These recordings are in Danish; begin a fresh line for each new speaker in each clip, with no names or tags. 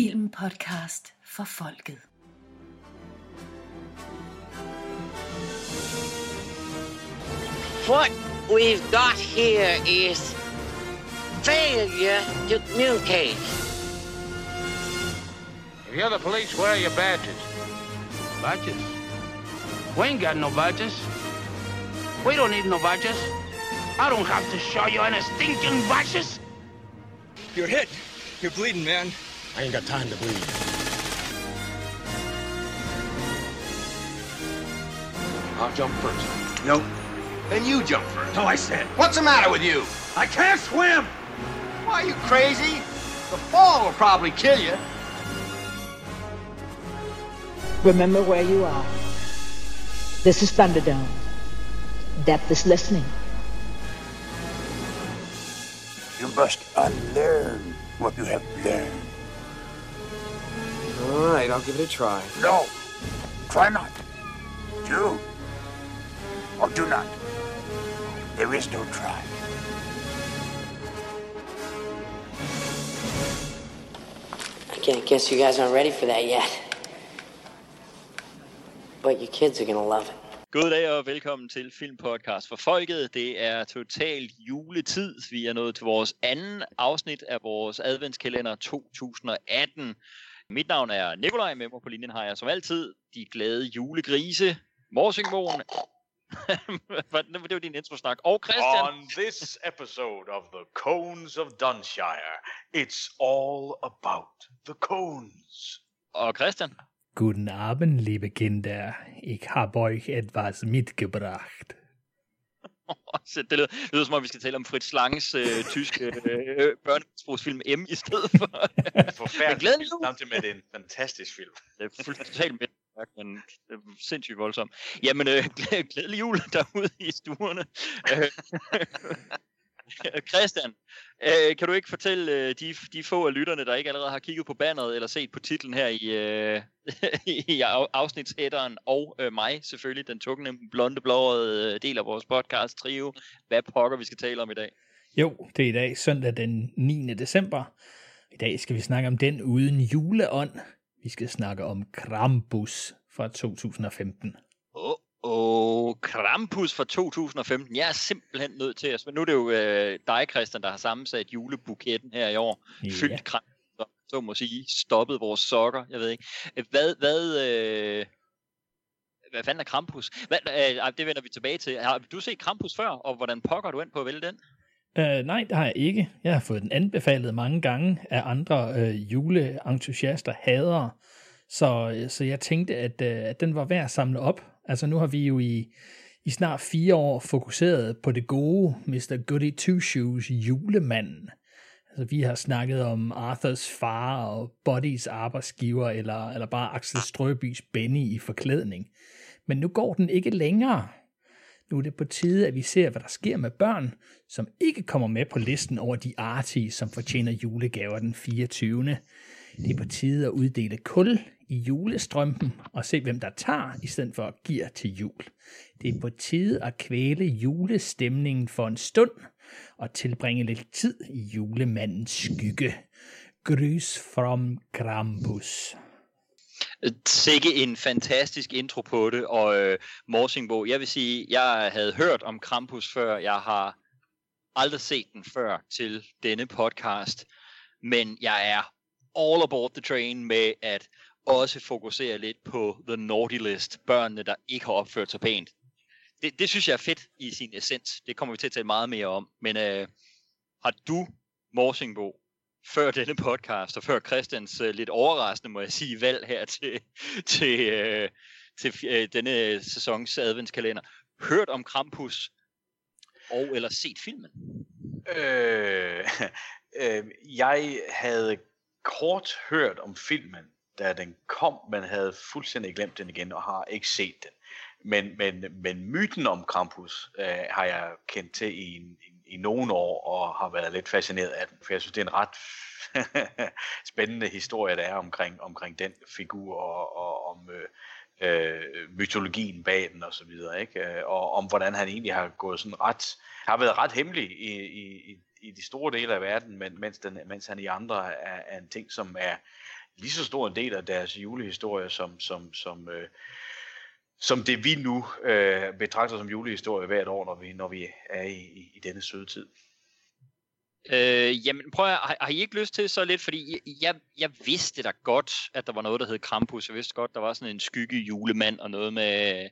Filmpodcast for folket.
What we've got here is failure to communicate.
If you're the police, where are your badges?
Badges? We ain't got no badges. We don't need no badges. I don't have to show you any stinking badges.
You're hit. You're bleeding, man.
I ain't got time to bleed.
I'll jump first.
No. Then you jump first.
No, I said.
What's the matter with you?
I can't swim!
Why, are you crazy? The fall will probably kill you.
Remember where you are. This is Thunderdome. Depth is listening.
You must unlearn what you have learned.
All right, I'll give it a try.
No. Try not. Do. Or do not. There is no try.
I can't guess you guys aren't ready for that yet. But your kids are gonna love it.
God dag og velkommen til Filmpodcast for Folket. Det er totalt juletid. Vi er nået til vores anden afsnit af vores adventskalender 2018. Mit navn er Nikolaj, med mig på linjen har jeg som altid de glade julegrise, Morsingmoen. det var din introsnak. Og Christian.
On this episode of the Cones of Dunshire, it's all about the cones.
Og Christian.
Guten Abend, liebe Kinder. Ich habe euch etwas mitgebracht.
Det, lyder, det lyder som om, vi skal tale om Fritz Langes øh, tyske øh, børnesprogsfilm M i stedet for.
Forfærdeligt.
glædelig jul.
Samtidig med, at det er en fantastisk film.
Det er fuldstændig med, men er sindssygt voldsomt. Jamen, øh, glæ- glædelig jul derude i stuerne. Christian, øh, kan du ikke fortælle øh, de, de få af lytterne, der ikke allerede har kigget på banneret eller set på titlen her i, øh, i af- afsnitshætteren, og øh, mig selvfølgelig, den tungne, blonde, blåede øh, del af vores podcast trio, hvad pokker vi skal tale om i dag?
Jo, det er i dag søndag den 9. december. I dag skal vi snakke om den uden juleånd. Vi skal snakke om Krampus fra 2015.
Åh, oh, Krampus fra 2015. Jeg er simpelthen nødt til at... Men nu er det jo øh, dig, Christian, der har sammensat julebuketten her i år.
Ja.
Fyldt Krampus, så- må sige, stoppet vores sokker, jeg ved ikke. Øh, Hvad, hvad, øh, hvad fanden er Krampus? Hvad, øh, det vender vi tilbage til. Har du set Krampus før, og hvordan pokker du ind på at vælge den?
Uh, nej, det har jeg ikke. Jeg har fået den anbefalet mange gange af andre uh, juleentusiaster, hadere. Så, øh, så jeg tænkte, at, uh, at den var værd at samle op. Altså nu har vi jo i, i snart fire år fokuseret på det gode Mr. Goody Two Shoes julemanden. Altså vi har snakket om Arthurs far og Bodys arbejdsgiver, eller, eller bare Axel Strøbys Benny i forklædning. Men nu går den ikke længere. Nu er det på tide, at vi ser, hvad der sker med børn, som ikke kommer med på listen over de artige, som fortjener julegaver den 24. Det er på tide at uddele kul i julestrømpen og se, hvem der tager, i stedet for at give til jul. Det er på tide at kvæle julestemningen for en stund og tilbringe lidt tid i julemandens skygge. Grys from Krampus.
Sikke en fantastisk intro på det, og øh, Morsingbo, jeg vil sige, jeg havde hørt om Krampus før, jeg har aldrig set den før til denne podcast, men jeg er all aboard the train med at også fokusere lidt på the naughty list, børnene, der ikke har opført sig pænt. Det, det synes jeg er fedt i sin essens, det kommer vi til at tale meget mere om, men øh, har du, Morsingbo, før denne podcast, og før Christians øh, lidt overraskende, må jeg sige, valg her til, til, øh, til øh, denne øh, sæsons adventskalender, hørt om Krampus og eller set filmen?
Øh, øh, jeg havde kort hørt om filmen, da den kom, men havde fuldstændig glemt den igen og har ikke set den. Men, men, men myten om Krampus øh, har jeg kendt til i, en- i, i nogle år og har været lidt fascineret af den, for jeg synes, det er en ret spændende historie, der er omkring, omkring den figur og, og om øh, øh, mytologien bag den og så videre, ikke? Øh, og om hvordan han egentlig har gået sådan ret, har været ret hemmelig i, i, i, i de store dele af verden, men, mens, den, mens han i andre er, er en ting, som er lige så stor en del af deres julehistorie, som, som, som, øh, som det vi nu øh, betragter som julehistorie hvert år, når vi, når vi er i, i, i denne søde tid.
Øh, jamen prøv at, har, har I ikke lyst til så lidt, fordi jeg, jeg vidste da godt, at der var noget, der hed Krampus. Jeg vidste godt, der var sådan en skygge julemand og noget med,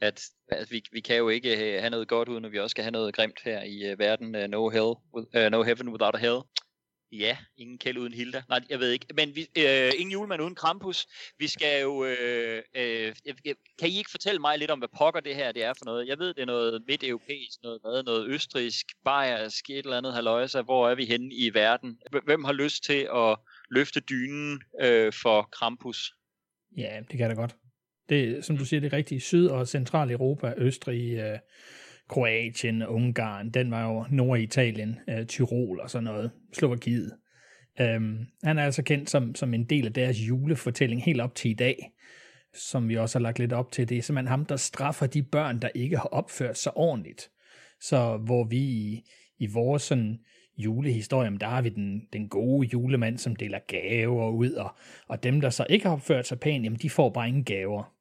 at, at vi, vi kan jo ikke have noget godt, uden at vi også skal have noget grimt her i uh, verden. Uh, no, hell, uh, no heaven without a hell. Ja, ingen kæld uden Hilda. Nej, jeg ved ikke. Men vi, øh, ingen julemand uden Krampus. Vi skal jo... Øh, øh, kan I ikke fortælle mig lidt om, hvad pokker det her det er for noget? Jeg ved, det er noget midt-europæisk, noget, hvad, noget østrisk, bayersk, et eller andet haløjse. Hvor er vi henne i verden? Hvem har lyst til at løfte dynen øh, for Krampus?
Ja, det kan jeg da godt. Det, som du siger, det rigtige. Syd- og Centraleuropa, Østrig, øh, Kroatien, Ungarn, den var jo Norditalien, øh, Tyrol og sådan noget, Slovakiet. Øhm, han er altså kendt som, som en del af deres julefortælling helt op til i dag, som vi også har lagt lidt op til. Det er simpelthen ham, der straffer de børn, der ikke har opført sig ordentligt. Så hvor vi i, i vores sådan julehistorie, der har vi den, den gode julemand, som deler gaver ud, og, og dem, der så ikke har opført sig pænt, jamen de får bare ingen gaver.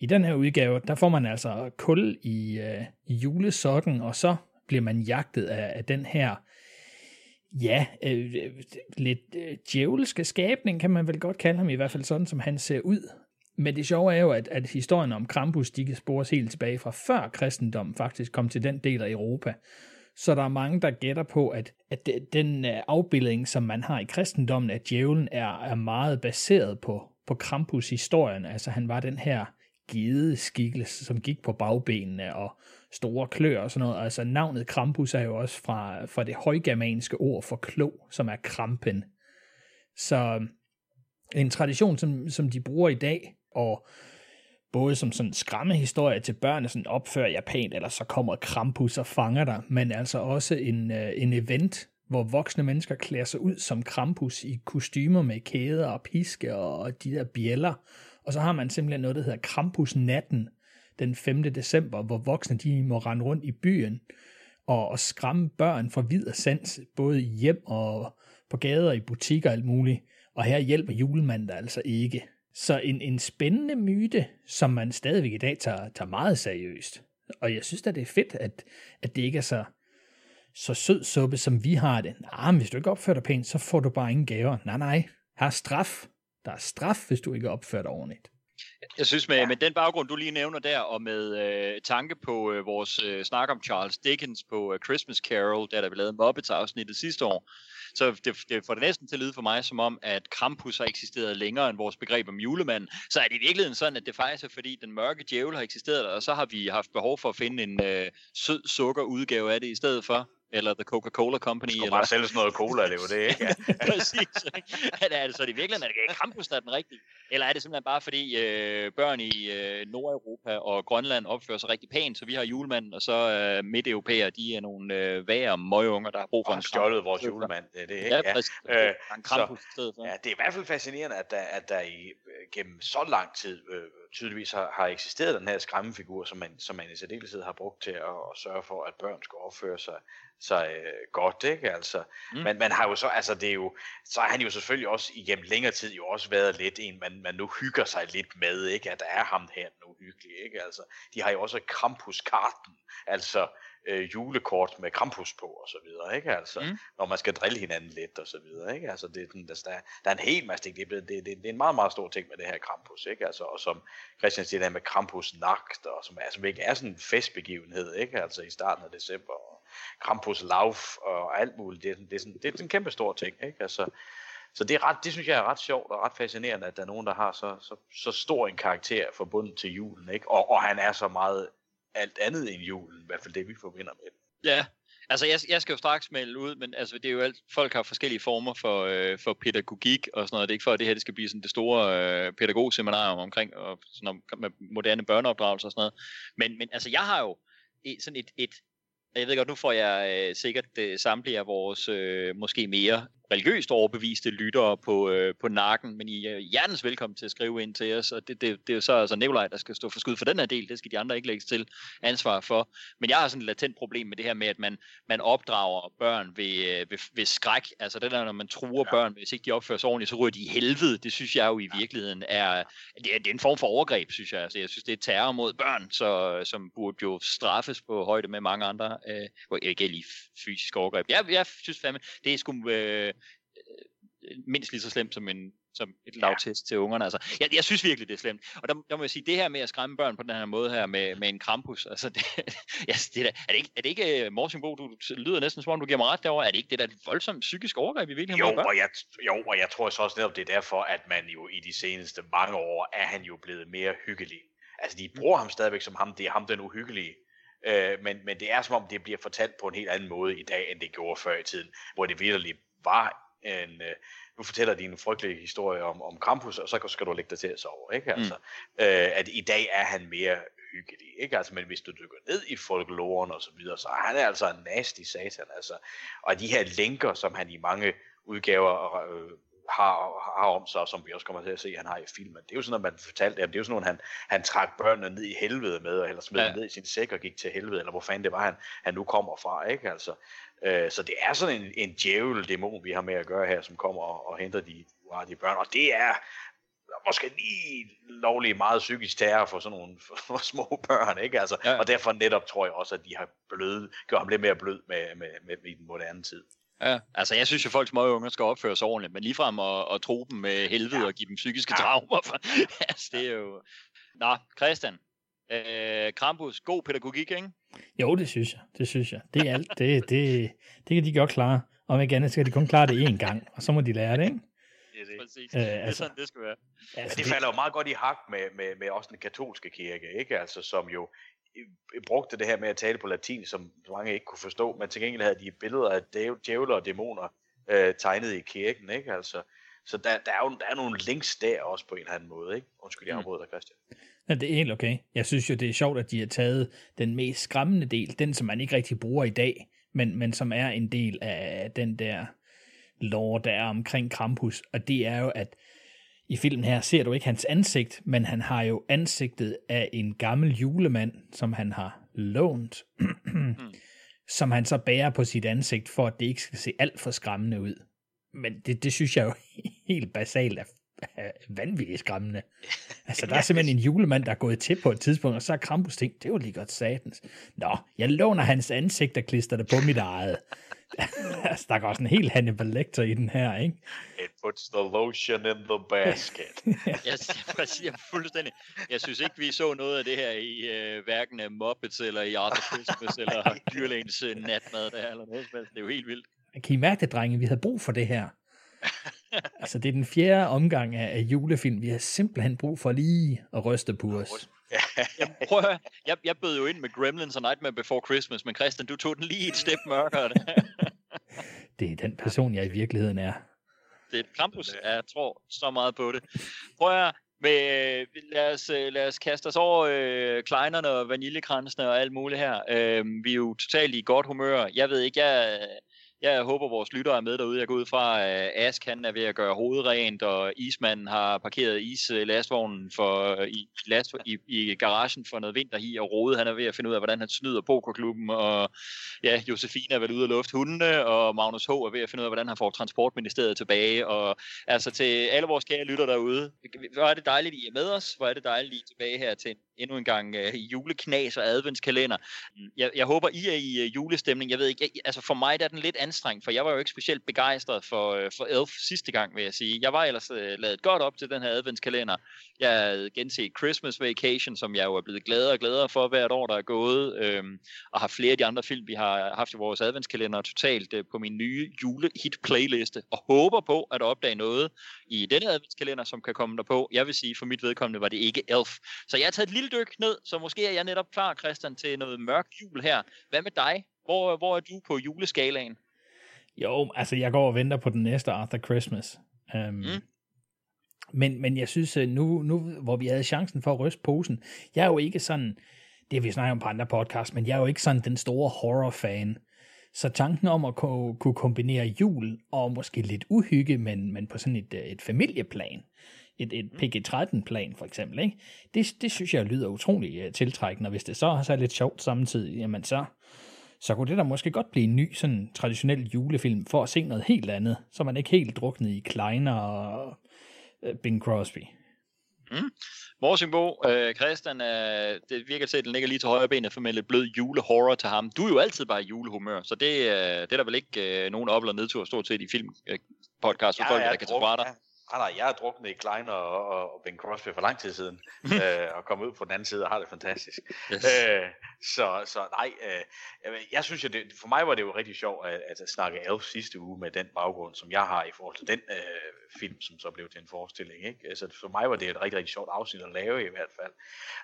I den her udgave, der får man altså kul i, øh, i julesokken, og så bliver man jagtet af, af den her, ja, øh, lidt øh, djævelske skabning, kan man vel godt kalde ham, i hvert fald sådan, som han ser ud. Men det sjove er jo, at, at historien om Krampus, de kan spores helt tilbage fra før kristendommen faktisk kom til den del af Europa. Så der er mange, der gætter på, at, at den øh, afbildning, som man har i kristendommen af djævlen, er, er meget baseret på, på Krampus-historien. Altså han var den her gedeskikkelse, som gik på bagbenene og store klør og sådan noget. Altså navnet Krampus er jo også fra, fra det højgermanske ord for klo, som er krampen. Så øhm, en tradition, som, som de bruger i dag, og både som sådan skræmmehistorie til børn, sådan opfører jeg pænt, eller så kommer Krampus og fanger dig, men altså også en, øh, en event, hvor voksne mennesker klæder sig ud som Krampus i kostymer med kæder og piske og de der bjæller, og så har man simpelthen noget, der hedder Krampus natten den 5. december, hvor voksne de må rende rundt i byen og, og skræmme børn fra vid og sans, både hjem og på gader, i butikker og alt muligt. Og her hjælper julemanden altså ikke. Så en, en spændende myte, som man stadigvæk i dag tager, tager meget seriøst. Og jeg synes at det er fedt, at, at det ikke er så, så sød suppe, som vi har det. Nej, men hvis du ikke opfører dig pænt, så får du bare ingen gaver. Nej, nej. Her er straf. Der er straf, hvis du ikke opfører dig ordentligt.
Jeg synes med, ja. med den baggrund, du lige nævner der, og med øh, tanke på øh, vores øh, snak om Charles Dickens på øh, Christmas Carol, der der blev lavet Muppets afsnittet sidste år, så det, det får det næsten til at lyde for mig som om, at Krampus har eksisteret længere end vores begreb om julemanden. Så er det i virkeligheden sådan, at det faktisk er fordi den mørke djævel har eksisteret, og så har vi haft behov for at finde en øh, sød sukker udgave af det i stedet for eller The Coca-Cola Company. Du
skal bare sælge sådan noget cola, det var det, ikke?
Præcis. Er det, altså, det virkelig, er det Krampus, der er den rigtige? Eller er det simpelthen bare fordi øh, børn i øh, Nordeuropa og Grønland opfører sig rigtig pænt, så vi har julemanden, og så øh, midt-europæere, de er nogle øh, væger møgeunger, der har brug for
og
en
stjålet vores julemand, det er det, ikke?
Ja, præcis. Ja. Øh, en Krampus
så, stedet for. Ja, det er i hvert fald fascinerende, at der, at der i, øh, gennem så lang tid øh, tydeligvis har, har eksisteret den her skræmmefigur, som man, som man i særdeleshed har brugt til at, at sørge for, at børn skal opføre sig, sig øh, godt, ikke? Altså, mm. men man har jo så, altså det er jo, så har han jo selvfølgelig også igennem længere tid jo også været lidt en, man, man nu hygger sig lidt med, ikke? At der er ham her nu hyggelig, ikke? Altså, de har jo også Krampus-karten, altså øh, julekort med Krampus på og så videre, ikke? Altså, mm. når man skal drille hinanden lidt og så videre, ikke? Altså, det er den, der, der er en hel masse ting, det er, det, det, det er en meget, meget stor ting med det her Krampus, ikke? Altså, og som Christian siger, det med Krampus nagt, og som altså, ikke er sådan en festbegivenhed, ikke? Altså, i starten af december, og Krampus lauf og alt muligt, det er, det er, sådan, det er sådan en kæmpe stor ting, ikke? Altså, så det, er ret, det synes jeg er ret sjovt og ret fascinerende, at der er nogen, der har så, så, så stor en karakter forbundet til julen, ikke? Og, og han er så meget alt andet end julen, i hvert fald det vi forbinder med
Ja, altså jeg, jeg skal jo straks melde ud, men altså det er jo alt, folk har forskellige former for, øh, for pædagogik og sådan noget. Det er ikke for, at det her det skal blive sådan det store øh, pædagogseminarium omkring og sådan om, med moderne børneopdragelse og sådan noget. Men, men altså jeg har jo et, sådan et, et jeg ved godt, nu får jeg øh, sikkert øh, samtlige af vores øh, måske mere religiøst overbeviste lyttere på, øh, på nakken, men I er hjertens velkommen til at skrive ind til os, og det, det, det er jo så altså Nikolaj, der skal stå for skud for den her del, det skal de andre ikke lægge til ansvar for. Men jeg har sådan et latent problem med det her med, at man, man opdrager børn ved, ved, ved skræk, altså det der, når man truer ja. børn, hvis ikke de opfører sig ordentligt, så ryger de i helvede, det synes jeg jo i virkeligheden er, det er, det er en form for overgreb, synes jeg. Altså, jeg synes, det er terror mod børn, så, som burde jo straffes på højde med mange andre, øh, ikke lige fysiske overgreb. Jeg, jeg synes fandme, det er sgu øh, mindst lige så slemt som en som et lavtest til ungerne. Altså, jeg, jeg synes virkelig, det er slemt. Og der, der må jeg sige, det her med at skræmme børn på den her måde her med, med en krampus, altså, det, ja, det er, er, det ikke, er det ikke uh, Morsenbo, du lyder næsten som om, du giver mig ret derovre, er det ikke det der voldsomt psykisk overgreb i virkeligheden?
Jo, og jeg, jo, og jeg tror så også netop, det er derfor, at man jo i de seneste mange år, er han jo blevet mere hyggelig. Altså, de bruger ham stadigvæk som ham, det er ham den uhyggelige. Øh, men, men det er som om, det bliver fortalt på en helt anden måde i dag, end det gjorde før i tiden, hvor det virkelig var en, øh, nu fortæller de en frygtelig historie om, om Krampus, og så skal du lægge dig til at sove, ikke? Altså, mm. øh, at i dag er han mere hyggelig, ikke? Altså, men hvis du dykker ned i folkloren og så videre, så er han altså en nasty satan, altså. Og de her linker, som han i mange udgaver øh, har, har om sig, som vi også kommer til at se, han har i filmen. Det er jo sådan, at man fortalte, at det er jo sådan, at han, han trak børnene ned i helvede med, eller smed ja. ned i sin sæk og gik til helvede, eller hvor fanden det var, han, han nu kommer fra, ikke? Altså, øh, så det er sådan en, en djævel dæmon, vi har med at gøre her, som kommer og, og henter de uartige børn, og det er måske lige lovligt meget psykisk terror for sådan nogle for, for små børn, ikke? Altså, ja. Og derfor netop tror jeg også, at de har blød, gør ham lidt mere blød med, med, med, med i den moderne tid.
Ja, altså jeg synes jo, at folk små unger skal opføre sig ordentligt, men ligefrem at, at tro dem med helvede ja. og give dem psykiske ja. traumer. For, altså, det er jo... Nå, Christian. Øh, Krampus, god pædagogik, ikke?
Jo, det synes jeg. Det synes jeg. Det er alt. Det, det, det kan de godt klare. Og ikke andet skal de kun klare det én gang, og så må de lære det, ikke?
Det er det. Præcis. Øh, altså, det er sådan, det skal være.
Altså, det, det falder jo meget godt i hak med, med, med også den katolske kirke, ikke? Altså, som jo brugte det her med at tale på latin, som mange ikke kunne forstå, men til gengæld havde de billeder af djævler og dæmoner øh, tegnet i kirken, ikke? Altså, så der, der, er jo der er nogle links der også på en eller anden måde, ikke? Undskyld, jeg mm. afbryder dig, Christian.
Ja, det er helt okay. Jeg synes jo, det er sjovt, at de har taget den mest skræmmende del, den som man ikke rigtig bruger i dag, men, men som er en del af den der lore, der er omkring Krampus, og det er jo, at i filmen her ser du ikke hans ansigt, men han har jo ansigtet af en gammel julemand, som han har lånt, mm. som han så bærer på sit ansigt, for at det ikke skal se alt for skræmmende ud. Men det, det synes jeg jo helt basalt er, er vanvittigt skræmmende. Altså, der er simpelthen en julemand, der er gået til på et tidspunkt, og så er Krampus tænkt, det var lige godt satans. Nå, jeg låner hans ansigt og klister det på mit eget. Altså, der går også en helt Hannibal Lecter i den her, ikke?
It puts the lotion in the basket.
jeg, jeg, jeg, fuldstændig. Jeg synes ikke, vi så noget af det her i uh, hverken Muppets eller i Arthur Christmas eller Dyrlægens uh, natmad der, eller noget. Det er jo helt vildt.
Kan I mærke det, drenge? Vi havde brug for det her. altså, det er den fjerde omgang af, af julefilm. Vi har simpelthen brug for lige at ryste på os.
Jeg, prøv at høre, jeg, jeg bød jo ind med Gremlins og Nightmare Before Christmas, men Christian, du tog den lige et step mørkere.
det er den person, jeg i virkeligheden er.
Det er et campus, jeg tror så meget på det. Prøv at med, lad, os, øh, lad os kaste os over øh, kleinerne og vaniljekransene og alt muligt her. Øh, vi er jo totalt i godt humør. Jeg ved ikke, jeg, jeg håber, vores lyttere er med derude. Jeg går ud fra, at Ask han er ved at gøre hovedet rent, og ismanden har parkeret is-lastvognen øh, for, øh, i, last, i, i garagen for noget vinterhi, og Rode han er ved at finde ud af, hvordan han snyder pokerklubben, og ja, Josefine er vel ude at lufte hundene, og Magnus H. er ved at finde ud af, hvordan han får transportministeriet tilbage, og altså til alle vores kære lyttere derude, hvor er det dejligt, I er med os, hvor er det dejligt, I er tilbage her til endnu en gang uh, juleknas og adventskalender. Jeg, jeg håber, I er i uh, julestemning. Jeg ved ikke, jeg, altså for mig der er den lidt anstrengt, for jeg var jo ikke specielt begejstret for, øh, for Elf sidste gang, vil jeg sige. Jeg var ellers øh, lavet godt op til den her adventskalender. Jeg havde genset Christmas Vacation, som jeg jo er blevet gladere og gladere for hvert år, der er gået, øh, og har flere af de andre film, vi har haft i vores adventskalender totalt øh, på min nye julehit-playliste, og håber på at opdage noget i denne adventskalender, som kan komme der på. Jeg vil sige, for mit vedkommende var det ikke Elf. Så jeg har taget et lille dyk ned, så måske er jeg netop klar, Christian, til noget mørk jul her. Hvad med dig? Hvor, hvor er du på juleskalaen?
Jo, altså jeg går og venter på den næste Arthur Christmas. Um, mm. men, men jeg synes, øh, nu, nu hvor vi havde chancen for at ryste posen, jeg er jo ikke sådan, det vi snakket om på andre podcasts, men jeg er jo ikke sådan den store horror-fan. Så tanken om at kunne, kombinere jul og måske lidt uhygge, men, men på sådan et, øh, et familieplan, et, et PG-13-plan for eksempel, ikke? Det, det synes jeg lyder utrolig uh, tiltrækkende, og hvis det så er lidt sjovt samtidig, jamen så, så kunne det da måske godt blive en ny sådan traditionel julefilm for at se noget helt andet, så man ikke helt druknet i Kleiner og uh, Bing Crosby.
Mm. Morsingbo, øh, Christian, øh, det virker til, at den ligger lige til højre benet for med lidt blød julehorror til ham. Du er jo altid bare i julehumør, så det, øh, det er der vel ikke øh, nogen op- eller nedtur stort set i film øh, podcast
Ja,
folk,
ja,
der kan tage fra dig.
Nej, nej, jeg er druknet i Klein og, og, og Ben Crosby for lang tid siden, øh, og kommet ud på den anden side og har det fantastisk.
Yes.
Øh, så, så nej, øh, jeg, synes jo, det, for mig var det jo rigtig sjovt at, at snakke Elf sidste uge med den baggrund, som jeg har i forhold til den øh, film, som så blev til en forestilling. Ikke? Så for mig var det et rigtig, rigtig sjovt afsnit at lave i hvert fald.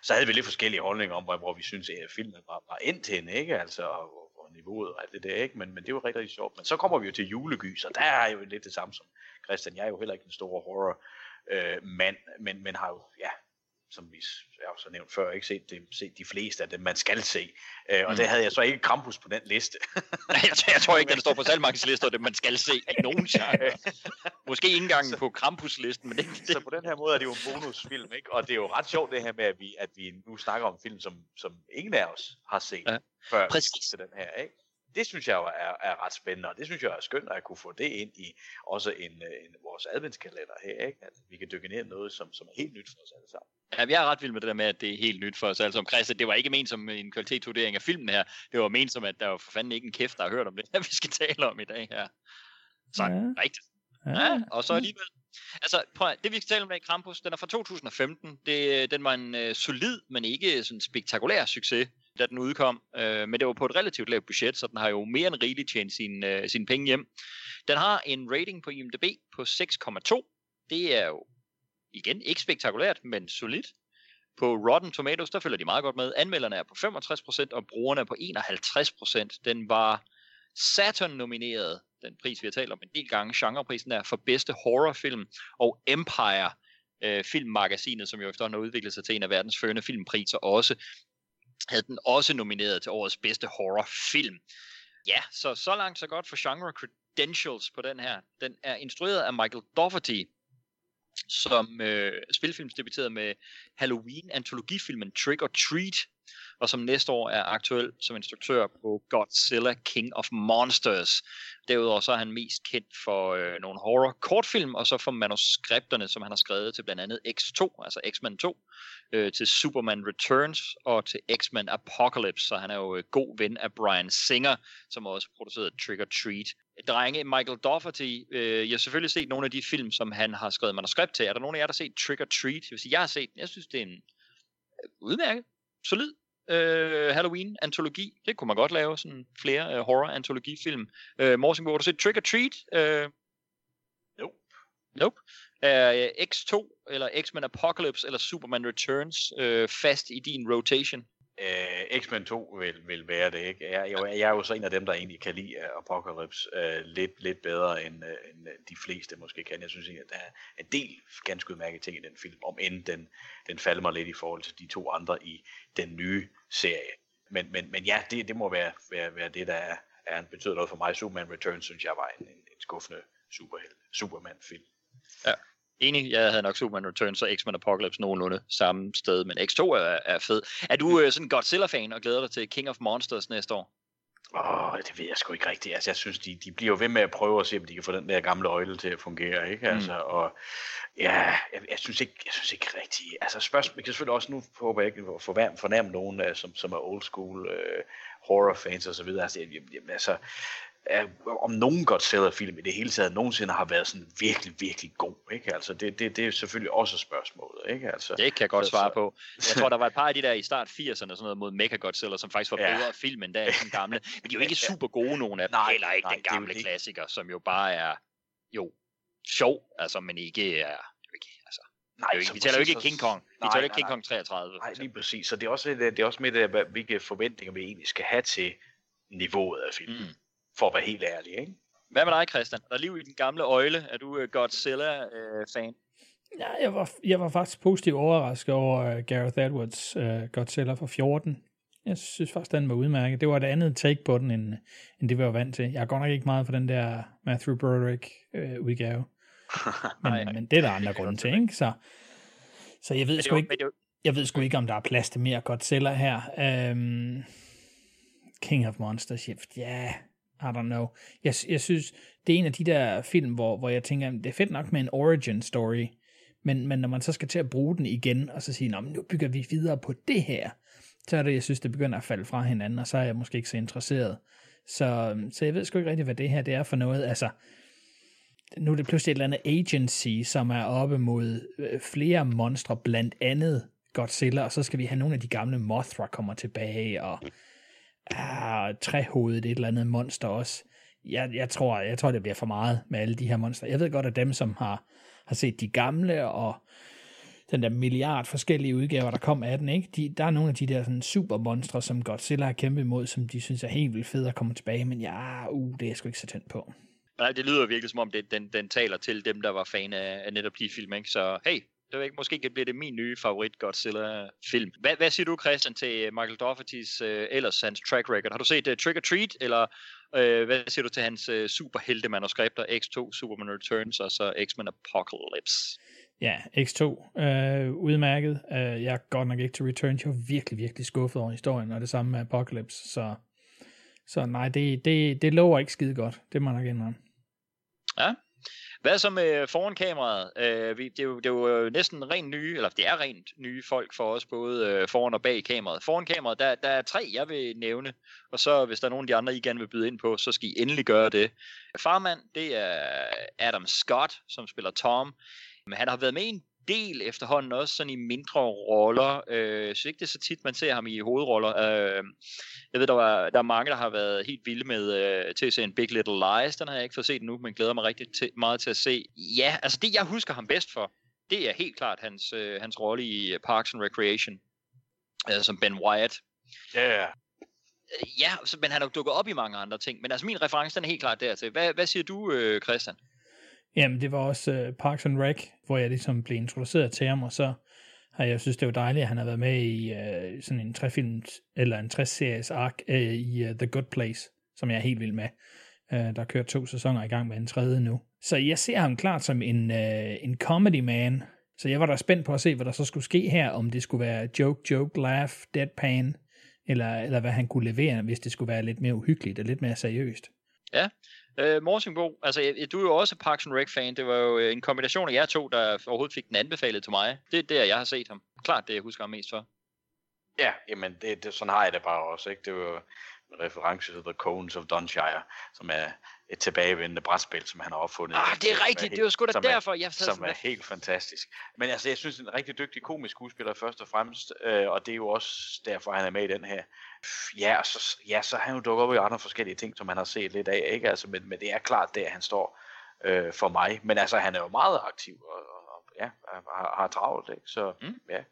Så havde vi lidt forskellige holdninger om, hvor, hvor vi synes, at filmen var, var endt hen, ikke? Altså, niveauet og alt det der, ikke? Men, men det var rigtig, rigtig sjovt. Men så kommer vi jo til julegys, og der er jo lidt det samme som Christian. Jeg er jo heller ikke en stor horror øh, mand, men, men har jo, ja, som vi jeg har så nævnt før, ikke set, det, set de fleste af dem, man skal se. Øh, og
Mm.
det havde jeg så ikke Krampus på den liste.
jeg, jeg tror ikke, den står på salgmarkedslisten, det man skal se i nogen genre. Måske ikke engang på Krampus-listen, men det, det,
så på den her måde er det jo en bonusfilm, ikke? Og det er jo ret sjovt det her med, at vi, at vi nu snakker om film, som, som ingen af os har set
Ja,
før
præcis.
den her, ikke? Det synes jeg jo er, er ret spændende, og det synes jeg er skønt, at jeg kunne få det ind i også en, øh, en vores adventskalender her, ikke? At vi kan dykke ned i noget, som, som er helt nyt for os alle sammen.
Ja, jeg er ret vild med det der med, at det er helt nyt for os alle sammen. Christian, det var ikke ment som en kvalitetsvurdering af filmen her. Det var ment som, at der var for fanden ikke en kæft, der har hørt om det, vi skal tale om i dag her. Så
Ja.
ja. rigtigt. Ja, og så alligevel. Altså, prøv at, det vi skal tale om i Krampus, den er fra 2015. Det, den var en øh, solid, men ikke sådan spektakulær succes, da den udkom. Øh, men det var på et relativt lavt budget, så den har jo mere end rigeligt tjent øh, sine øh, sin penge hjem. Den har en rating på IMDb på 6,2. Det er jo igen ikke spektakulært, men solidt. På Rotten Tomatoes, der følger de meget godt med. Anmelderne er på 65%, og brugerne er på 51%. Den var Saturn-nomineret, den pris vi har talt om en del gange, genreprisen er for bedste horrorfilm, og Empire, øh, filmmagasinet, som jo efterhånden har udviklet sig til en af verdens førende filmpriser også, havde den også nomineret til årets bedste horrorfilm. Ja, så så langt så godt for genre credentials på den her. Den er instrueret af Michael Dougherty, som øh, spilfilmsdebuterede med Halloween-antologifilmen Trick or Treat, og som næste år er aktuel som instruktør på Godzilla King of Monsters. Derudover så er han mest kendt for øh, nogle horror-kortfilm, og så for manuskripterne, som han har skrevet til blandt andet X2, altså X-Men 2, øh, til Superman Returns og til X-Men Apocalypse, så han er jo øh, god ven af Brian Singer, som også producerede Trick or Treat. Drenge, Michael Dougherty, øh, jeg har selvfølgelig set nogle af de film, som han har skrevet manuskript til. Er der nogen af jer, der har set Trick or Treat? Jeg vil sige, jeg har set den. Jeg synes, det er en øh, udmærket, solid øh, Halloween-antologi. Det kunne man godt lave, sådan flere øh, horror-antologifilm. Øh, Morsingbo, har du set Trick or Treat? Øh,
Nope.
Nope. Øh, X2, eller X-Men Apocalypse, eller Superman Returns øh, fast i din rotation?
Øh, X-Men 2 vil, vil være det, ikke? Jeg, jeg, jeg er jo så en af dem, der egentlig kan lide øh, Apocalypse øh, lidt, lidt bedre, end, øh, end øh, de fleste måske kan. Jeg synes egentlig, at der er en del ganske udmærkede ting i den film, om end den, den falder mig lidt i forhold til de to andre i den nye serie. Men, men, men ja, det, det må være, være, være det, der er, er en betyder noget for mig. Superman Returns synes jeg var en, en, en skuffende superheld, Superman-film.
Ja. Enig, jeg havde nok Superman Returns og X-Men Apocalypse nogenlunde samme sted, men X2 er, er fed. Er du øh, sådan en Godzilla-fan og glæder dig til King of Monsters næste år?
Åh, oh, det ved jeg sgu ikke rigtigt. Altså, jeg synes, de, de bliver jo ved med at prøve at se, om de kan få den der gamle øjle til at fungere, ikke? Altså, mm. og ja, jeg, jeg, synes ikke, jeg synes ikke rigtigt. Altså, spørgsmål, jeg kan selvfølgelig også nu håber jeg ikke at fornærme, fornærme nogen, uh, som, som er old school uh, horror fans og så videre. Altså, jeg, jeg, altså, uh, om nogen Godzilla-film i det hele taget nogensinde har været sådan virkelig, virkelig god, ikke? Altså, det, det, det er selvfølgelig også spørgsmålet, ikke? Altså,
Det kan jeg godt
så-
svare på. Jeg tror, der var et par af de der i start 80'erne, sådan noget mod Mechagodzilla, som faktisk var
Ja.
bedre film end der den gamle. Men de er jo ikke super gode, nogen af dem.
Nej,
Heller ikke
nej,
den
er
gamle
det.
klassiker, som jo bare er, jo, sjov, altså, men ikke er, er ikke, altså,
Nej,
er jo ikke, vi taler jo ikke King Kong. Vi
Nej,
taler ikke King. Kong 33.
Nej, lige præcis. Så det er også, det er også med det, hvilke forventninger vi egentlig skal have til niveauet af filmen.
Mm.
For at være helt ærlig, ikke?
Hvad med dig, Christian? Er der liv i den gamle øjle? Er du uh, Godzilla-fan?
Ja, jeg var, jeg var faktisk positivt overrasket over uh, Gareth Edwards uh, Godzilla fra 14. Jeg synes faktisk, den var udmærket. Det var et andet take på den, end, end det vi var vant til. Jeg er godt nok ikke meget for den der Matthew Broderick øh, udgave. Men,
Nej,
men det er der andre grunde til, ikke? Så, så jeg ved sgu ikke, jeg ved sgu ikke, om der er plads til mere Godzilla her. Um, King of Monsters, ja, yeah, i don't know. Jeg, jeg synes, det er en af de der film, hvor, hvor jeg tænker, det er fedt nok med en origin story, men, men når man så skal til at bruge den igen, og så sige, Nå, nu bygger vi videre på det her, så er det, jeg synes, det begynder at falde fra hinanden, og så er jeg måske ikke så interesseret. Så, så jeg ved sgu ikke rigtig, hvad det her det er for noget. Altså, nu er det pludselig et eller andet agency, som er oppe mod øh, flere monstre, blandt andet Godzilla, og så skal vi have nogle af de gamle Mothra kommer tilbage, og ah, træhovedet, et eller andet monster også. Jeg, jeg, tror, jeg tror, det bliver for meget med alle de her monstre. Jeg ved godt, at dem, som har, har set de gamle, og den der milliard forskellige udgaver, der kom af den, ikke? De, der er nogle af de der sådan supermonstre, som Godzilla har kæmpet imod, som de synes er helt vildt fede at komme tilbage, men ja, uh, det er jeg sgu ikke så tændt på.
Nej, det lyder virkelig som om, det, den, den taler til dem, der var fan af, af netop de film, ikke? Så hey, det ved ikke, måske kan blive det min nye favorit Godzilla-film. Hvad, hvad siger du, Christian, til Michael Dougherty's uh, ellers hans track record? Har du set uh, Trick or Treat, eller uh, hvad siger du til hans uh, superhelte-manuskripter, X2, Superman Returns, og så X-Men Apocalypse?
Ja, X2, øh, udmærket. Øh, jeg er godt nok ikke til Return. Jeg var virkelig, virkelig skuffet over historien, og det samme med Apocalypse. Så, så nej, det, det, det lover ikke skide godt. Det må jeg nok indrømme.
Ja. Hvad så med foran kameraet? Øh, vi, det, er jo, det er jo øh, næsten rent nye, eller det er rent nye folk for os, både øh, foran og bag kameraet. Foran kameraet, der, der er tre, jeg vil nævne, og så hvis der er nogen af de andre, I gerne vil byde ind på, så skal I endelig gøre det. Farmand, det er Adam Scott, som spiller Tom. Men han har været med i en del efterhånden, også sådan i mindre roller. Øh, synes ikke, det er så tit, man ser ham i hovedroller. Øh, jeg ved, der, var, der er mange, der har været helt vilde med øh, til at se en Big Little Lies. Den har jeg ikke fået set nu, men glæder mig rigtig til, meget til at se. Ja, altså det, jeg husker ham bedst for, det er helt klart hans, øh, hans rolle i Parks and Recreation, øh, som Ben Wyatt.
Ja, yeah.
Øh, Ja, så, men han har jo dukket op i mange andre ting. Men altså min reference, den er helt klart dertil. Hvad, hvad siger du, øh, Christian?
Jamen, det var også øh, Parks and Rec, hvor jeg ligesom blev introduceret til ham, og så har jeg synes, det var dejligt, at han har været med i øh, sådan en træfilm, eller en træseries ark øh, i uh, The Good Place, som jeg er helt vild med. Øh, der kører to sæsoner i gang med en tredje nu. Så jeg ser ham klart som en, øh, en comedy man, så jeg var da spændt på at se, hvad der så skulle ske her, om det skulle være joke, joke, laugh, deadpan, eller, eller hvad han kunne levere, hvis det skulle være lidt mere uhyggeligt og lidt mere seriøst.
Ja, øh, Morsingbo, altså du er jo også Parks and Rec-fan. Det var jo øh, en kombination af jer to, der overhovedet fik den anbefalet til mig. Det er der, jeg har set ham. Klart det, jeg husker ham mest for.
Ja, jamen det, det, sådan har jeg det bare også, ikke? Det var en reference til The Cones of Dunshire, som er et tilbagevendende brætspil, som han har opfundet.
Ah, det er rigtigt.
helt-
Det var sgu da derfor, jeg
er,
sad
Som
sådan
er helt fantastisk. Men altså, jeg synes, det er en rigtig dygtig komisk skuespiller først og fremmest, øh, og det er jo også derfor, han er med i den her. Ja, og så, ja, så har han jo dukket op i andre forskellige ting, som man har set lidt af, ikke? Altså, men, men det er klart der, han står øh, for mig. Men altså, han er jo meget aktiv, og, og, og ja, har, har travlt, ikke? Så
Mm.
ja.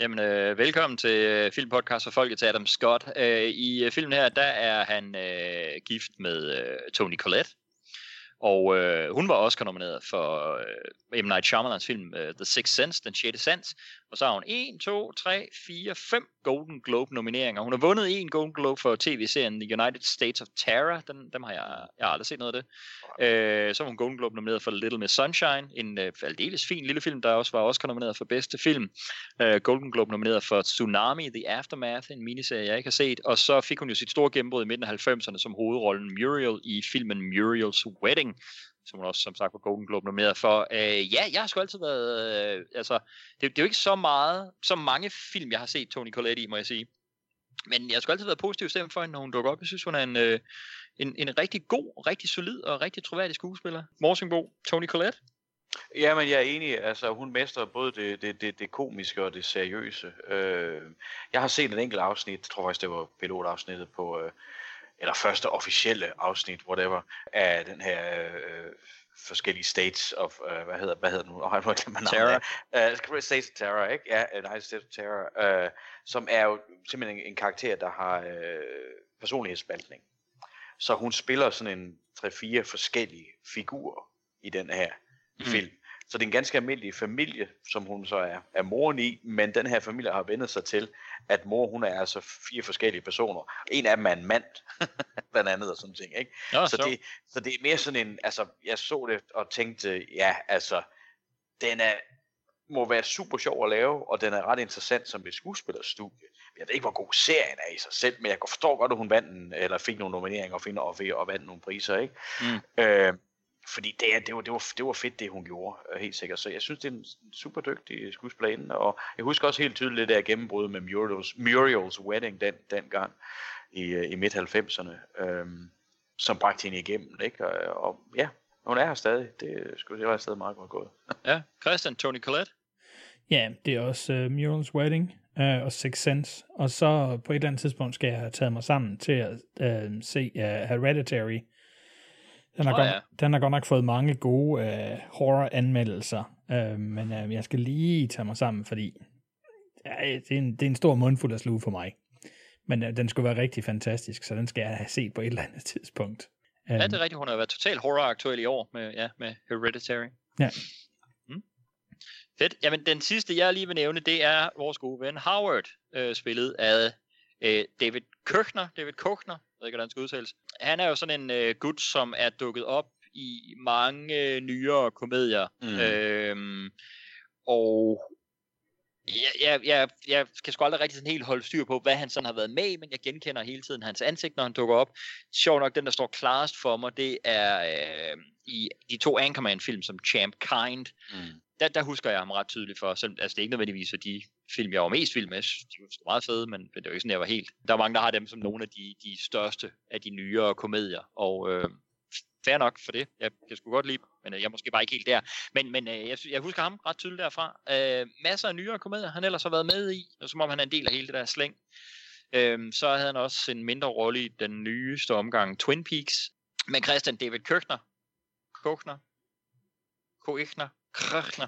Jamen, øh, velkommen til øh, filmpodcast for folket til Adam Scott. Øh, I øh, filmen her, der er han øh, gift med øh, Tony Collette. Og øh, hun var også nomineret for øh, M. Night Shyamalans film øh, The Sixth Sense, Den 6. Sans. Og så har hun 1, 2, 3, 4, 5 Golden Globe nomineringer. Hun har vundet en Golden Globe for tv-serien The United States of Terror. Den, dem har jeg, jeg har aldrig set noget af det. Øh, så var hun Golden Globe nomineret for Little Miss Sunshine. En øh, aldeles fin lille film, der også var Oscar nomineret for bedste film. Øh, Golden Globe nomineret for Tsunami, The Aftermath, en miniserie, jeg ikke har set. Og så fik hun jo sit store gennembrud i midten af 90'erne som hovedrollen Muriel i filmen Muriel's Wedding, som hun også som sagt var Golden Globe nomineret for. Øh, ja, jeg har sgu altid været... Øh, altså, det, det er jo ikke så meget, så mange film, jeg har set Tony Collette i, må jeg sige. Men jeg har sgu altid været positiv stemt for hende, når hun dukker op. Jeg synes, hun er en, øh, en, en rigtig god, rigtig solid og rigtig troværdig skuespiller. Morsingbo, Tony Collette.
Ja, men jeg er enig. Altså, hun mestrer både det, det, det, det komiske og det seriøse. Øh, jeg har set en enkelt afsnit, jeg tror faktisk, det var pilotafsnittet på, øh, eller første officielle afsnit, whatever, af den her øh, forskellige states of, øh, hvad hedder, hvad hedder den nu? Oh, jeg må glemme. Terror. Uh, states of Terror, ikke? Ja, United States of Terror, øh, som er jo simpelthen en, en karakter, der har øh, personlighedsspaltning. Så hun spiller sådan en 3-4 forskellige figurer i den her
Mm.
film. Så det er en ganske almindelig familie, som hun så er, er moren i, men den her familie har vendt sig til, at mor hun er altså fire forskellige personer. En af dem er en mand, blandt andet og sådan ting. Ikke?
Nå,
så,
sjovt.
det, så det er mere sådan en, altså jeg så det og tænkte, ja altså, den er, må være super sjov at lave, og den er ret interessant som et skuespillerstudie. Jeg ved ikke, hvor god serien er i sig selv, men jeg forstår godt, at hun vandt en, eller fik nogle nomineringer og, fik, og, og vandt nogle priser. Ikke?
Mm.
Øh, fordi det, er- det, var, det, var, det var fedt, det hun gjorde, øh, helt sikkert. Så jeg synes, det er en super dygtig skuespillerinde. Og jeg husker også helt tydeligt det der gennembrud med Muriel's, Muriel's Wedding den, den gang i, øh, i midt-90'erne, øhm, som bragte hende igennem. Ikke? Og, og ja, hun er her stadig. Det, skulle, det var sted meget godt gået.
Ja, Christian, Tony Collette.
Ja, det er også uh, Mural's Wedding uh, og Six Sense. Og så på et eller andet tidspunkt skal jeg have taget mig sammen til at uh, se uh, Hereditary. Den har,
Åh,
godt,
ja.
den har godt nok fået mange gode uh, horror-anmeldelser, uh, men uh, jeg skal lige tage mig sammen, fordi ja, det, er en, det er en stor mundfuld af sluge for mig. Men uh, den skulle være rigtig fantastisk, så den skal jeg have set på et eller andet tidspunkt.
Ja, det er rigtigt. Hun har været totalt horror-aktuel i år med, ja, med Hereditary.
Ja.
Mm. Fedt. Jamen, den sidste, jeg lige vil nævne, det er vores gode ven Howard, øh, spillet af øh, David Kirchner. David Kirchner, jeg ved ikke, hvordan det skal udtales. Han er jo sådan en øh, gut, som er dukket op i mange øh, nyere komedier.
Mm.
Øhm, og jeg, jeg, jeg, jeg kan sgu aldrig rigtig sådan helt holde styr på, hvad han sådan har været med i, men jeg genkender hele tiden hans ansigt, når han dukker op. Sjov nok, den der står klarest for mig, det er øh, i de to Anchorman-film som Champ Kind.
Mm.
Der, der husker jeg ham ret tydeligt for, selv, altså det er ikke nødvendigvis for de film, jeg var mest vild med, de var sgu meget fede, men, men det var ikke sådan, jeg var helt. Der er mange, der har dem som nogle af de, de største af de nyere komedier, og øh, fair nok for det. Jeg kan sgu godt lide, men øh, jeg er måske bare ikke helt der. Men, men øh, jeg, jeg husker ham ret tydeligt derfra. Øh, masser af nyere komedier, han ellers har været med i, og som om han er en del af hele det der slæng. Øh, så havde han også en mindre rolle i den nyeste omgang Twin Peaks. Men Christian David Kirchner, Kirchner, Kirchner, Kirchner,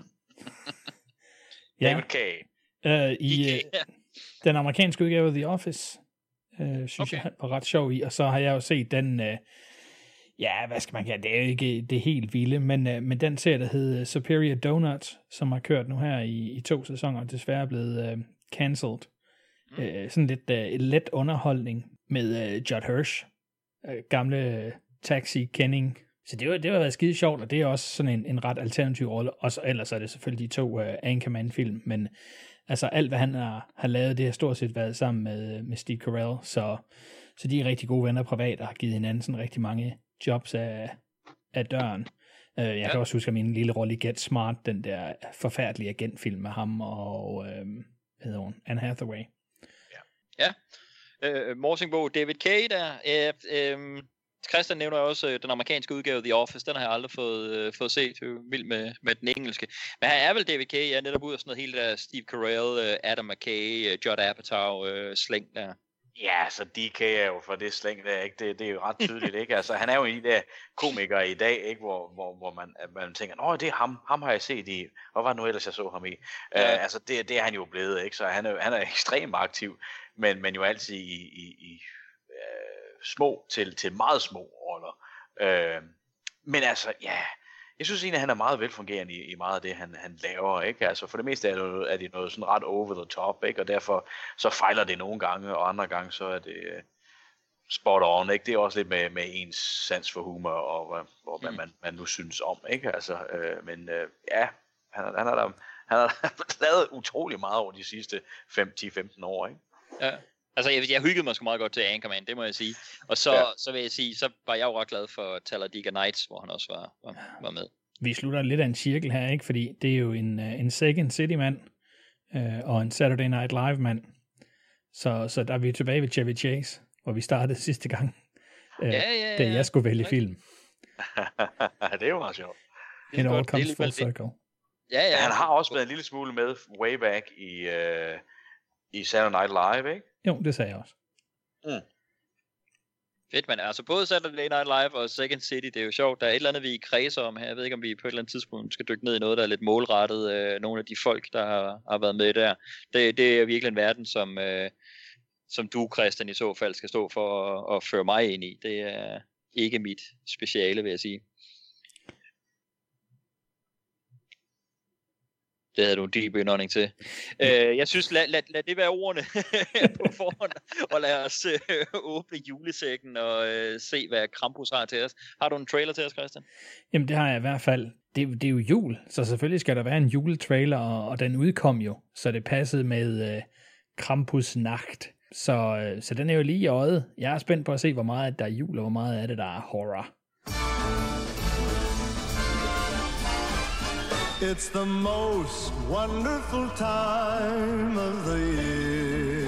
Ja,
David K.
uh, i uh, den amerikanske udgave af The Office, uh, synes okay. Jeg var ret sjov i, og så har jeg jo set den, uh, ja, hvad skal man kalde det, er jo ikke det helt vilde, men, uh, men den serie, der hed Superior Donut, som har kørt nu her i, i to sæsoner, desværre er blevet uh, cancelled. Mm. Uh, sådan lidt uh, let underholdning med uh, Judd Hirsch, uh, gamle uh, Taxi Kenning. Så det var, det var været skide sjovt, og det er også sådan en, en ret alternativ rolle. Og så, ellers er det selvfølgelig de to uh, Anchorman-film, men altså alt, hvad han har, har lavet, det har stort set været sammen med, med Steve Carell, så, så de er rigtig gode venner privat, og har givet hinanden sådan rigtig mange jobs af, af døren. Uh, jeg ja. kan også huske min lille rolle i Get Smart, den der forfærdelige agentfilm med ham og, uh, hvad hedder hun, Anne Hathaway.
øh, Morsingbo, David K. der. Øh, øh, Christian nævner også øh, den amerikanske udgave The Office. Den har jeg aldrig fået, øh, fået set. Jeg er jo vild med, med den engelske. Men han er vel David K. Ja, netop ud af sådan noget hele der Steve Carell, øh, Adam McKay, øh, Judd Apatow øh, slæng der.
Ja, så DK er jo for det slæng der, ikke? Det, det er jo ret tydeligt, ikke? Altså, han er jo en der komikere i dag, ikke? Hvor, hvor, hvor man, man tænker, nå, det er ham, ham har jeg set i, hvad var det nu ellers, jeg så ham i? Ja. Uh, altså, det, det er han jo blevet, ikke? Så han er, han er ekstremt aktiv, men, men jo altid i, i, i små til, til meget små roller. Uh, men altså, ja, jeg synes egentlig, at han er meget velfungerende i, i meget af det, han, han laver, ikke? Altså, for det meste er det, er det noget sådan ret over the top, ikke? Og derfor så fejler det nogle gange, og andre gange så er det øh, spot on, ikke? Det er også lidt med, med ens sans for humor, og, hvad- og hvad
Mm.
man, man nu synes om, ikke? Altså, øh, men øh, ja, han, han har da han har lavet utrolig meget over de sidste 5-10-15 år, ikke?
Ja. Altså, jeg, jeg hyggede mig sgu meget godt til Anchorman, det må jeg sige. Og så,
Ja.
så vil jeg sige, så var jeg jo ret glad for Talladega Nights, hvor han også var, var, var med.
Vi slutter lidt af en cirkel her, ikke? Fordi det er jo en, øh, en Second City-mand øh, og en Saturday Night Live-mand. Så, så der er vi tilbage ved Chevy Chase, hvor vi startede sidste gang, øh,
Ja, ja,
da
ja.
jeg skulle vælge film.
det er jo meget sjovt.
It all comes full circle.
Ja, ja.
Han har også været en lille smule med way back i, øh, i Saturday Night Live, ikke?
Jo, det sagde jeg også. Mm.
Fedt, men altså både Saturday Night Live og Second City, det er jo sjovt. Der er et eller andet, vi kredser om her. Jeg ved ikke, om vi på et eller andet tidspunkt skal dykke ned i noget, der er lidt målrettet. Øh, nogle af de folk, der har, har været med der. Det, det er virkelig en verden, som, øh, som du, Christian, i så fald skal stå for at, at føre mig ind i. Det er ikke mit speciale, vil jeg sige. Det havde du en deep indånding til. Øh, jeg synes, lad, lad, lad det være ordene på forhånd, og lad os øh, åbne julesækken og øh, se, hvad Krampus har til os. Har du en trailer til os, Christian?
Jamen, det har jeg i hvert fald. Det, det er jo jul, så selvfølgelig skal der være en juletrailer, og, og den udkom jo, så det passede med øh, Krampus Nacht. Så, øh, så den er jo lige i øjet. Jeg er spændt på at se, hvor meget der er jul, og hvor meget af det, der er horror.
It's the most wonderful time of the year.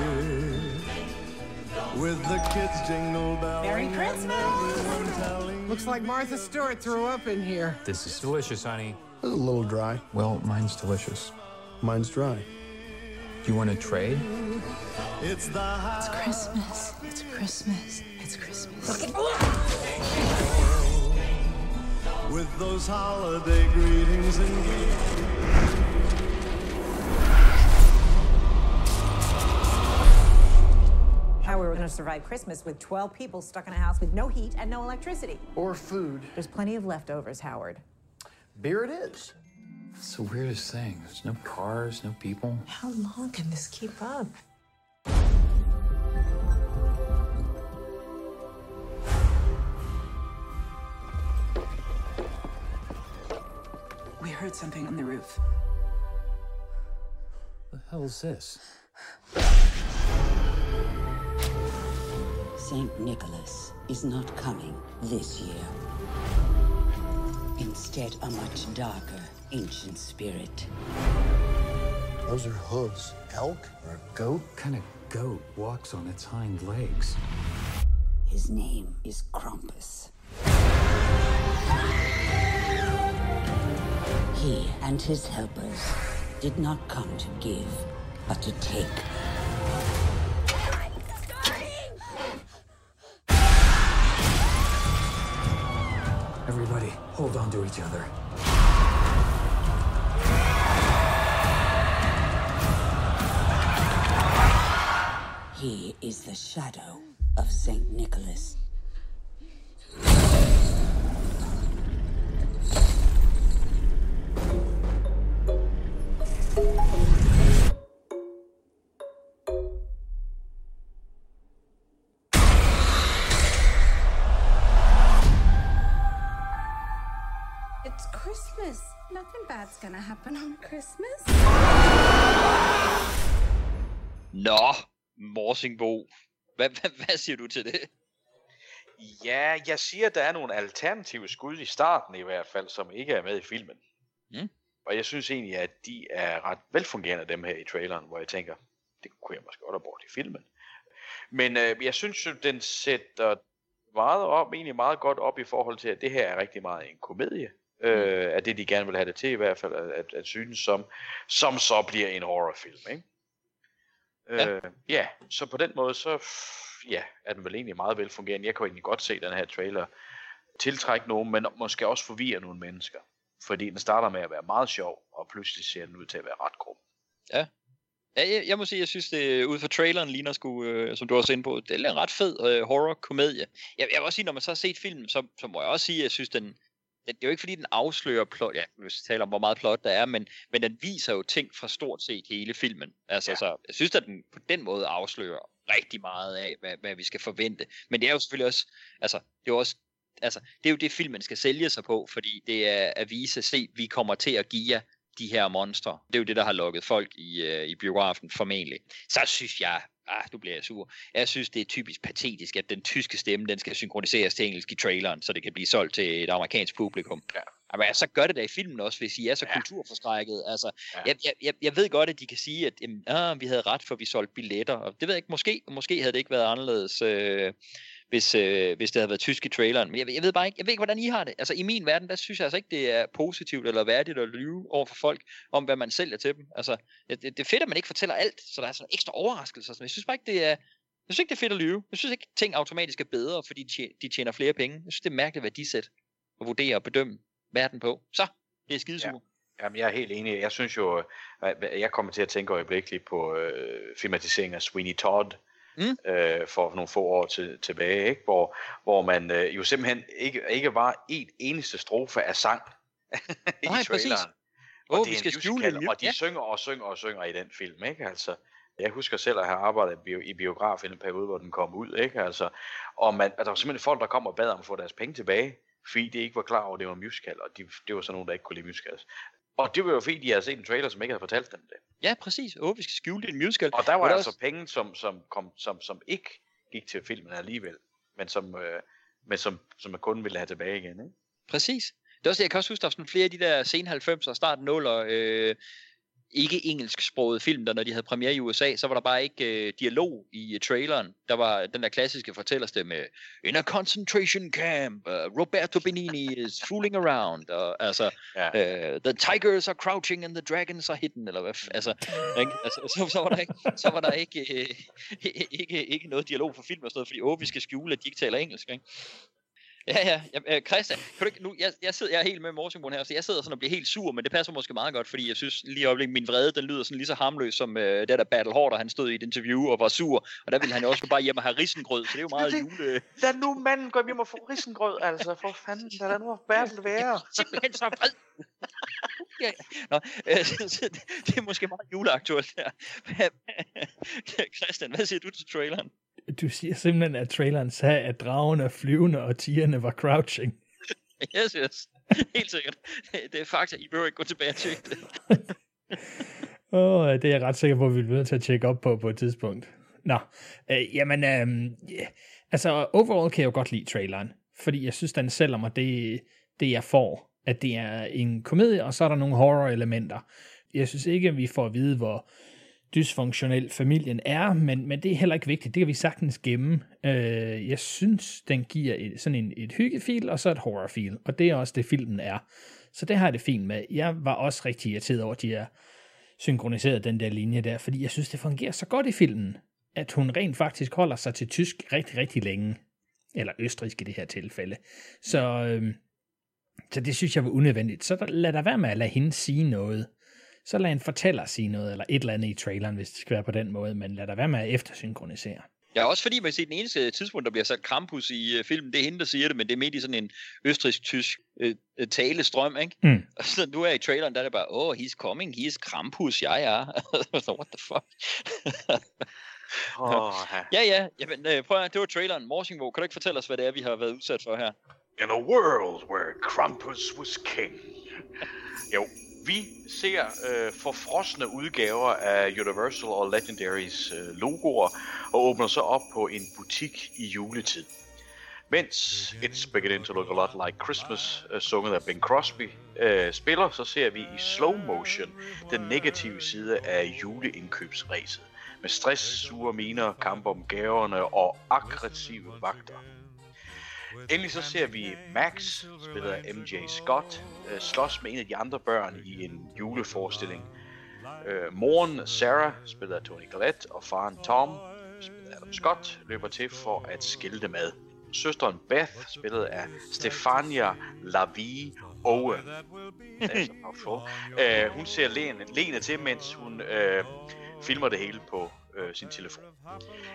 With the kids jingle belling.
Merry Christmas! Looks like Martha Stewart threw up in here.
This is delicious, honey.
It's a little dry.
Well, mine's delicious.
Mine's dry.
Do you want to trade?
It's the
It's Christmas. It's Christmas. It's Christmas.
With those holiday greetings and gifts.
How are we were going to survive Christmas with 12 people stuck in a house with no heat and no electricity.
Or food.
There's plenty of leftovers, Howard.
Beer it is.
It's the weirdest thing. There's no cars, no people.
How long can this keep up?
Heard something on the roof.
The hell's this?
St. Nicholas is not coming this year. Instead, a much darker, ancient spirit.
Those are hooves. Elk or a goat?
What kind of goat walks on its hind legs?
His name is Krampus. He and his helpers did not come to give, but to take.
Everybody, hold on to each other.
He is the shadow of St. Nicholas.
Gonna happen on Christmas.
Nå, Morsingbo. Hvad, hvad, hvad siger du til det?
Ja, jeg siger, at der er nogle alternative skud i starten i hvert fald, som ikke er med i filmen.
Mm.
Og jeg synes egentlig, at de er ret velfungerende, dem her i traileren, hvor jeg tænker, det kunne jeg måske godt have brugt i filmen. Men øh, jeg synes jo, den sætter meget op, egentlig meget godt op i forhold til, at det her er rigtig meget en komedie. Øh, at det de gerne vil have det til i hvert fald, at, at, synes som, som så bliver en horrorfilm, ikke?
Ja.
Øh, ja, så på den måde, så ja, er den vel egentlig meget velfungerende. Jeg kunne egentlig godt se den her trailer tiltrække nogen, men måske også forvirre nogle mennesker. Fordi den starter med at være meget sjov, og pludselig ser den ud til at være ret grum.
Ja. Ja, jeg, jeg må sige, jeg synes, det ud fra traileren ligner sgu, øh, som du også er inde på, det er en ret fed øh, horror-komedie. Jeg, jeg vil også sige, når man så har set filmen, så, så må jeg også sige, at jeg synes, den, det er jo ikke fordi, den afslører plot, ja, hvis vi taler om, hvor meget plot der er, men, men den viser jo ting fra stort set hele filmen. Altså, ja. så jeg synes, at den på den måde afslører rigtig meget af, hvad, hvad vi skal forvente. Men det er jo selvfølgelig også, altså, det er jo også, altså, det er jo det, filmen skal sælge sig på, fordi det er at vise, se, vi kommer til at give jer de her monstre. Det er jo det, der har lukket folk i, øh, i biografen formentlig. Så synes jeg, ah, du bliver jeg sur. Jeg synes, det er typisk patetisk, at den tyske stemme, den skal synkroniseres til engelsk i traileren, så det kan blive solgt til et amerikansk publikum.
Ja.
Men så gør det da i filmen også, hvis I er så ja. kulturforskrækket. Altså, ja. jeg, jeg, jeg, jeg ved godt, at de kan sige, at jamen, ah, vi havde ret, for vi solgte billetter. Og det ved jeg ikke, måske, måske havde det ikke været anderledes, øh, hvis, øh, hvis det havde været tysk i traileren. Men jeg, jeg ved bare ikke, jeg ved ikke, hvordan I har det. Altså i min verden, der synes jeg altså ikke, det er positivt eller værdigt at lyve over for folk, om hvad man sælger til dem. Altså, det, det er fedt, at man ikke fortæller alt, så der er sådan ekstra overraskelser. Jeg synes bare ikke, det er, jeg synes ikke, det er fedt at lyve. Jeg synes ikke, ting automatisk er bedre, fordi de tjener, flere penge. Jeg synes, det er mærkeligt værdisæt at vurdere og bedømme verden på. Så, det er skidesur. Ja.
Jamen, jeg er helt enig. Jeg synes jo, øh, jeg kommer til at tænke øjeblikkeligt på øh, filmatiseringen af Sweeney Todd, mm. øh, for nogle få år til, tilbage, ikke? Hvor, hvor man øh, jo simpelthen ikke, ikke var et eneste strofe af sang i
Nej,
traileren. Og
Åh,
det
vi
er
skal
en musical,
det.
og de
Ja.
synger og synger og synger i den film, ikke? Altså, jeg husker selv at have arbejdet i bio, i biograf i en periode, hvor den kom ud, ikke? Altså, og man, der var simpelthen folk, der kom og bad om at få deres penge tilbage, fordi de ikke var klar over, at det var musical, og de, det var sådan nogen, der ikke kunne lide musicals. Og det var jo fordi, de havde set en trailer, som ikke havde fortalt dem det.
Ja, præcis. Åh, vi skal skjule det i en musical.
Og der var
der
altså
også-
penge, som, som, kom, som, som ikke gik til filmen alligevel, men som, øh, men som, som man kun ville have tilbage igen, ikke?
Præcis. Det er også, jeg kan også huske, der var sådan flere af de der sen 90'er og start 0'er, øh, ikke engelsksprogede film, der når de havde premiere i USA, så var der bare ikke øh, dialog i øh, traileren. Der var den der klassiske fortællerstemme, in a concentration camp, uh, Roberto Benini is fooling around, og altså,
ja.
uh, the tigers are crouching and the dragons are hidden, eller hvad, altså, ikke? altså så, så, var der ikke, så var der ikke, øh, ikke, ikke noget dialog for film og sådan noget, fordi åh, vi skal skjule, at de ikke taler engelsk, ikke? Ja, ja. ja øh, Christian, kan du ikke, nu, jeg, jeg, sidder, jeg er helt med Morsingbogen her, så jeg sidder sådan og bliver helt sur, men det passer måske meget godt, fordi jeg synes lige i øjeblikket, min vrede, den lyder sådan lige så harmløs som øh, det der Battle Horder, han stod i et interview og var sur, og der ville han jo også bare hjem og have risengrød, så det er jo meget jule...
Lad nu manden gå hjem og få risengrød, altså, for fanden, lad da nu Bertel være.
Simpelthen så vred. ja. Nå, øh, så, det, det er måske meget juleaktuelt her. Christian, hvad siger du til traileren?
Du siger simpelthen, at traileren sagde, at dragen er flyvende, og tigerne var crouching.
Yes, yes. Helt sikkert. Det, er fakta. I behøver ikke gå tilbage og tjekke det.
Åh, oh, det er jeg ret sikker på, at vi bliver nødt til at tjekke op på på et tidspunkt. Nå, øh, jamen, øh, yeah. altså overall kan jeg jo godt lide traileren, fordi jeg synes, den sælger mig det, det jeg får, at det er en komedie, og så er der nogle horror-elementer. Jeg synes ikke, at vi får at vide, hvor dysfunktionel familien er, men, men det er heller ikke vigtigt. Det kan vi sagtens gemme. Øh, jeg synes, den giver et, sådan en, et hyggefil, og så et horrorfil, og det er også det, filmen er. Så det har jeg det fint med. Jeg var også rigtig irriteret over, at de er synkroniseret den der linje der, fordi jeg synes, det fungerer så godt i filmen, at hun rent faktisk holder sig til tysk rigtig, rigtig længe. Eller østrisk i det her tilfælde. Så, øh, så det synes jeg var unødvendigt. Så der, lad der være med at lade hende sige noget. Så lad en fortæller sige noget, eller et eller andet i traileren, hvis det skal være på den måde, men lad der være med at eftersynkronisere.
Ja, også fordi man kan se, den eneste tidspunkt, der bliver sat Krampus i uh, filmen, det er hende, der siger det, men det er midt i sådan en østrisk-tysk uh, talestrøm, ikke?
Mm.
Og så nu er i traileren, der er det bare, oh, he's coming, he's Krampus, ja, ja. what the fuck?
Åh,
ja, ja, jamen, uh, prøv at, det var traileren. Morsingbo, kan du ikke fortælle os, hvad det er, vi har været udsat for her?
In a world where Krampus was king. Jo, vi ser øh, forfrosne udgaver af Universal og Legendaries øh, logoer og åbner så op på en butik i juletid. Mens It's Beginning to Look a Lot Like Christmas, øh, sunget af Ben Crosby, øh, spiller, så ser vi i slow motion den negative side af juleindkøbsræset. Med stress, sure miner, kamp om gaverne og aggressive vagter. Endelig så ser vi Max, spillet af MJ Scott, øh, slås med en af de andre børn i en juleforestilling. Øh, moren Sarah, spillet af Tony Collette, og faren Tom, spillet af Adam Scott, løber til for at skille dem ad. Søsteren Beth, spillet af Stefania Lavie mouthful. øh, hun ser Lene, Lene til, mens hun øh, filmer det hele på øh, sin telefon.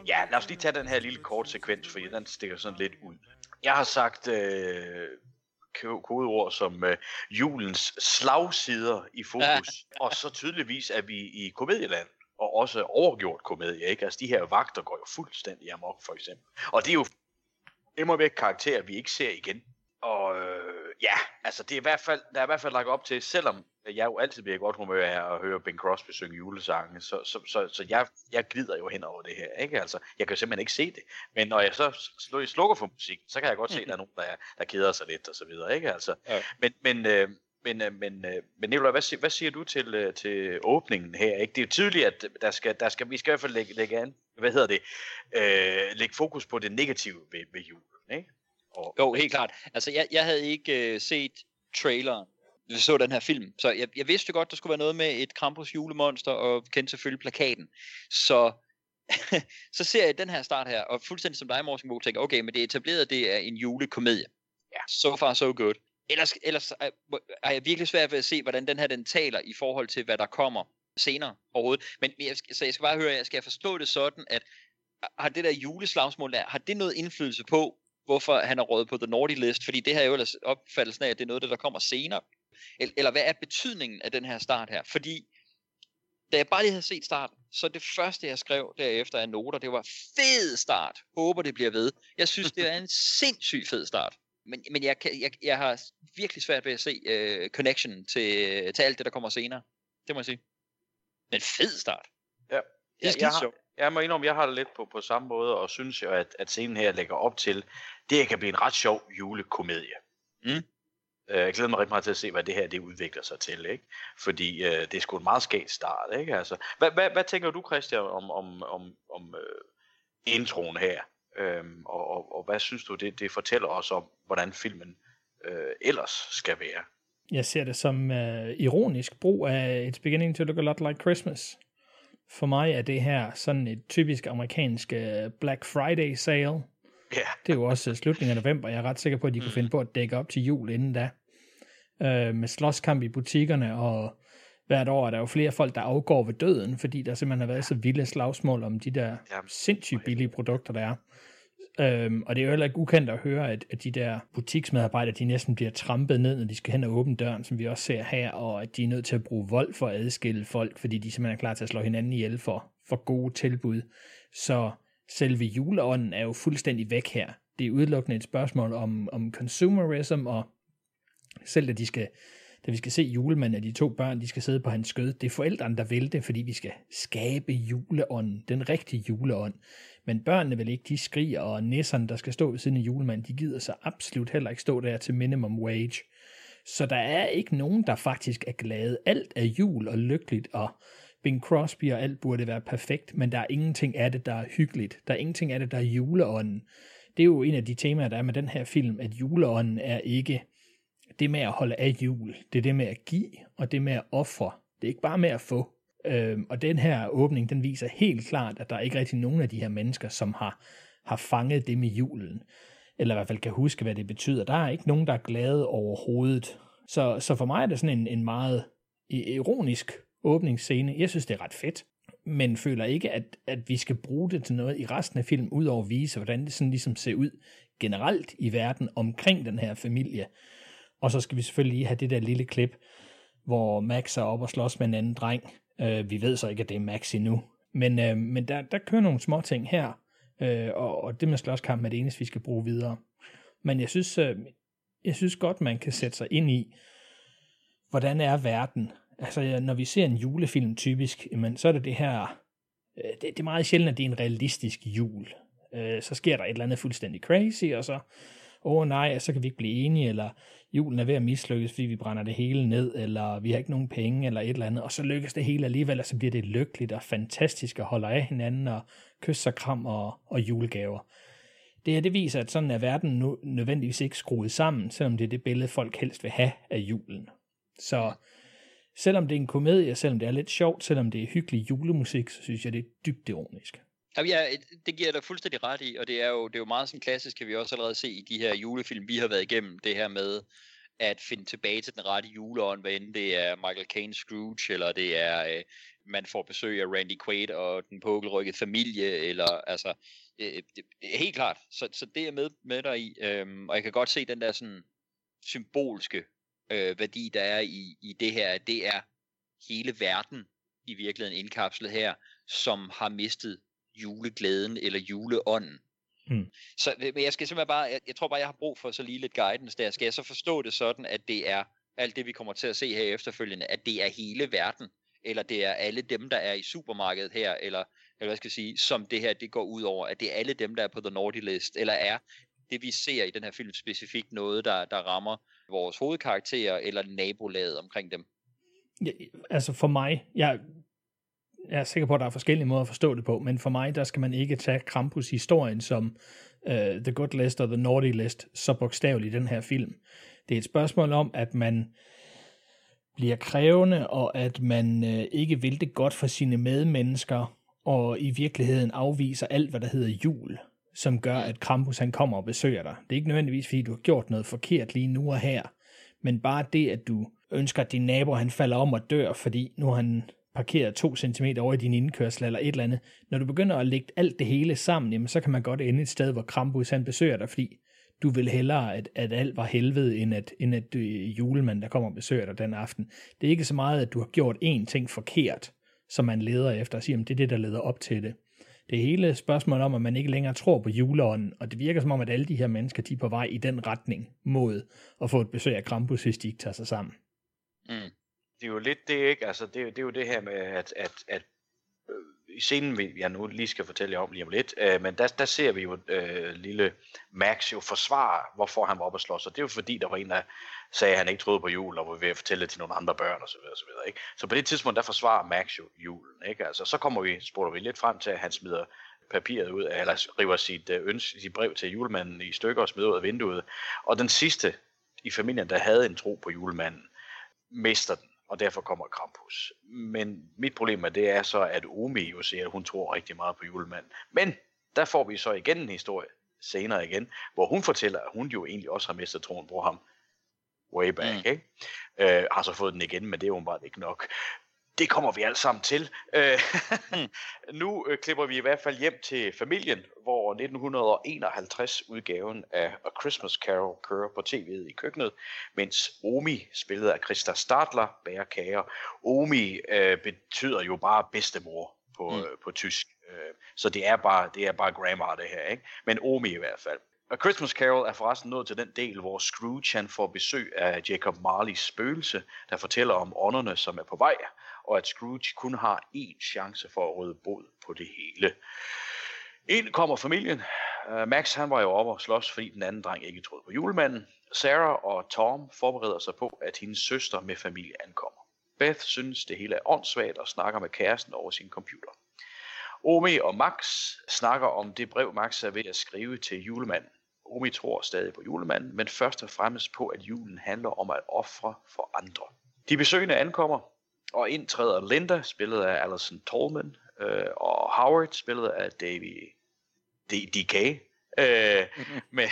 Ja, lad os lige tage den her lille kort sekvens, fordi den stikker sådan lidt ud. Jeg har sagt øh, ko- kodeord som øh, julens slagsider i fokus, og så tydeligvis er vi i komedieland, og også overgjort komedie, ikke? Altså de her vagter går jo fuldstændig amok, for eksempel. Og det er jo immer væk karakterer, vi ikke ser igen. Og øh, ja, altså det er i hvert fald, der er i hvert fald lagt op til, selvom jeg jo altid bliver godt humør af at høre Ben Crosby synge julesange, så, så, så, så jeg, jeg glider jo hen over det her, ikke? Altså, jeg kan jo simpelthen ikke se det. Men når jeg så sl- slukker for musik, så kan jeg godt se, at der er nogen, der, der keder sig lidt og så videre, ikke? Altså,
Ja.
men, men, øh, men, øh, men, øh, men Nicolai, hvad, siger, hvad siger du til, øh, til åbningen her? Ikke? Det er jo tydeligt, at der skal, der skal, vi skal i hvert fald lægge, lægge an, hvad hedder det, øh, lægge fokus på det negative ved, ved julen, ikke? Og,
Jo, helt klart. Altså, jeg, jeg havde ikke øh, set traileren, så den her film, så jeg, jeg vidste jo godt, der skulle være noget med et Krampus julemonster, og kendte selvfølgelig plakaten. Så, så ser jeg den her start her, og fuldstændig som dig, Morsen tænker, okay, men det er etableret, det er en julekomedie. Ja. So far, so good. Ellers, ellers er, er jeg virkelig svært ved at se, hvordan den her den taler i forhold til, hvad der kommer senere overhovedet. Men jeg, så jeg skal bare høre, skal jeg forstå det sådan, at har det der juleslagsmål der, har det noget indflydelse på, hvorfor han er rådet på The Naughty List? Fordi det her er jo ellers opfattelsen af, at det er noget, der kommer senere. Eller, hvad er betydningen af den her start her? Fordi da jeg bare lige havde set starten, så det første, jeg skrev derefter af noter, det var fed start. Håber, det bliver ved. Jeg synes, det er en sindssygt fed start. Men, men jeg, kan, jeg, jeg har virkelig svært ved at se uh, connection til, til alt det, der kommer senere. Det må jeg sige. Men fed start.
Ja.
Det er
Jeg, jeg, har, jeg må indrømme, jeg har det lidt på, på samme måde, og synes jo, at, at scenen her lægger op til, det kan blive en ret sjov julekomedie.
Mm.
Øh, Jeg glæder mig rigtig meget til at se, hvad det her det udvikler sig til, ikke? Fordi øh, det er sgu en meget skægt start, ikke? Altså, hvad, hvad, hvad tænker du, Christian, om, om, om, om øh, introen her? Øhm, og, og, og hvad synes du, det, det fortæller os om, hvordan filmen øh, ellers skal være?
Jeg ser det som uh, ironisk brug af It's Beginning to Look a Lot Like Christmas. For mig er det her sådan et typisk amerikansk uh, Black Friday sale.
Ja.
Det er jo også uh, slutningen af november. Jeg er ret sikker på, at de kunne finde på at dække op til jul inden da. Uh, med slåskamp i butikkerne, og hvert år er der jo flere folk, der afgår ved døden, fordi der simpelthen har været så vilde slagsmål om de der sindssygt billige produkter, der er. Øhm, og det er jo heller ikke ukendt at høre, at, at de der butiksmedarbejdere, de næsten bliver trampet ned, når de skal hen og åbne døren, som vi også ser her, og at de er nødt til at bruge vold for at adskille folk, fordi de simpelthen er klar til at slå hinanden ihjel for, for gode tilbud. Så selve juleånden er jo fuldstændig væk her. Det er udelukkende et spørgsmål om, om consumerism, og selv da de skal da vi skal se julemanden af de to børn, de skal sidde på hans skød. Det er forældrene, der vil det, fordi vi skal skabe juleånden, den rigtige juleånd. Men børnene vil ikke, de skriger, og nisserne, der skal stå ved siden af julemanden, de gider så absolut heller ikke stå der til minimum wage. Så der er ikke nogen, der faktisk er glade. Alt er jul og lykkeligt, og Bing Crosby og alt burde være perfekt, men der er ingenting af det, der er hyggeligt. Der er ingenting af det, der er juleånden. Det er jo en af de temaer, der er med den her film, at juleånden er ikke det med at holde af jul, det er det med at give, og det med at ofre. Det er ikke bare med at få. Øhm, og den her åbning, den viser helt klart, at der er ikke rigtig nogen af de her mennesker, som har, har fanget det med julen. Eller i hvert fald kan huske, hvad det betyder. Der er ikke nogen, der er glade overhovedet. Så, så for mig er det sådan en, en meget ironisk åbningsscene. Jeg synes, det er ret fedt men føler ikke, at, at vi skal bruge det til noget i resten af filmen, udover at vise, hvordan det sådan ligesom ser ud generelt i verden omkring den her familie. Og så skal vi selvfølgelig lige have det der lille klip, hvor Max er op og slås med en anden dreng. Øh, vi ved så ikke, at det er Max endnu. Men, øh, men der, der kører nogle små ting her, øh, og, og det med slåskampen er det eneste, vi skal bruge videre. Men jeg synes, øh, jeg synes godt, man kan sætte sig ind i, hvordan er verden? Altså, når vi ser en julefilm typisk, jamen, så er det det her, øh, det, det er meget sjældent, at det er en realistisk jul. Øh, så sker der et eller andet fuldstændig crazy, og så, åh oh, nej, så kan vi ikke blive enige, eller julen er ved at mislykkes, fordi vi brænder det hele ned, eller vi har ikke nogen penge, eller et eller andet, og så lykkes det hele alligevel, og så bliver det lykkeligt og fantastisk, og holder af hinanden, og kysser kram og, og julegaver. Det her, det viser, at sådan er verden nu nødvendigvis ikke skruet sammen, selvom det er det billede, folk helst vil have af julen. Så selvom det er en komedie, selvom det er lidt sjovt, selvom det er hyggelig julemusik, så synes jeg, det er dybt ironisk.
Jamen, ja, det giver jeg dig fuldstændig ret i, og det er jo, det er jo meget sådan klassisk, kan vi også allerede se i de her julefilm, vi har været igennem, det her med at finde tilbage til den rette juleånd, hvad enten det er Michael Caine Scrooge, eller det er, øh, man får besøg af Randy Quaid og den pukkelrykkede familie, eller altså, øh, øh, det, helt klart, så, så det er med, med dig i, øhm, og jeg kan godt se den der sådan symbolske øh, værdi, der er i, i det her, at det er hele verden i virkeligheden indkapslet her, som har mistet juleglæden eller juleånden.
Mm.
Så men jeg skal simpelthen bare, jeg, jeg tror bare, jeg har brug for så lige lidt guidance der. Skal jeg så forstå det sådan, at det er alt det, vi kommer til at se her efterfølgende, at det er hele verden, eller det er alle dem, der er i supermarkedet her, eller, eller hvad skal jeg sige, som det her det går ud over, at det er alle dem, der er på The Naughty List, eller er det, vi ser i den her film specifikt noget, der, der rammer vores hovedkarakterer eller nabolaget omkring dem?
Ja, altså for mig, jeg, jeg er sikker på, at der er forskellige måder at forstå det på, men for mig, der skal man ikke tage Krampus-historien som uh, The Good List og The Naughty List så bogstaveligt i den her film. Det er et spørgsmål om, at man bliver krævende, og at man uh, ikke vil det godt for sine medmennesker, og i virkeligheden afviser alt, hvad der hedder jul, som gør, at Krampus han kommer og besøger dig. Det er ikke nødvendigvis, fordi du har gjort noget forkert lige nu og her, men bare det, at du ønsker, at din nabo han falder om og dør, fordi nu har han parkeret to centimeter over i din indkørsel eller et eller andet. Når du begynder at lægge alt det hele sammen, jamen, så kan man godt ende et sted, hvor Krampus han besøger dig, fordi du vil hellere, at, at alt var helvede, end at, end at øh, julemanden, der kommer og besøger dig den aften. Det er ikke så meget, at du har gjort én ting forkert, som man leder efter og siger, at det er det, der leder op til det. Det er hele spørgsmålet om, at man ikke længere tror på juleånden, og det virker som om, at alle de her mennesker, de er på vej i den retning mod at få et besøg af Krampus, hvis de ikke tager sig sammen.
Mm. Det er jo lidt det, ikke? Altså, det, det er jo det her med, at, at, at øh, i scenen, vi- jeg nu lige skal fortælle jer om lige om lidt, øh, men der, der ser vi jo øh, lille Max jo forsvare, hvorfor han var oppe og slås, og det er jo fordi, der var en, der sagde, at han ikke troede på jul, og var ved at fortælle det til nogle andre børn, osv. osv. Ikke? Så på det tidspunkt, der forsvarer Max jo julen. Ikke? Altså, så kommer vi, spoler vi lidt frem til, at han smider papiret ud, eller river sit, øh, ønske, sit brev til julemanden i stykker og smider ud af vinduet. Og den sidste i familien, der havde en tro på julemanden, mister den, og derfor kommer Krampus. Men mit problem med det er så, at Omi jo siger, at hun tror rigtig meget på julemanden. Men der får vi så igen en historie senere igen, hvor hun fortæller, at hun jo egentlig også har mistet troen på ham way back, mm. ikke? Øh, har så fået den igen, men det er bare ikke nok. Det kommer vi alle sammen til. Øh, nu øh, klipper vi i hvert fald hjem til familien, hvor 1951 udgaven af A Christmas Carol kører på tv'et i køkkenet, mens Omi, spillet af Christa Stadler, bærer kager. Omi øh, betyder jo bare bedstemor på, mm. øh, på tysk. Øh, så det er bare det er bare grammar det her, ikke? Men Omi i hvert fald. A Christmas Carol er forresten nået til den del, hvor Scrooge han får besøg af Jacob Marleys spøgelse, der fortæller om ånderne, som er på vej, og at Scrooge kun har én chance for at råde bod på det hele. Ind kommer familien. Øh, Max han var jo oppe og slås, fordi den anden dreng ikke troede på julemanden. Sarah og Tom forbereder sig på, at hendes søster med familie ankommer. Beth synes, det hele er åndssvagt og snakker med kæresten over sin computer. Omi og Max snakker om det brev, Max er ved at skrive til julemanden. Omi tror stadig på julemanden, men først og fremmest på, at julen handler om at ofre for andre. De besøgende ankommer, og indtræder Linda, spillet af Alison Tolman, øh, og Howard, spillet af Davy D- DK, øh, med,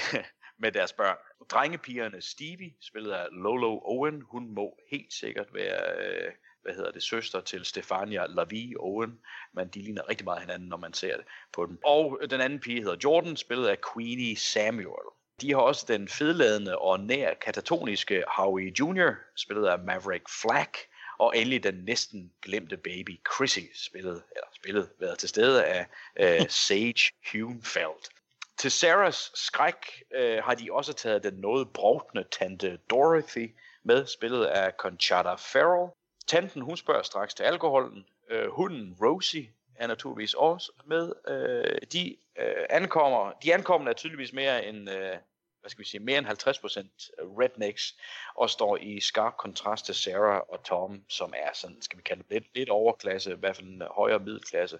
med deres børn. Drengepigerne Stevie, spillet af Lolo Owen, hun må helt sikkert være, øh, hvad hedder det, søster til Stefania Lavie Owen, men de ligner rigtig meget hinanden, når man ser det på dem. Og den anden pige hedder Jordan, spillet af Queenie Samuel. De har også den fedladende og nær katatoniske Howie Jr., spillet af Maverick Flack, og endelig den næsten glemte baby Chrissy, spillet, eller spillet, været til stede af øh, Sage Hunefeldt. Til Sarahs skræk øh, har de også taget den noget brovtende tante Dorothy med, spillet af Conchata Farrell. Tanten, hun spørger straks til alkoholen. Øh, hunden Rosie er naturligvis også med. Øh, de, øh, ankommer, de ankommende er tydeligvis mere end, øh, hvad skal vi sige, mere end 50% øh, rednecks, og står i skarp kontrast til Sarah og Tom, som er sådan, skal vi kalde det, lidt, lidt overklasse, i hvert fald en højere middelklasse,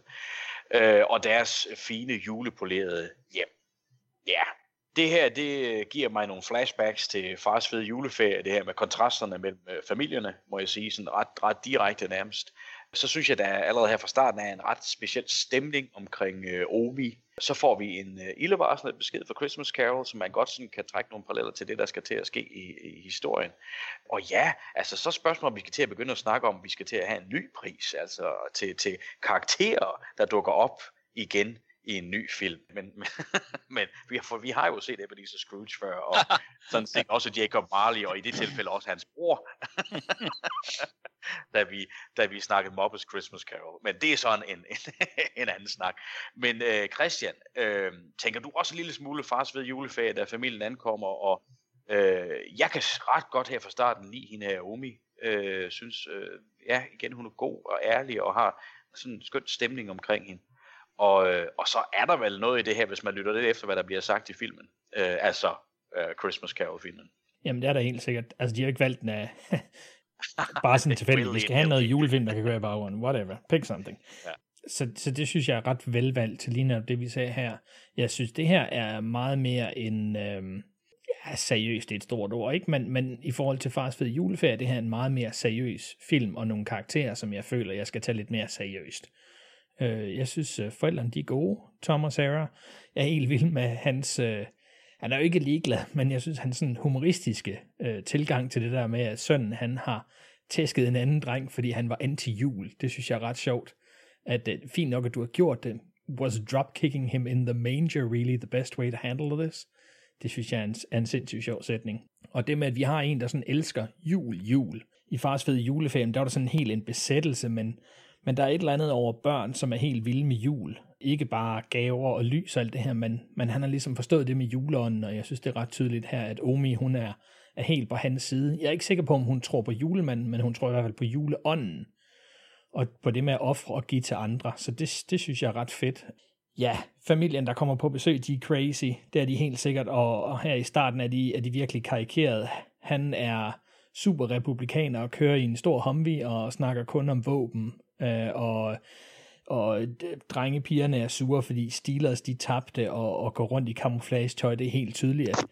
øh, og deres fine julepolerede hjem. Ja, det her, det giver mig nogle flashbacks til fars fede juleferie, det her med kontrasterne mellem øh, familierne, må jeg sige, sådan ret, ret direkte nærmest. Så synes jeg, der allerede her fra starten er en ret speciel stemning omkring øh, Omi. Så får vi en øh, ildevarslende besked fra Christmas Carol, som man godt sådan kan trække nogle paralleller til det, der skal til at ske i, i historien. Og ja, altså så spørgsmålet, om vi skal til at begynde at snakke om, om vi skal til at have en ny pris, altså til, til karakterer, der dukker op igen i en ny film. Men, men, men vi, har, for vi har jo set Ebenezer Scrooge før, og sådan set også Jacob Marley, og i det tilfælde også hans bror, da, vi, da vi snakkede Muppets Christmas Carol. Men det er sådan en, en, en anden snak. Men øh, Christian, øh, tænker du også en lille smule fars ved juleferie, da familien ankommer, og øh, jeg kan ret godt her fra starten lide hende her, Omi. Øh, synes, øh, ja, igen, hun er god og ærlig, og har sådan en skøn stemning omkring hende. Og, øh, og så er der vel noget i det her, hvis man lytter lidt efter, hvad der bliver sagt i filmen. Øh, altså øh, Christmas Carol-filmen.
Jamen, det er der helt sikkert. Altså, de har ikke valgt den af... bare sådan tilfældigt. Vi skal have noget julefilm, der kan gøre i baggrunden. Whatever. Pick something.
Ja.
Så, så det synes jeg er ret velvalgt til lige netop det, vi sagde her. Jeg synes, det her er meget mere en... Øhm, ja, seriøst, det er et stort ord, ikke? Men, men i forhold til Fars Fed Juleferie, det her er en meget mere seriøs film, og nogle karakterer, som jeg føler, jeg skal tage lidt mere seriøst. Øh, jeg synes, øh, forældrene de er gode, Tom og Sarah. Jeg er helt vild med hans... Øh, han er jo ikke ligeglad, men jeg synes, hans sådan humoristiske øh, tilgang til det der med, at sønnen han har tæsket en anden dreng, fordi han var anti-jul. Det synes jeg er ret sjovt. At øh, fint nok, at du har gjort det. Was dropkicking him in the manger really the best way to handle this? Det synes jeg er en, er en sindssygt sjov sætning. Og det med, at vi har en, der sådan elsker jul, jul. I Fars Fede Julefilm, der var der sådan helt en besættelse, men, men der er et eller andet over børn, som er helt vilde med jul. Ikke bare gaver og lys og alt det her, men, men han har ligesom forstået det med juleånden, og jeg synes, det er ret tydeligt her, at Omi, hun er, er helt på hans side. Jeg er ikke sikker på, om hun tror på julemanden, men hun tror i hvert fald på juleånden. Og på det med at ofre og give til andre. Så det, det synes jeg er ret fedt. Ja, familien, der kommer på besøg, de er crazy. Det er de helt sikkert. Og, og her i starten er de, er de virkelig karikeret. Han er super republikaner og kører i en stor Humvee og snakker kun om våben. Øh, og og drengepigerne er sure, fordi Steelers de tabte og, og går rundt i camouflage-tøj. Det er helt tydeligt, at,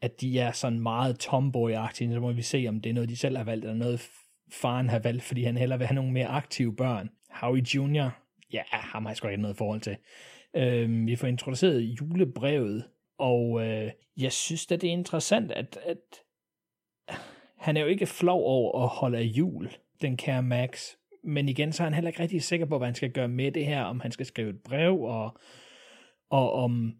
at de er sådan meget tomboy-agtige. Så må vi se, om det er noget, de selv har valgt, eller noget faren har valgt, fordi han hellere vil have nogle mere aktive børn. Howie Jr., ja, ham har jeg sgu ikke noget forhold til. Øhm, vi får introduceret julebrevet, og øh, jeg synes da, det er interessant, at, at han er jo ikke flov over at holde af jul, den kære Max, men igen, så er han heller ikke rigtig sikker på, hvad han skal gøre med det her, om han skal skrive et brev, og, og om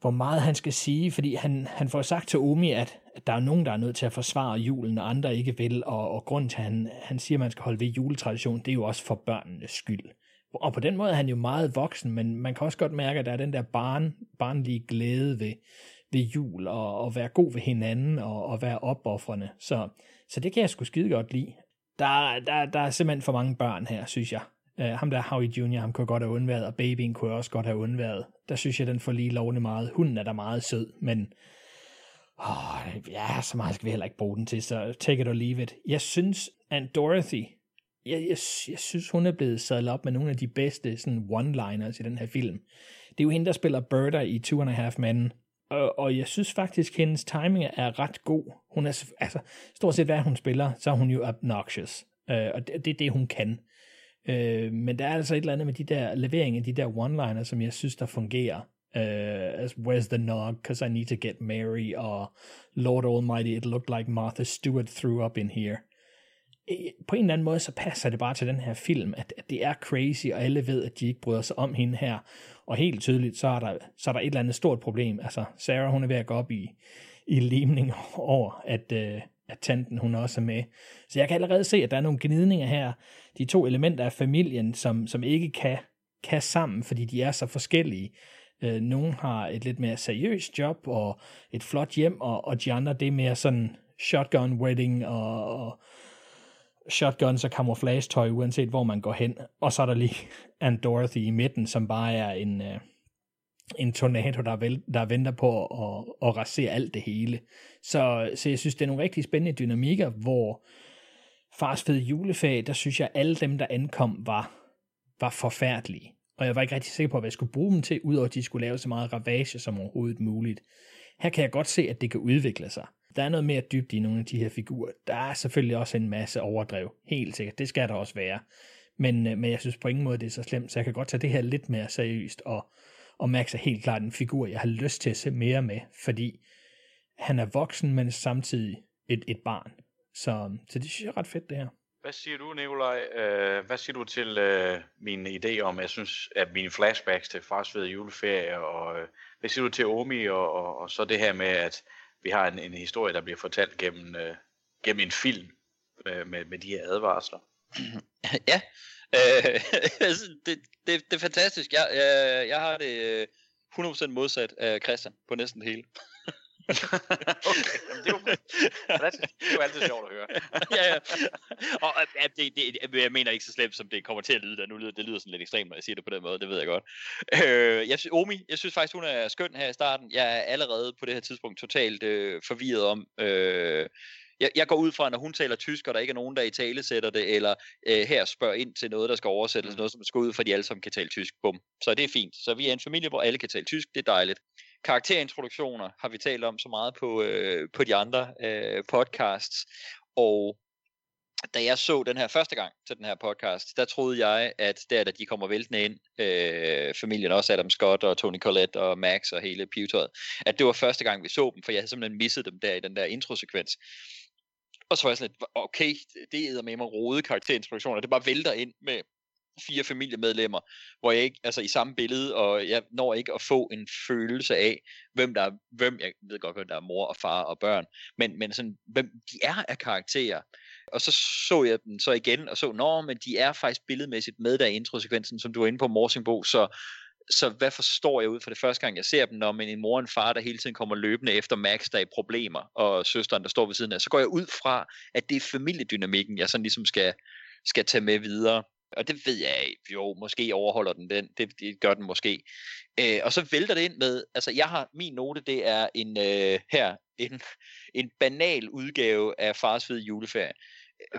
hvor meget han skal sige, fordi han, han får sagt til Omi, at, at der er nogen, der er nødt til at forsvare julen, og andre ikke vil, og, og grunden til, at han, han siger, at man skal holde ved juletradition, det er jo også for børnenes skyld. Og på den måde er han jo meget voksen, men man kan også godt mærke, at der er den der barn, barnlige glæde ved, ved jul, og, og være god ved hinanden, og, og være opoffrende. Så, så det kan jeg sgu skide godt lide. Der, der, der er simpelthen for mange børn her, synes jeg. Uh, ham der Howie Jr., ham kunne godt have undværet, og babyen kunne også godt have undværet. Der synes jeg, den får lige lovende meget. Hunden er da meget sød, men åh, ja, så meget skal vi heller ikke bruge den til, så take it or leave it. Jeg synes, at Dorothy, jeg, jeg, jeg synes, hun er blevet sadlet op med nogle af de bedste sådan one-liners i den her film. Det er jo hende, der spiller Berta i Two and a Half Men, og, og jeg synes faktisk, hendes timing er ret god. Hun er, altså, stort set hvad hun spiller, så er hun jo obnoxious. Øh, og det, det er det, hun kan. Øh, men der er altså et eller andet med de der leveringer, de der one-liners, som jeg synes, der fungerer. Uh, as where's the nog, because I need to get Mary, og Lord Almighty, it looked like Martha Stewart threw up in here. På en eller anden måde, så passer det bare til den her film, at, at det er crazy, og alle ved, at de ikke bryder sig om hende her. Og helt tydeligt, så er der, så er der et eller andet stort problem. Altså, Sarah, hun er ved at gå op i, i limning over, at, øh, at tanten, hun også er med. Så jeg kan allerede se, at der er nogle gnidninger her. De to elementer af familien, som, som ikke kan, kan sammen, fordi de er så forskellige. Øh, nogle har et lidt mere seriøst job og et flot hjem, og, og de andre, det er mere sådan shotgun wedding og, og shotguns og camouflage-tøj, uanset hvor man går hen. Og så er der lige Aunt Dorothy i midten, som bare er en, øh, en tornado, der, vel, der venter på at, at rasere alt det hele. Så, så jeg synes, det er nogle rigtig spændende dynamikker, hvor fars fede julefag, der synes jeg, alle dem, der ankom, var, var forfærdelige. Og jeg var ikke rigtig sikker på, hvad jeg skulle bruge dem til, udover at de skulle lave så meget ravage som overhovedet muligt. Her kan jeg godt se, at det kan udvikle sig. Der er noget mere dybt i nogle af de her figurer. Der er selvfølgelig også en masse overdrev. Helt sikkert. Det skal der også være. Men, øh, men jeg synes på ingen måde, det er så slemt, så jeg kan godt tage det her lidt mere seriøst. Og, og Max er helt klart en figur, jeg har lyst til at se mere med, fordi han er voksen, men samtidig et, et barn. Så, så det synes jeg er ret fedt, det her.
Hvad siger du, Nikolaj? Uh, hvad siger du til uh, min idé om, jeg synes, at mine flashbacks til fars ved juleferie, og uh, hvad siger du til Omi, og, og, og så det her med, at vi har en, en historie, der bliver fortalt gennem, øh, gennem en film øh, med, med de her advarsler?
ja, øh, altså, det, det, det er fantastisk. Jeg, jeg, jeg har det øh, 100% modsat af Christian på næsten det hele.
okay, det, er jo, det er jo altid sjovt at høre.
ja, ja. Og ja, det, det, jeg mener ikke så slemt, som det kommer til at lyde. Der. Nu lyder, det lyder sådan lidt ekstremt, når jeg siger det på den måde, det ved jeg godt. Øh, jeg, Omi, jeg synes faktisk, hun er skøn her i starten. Jeg er allerede på det her tidspunkt totalt øh, forvirret om... Øh, jeg, jeg går ud fra, når hun taler tysk, og der ikke er nogen, der i tale sætter det, eller øh, her spørger ind til noget, der skal oversættes, mm. noget, som skal ud, for de alle sammen kan tale tysk. Bum. Så det er fint. Så vi er en familie, hvor alle kan tale tysk. Det er dejligt karakterintroduktioner har vi talt om så meget på, øh, på de andre øh, podcasts, og da jeg så den her første gang til den her podcast, der troede jeg, at der da de kommer væltende ind, øh, familien også Adam Scott og Tony Collette og Max og hele pivetøjet, at det var første gang vi så dem, for jeg havde simpelthen misset dem der i den der introsekvens. Og så var jeg sådan lidt, okay, det er med mig rode karakterintroduktioner, det bare vælter ind med fire familiemedlemmer, hvor jeg ikke, altså i samme billede, og jeg når ikke at få en følelse af, hvem der er, hvem, jeg ved godt, hvem der er mor og far og børn, men, men sådan, hvem de er af karakterer. Og så så jeg den så igen, og så, nå, men de er faktisk billedmæssigt med der i introsekvensen, som du var inde på, Morsingbo, så så hvad forstår jeg ud fra det første gang, jeg ser dem, når man en mor og en far, der hele tiden kommer løbende efter Max, der er i problemer, og søsteren, der står ved siden af, så går jeg ud fra, at det er familiedynamikken, jeg sådan ligesom skal, skal tage med videre. Og det ved jeg, jo, måske overholder den den, det, det gør den måske. Øh, og så vælter det ind med, altså jeg har, min note, det er en, øh, her, en, en banal udgave af Fars Fede Juleferie.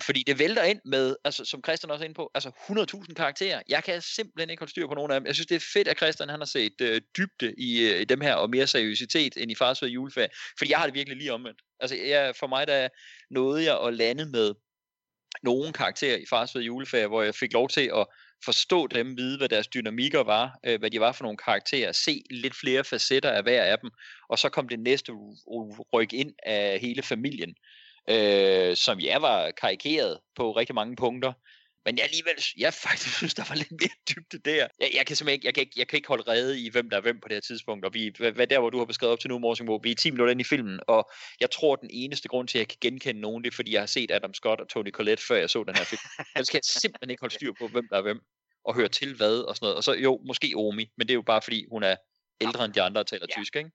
Fordi det vælter ind med, altså, som Christian også er inde på, altså 100.000 karakterer. Jeg kan simpelthen ikke holde styr på nogen af dem. Jeg synes, det er fedt, at Christian han har set øh, dybde i, øh, i dem her, og mere seriøsitet end i Fars Fede Juleferie. Fordi jeg har det virkelig lige omvendt. Altså, jeg, for mig, der nåede jeg at lande med nogle karakterer i Fars Juleferie, hvor jeg fik lov til at forstå dem, vide, hvad deres dynamikker var, øh, hvad de var for nogle karakterer, se lidt flere facetter af hver af dem, og så kom det næste ryk ind af hele familien øh, som jeg var karikeret på rigtig mange punkter. Men jeg alligevel, jeg faktisk synes, der var lidt mere dybde der. Jeg, jeg kan simpelthen ikke, jeg kan ikke, jeg kan ikke holde rede i, hvem der er hvem på det her tidspunkt. Og vi, hvad, hvad der, hvor du har beskrevet op til nu, Morsingbo, vi er 10 minutter ind i filmen, og jeg tror, den eneste grund til, at jeg kan genkende nogen, det er, fordi jeg har set Adam Scott og Tony Collette, før jeg så den her film. Jeg skal simpelthen ikke holde styr på, hvem der er hvem, og høre til hvad og sådan noget. Og så jo, måske Omi, men det er jo bare, fordi hun er ældre end de andre og taler ja. tysk, ikke?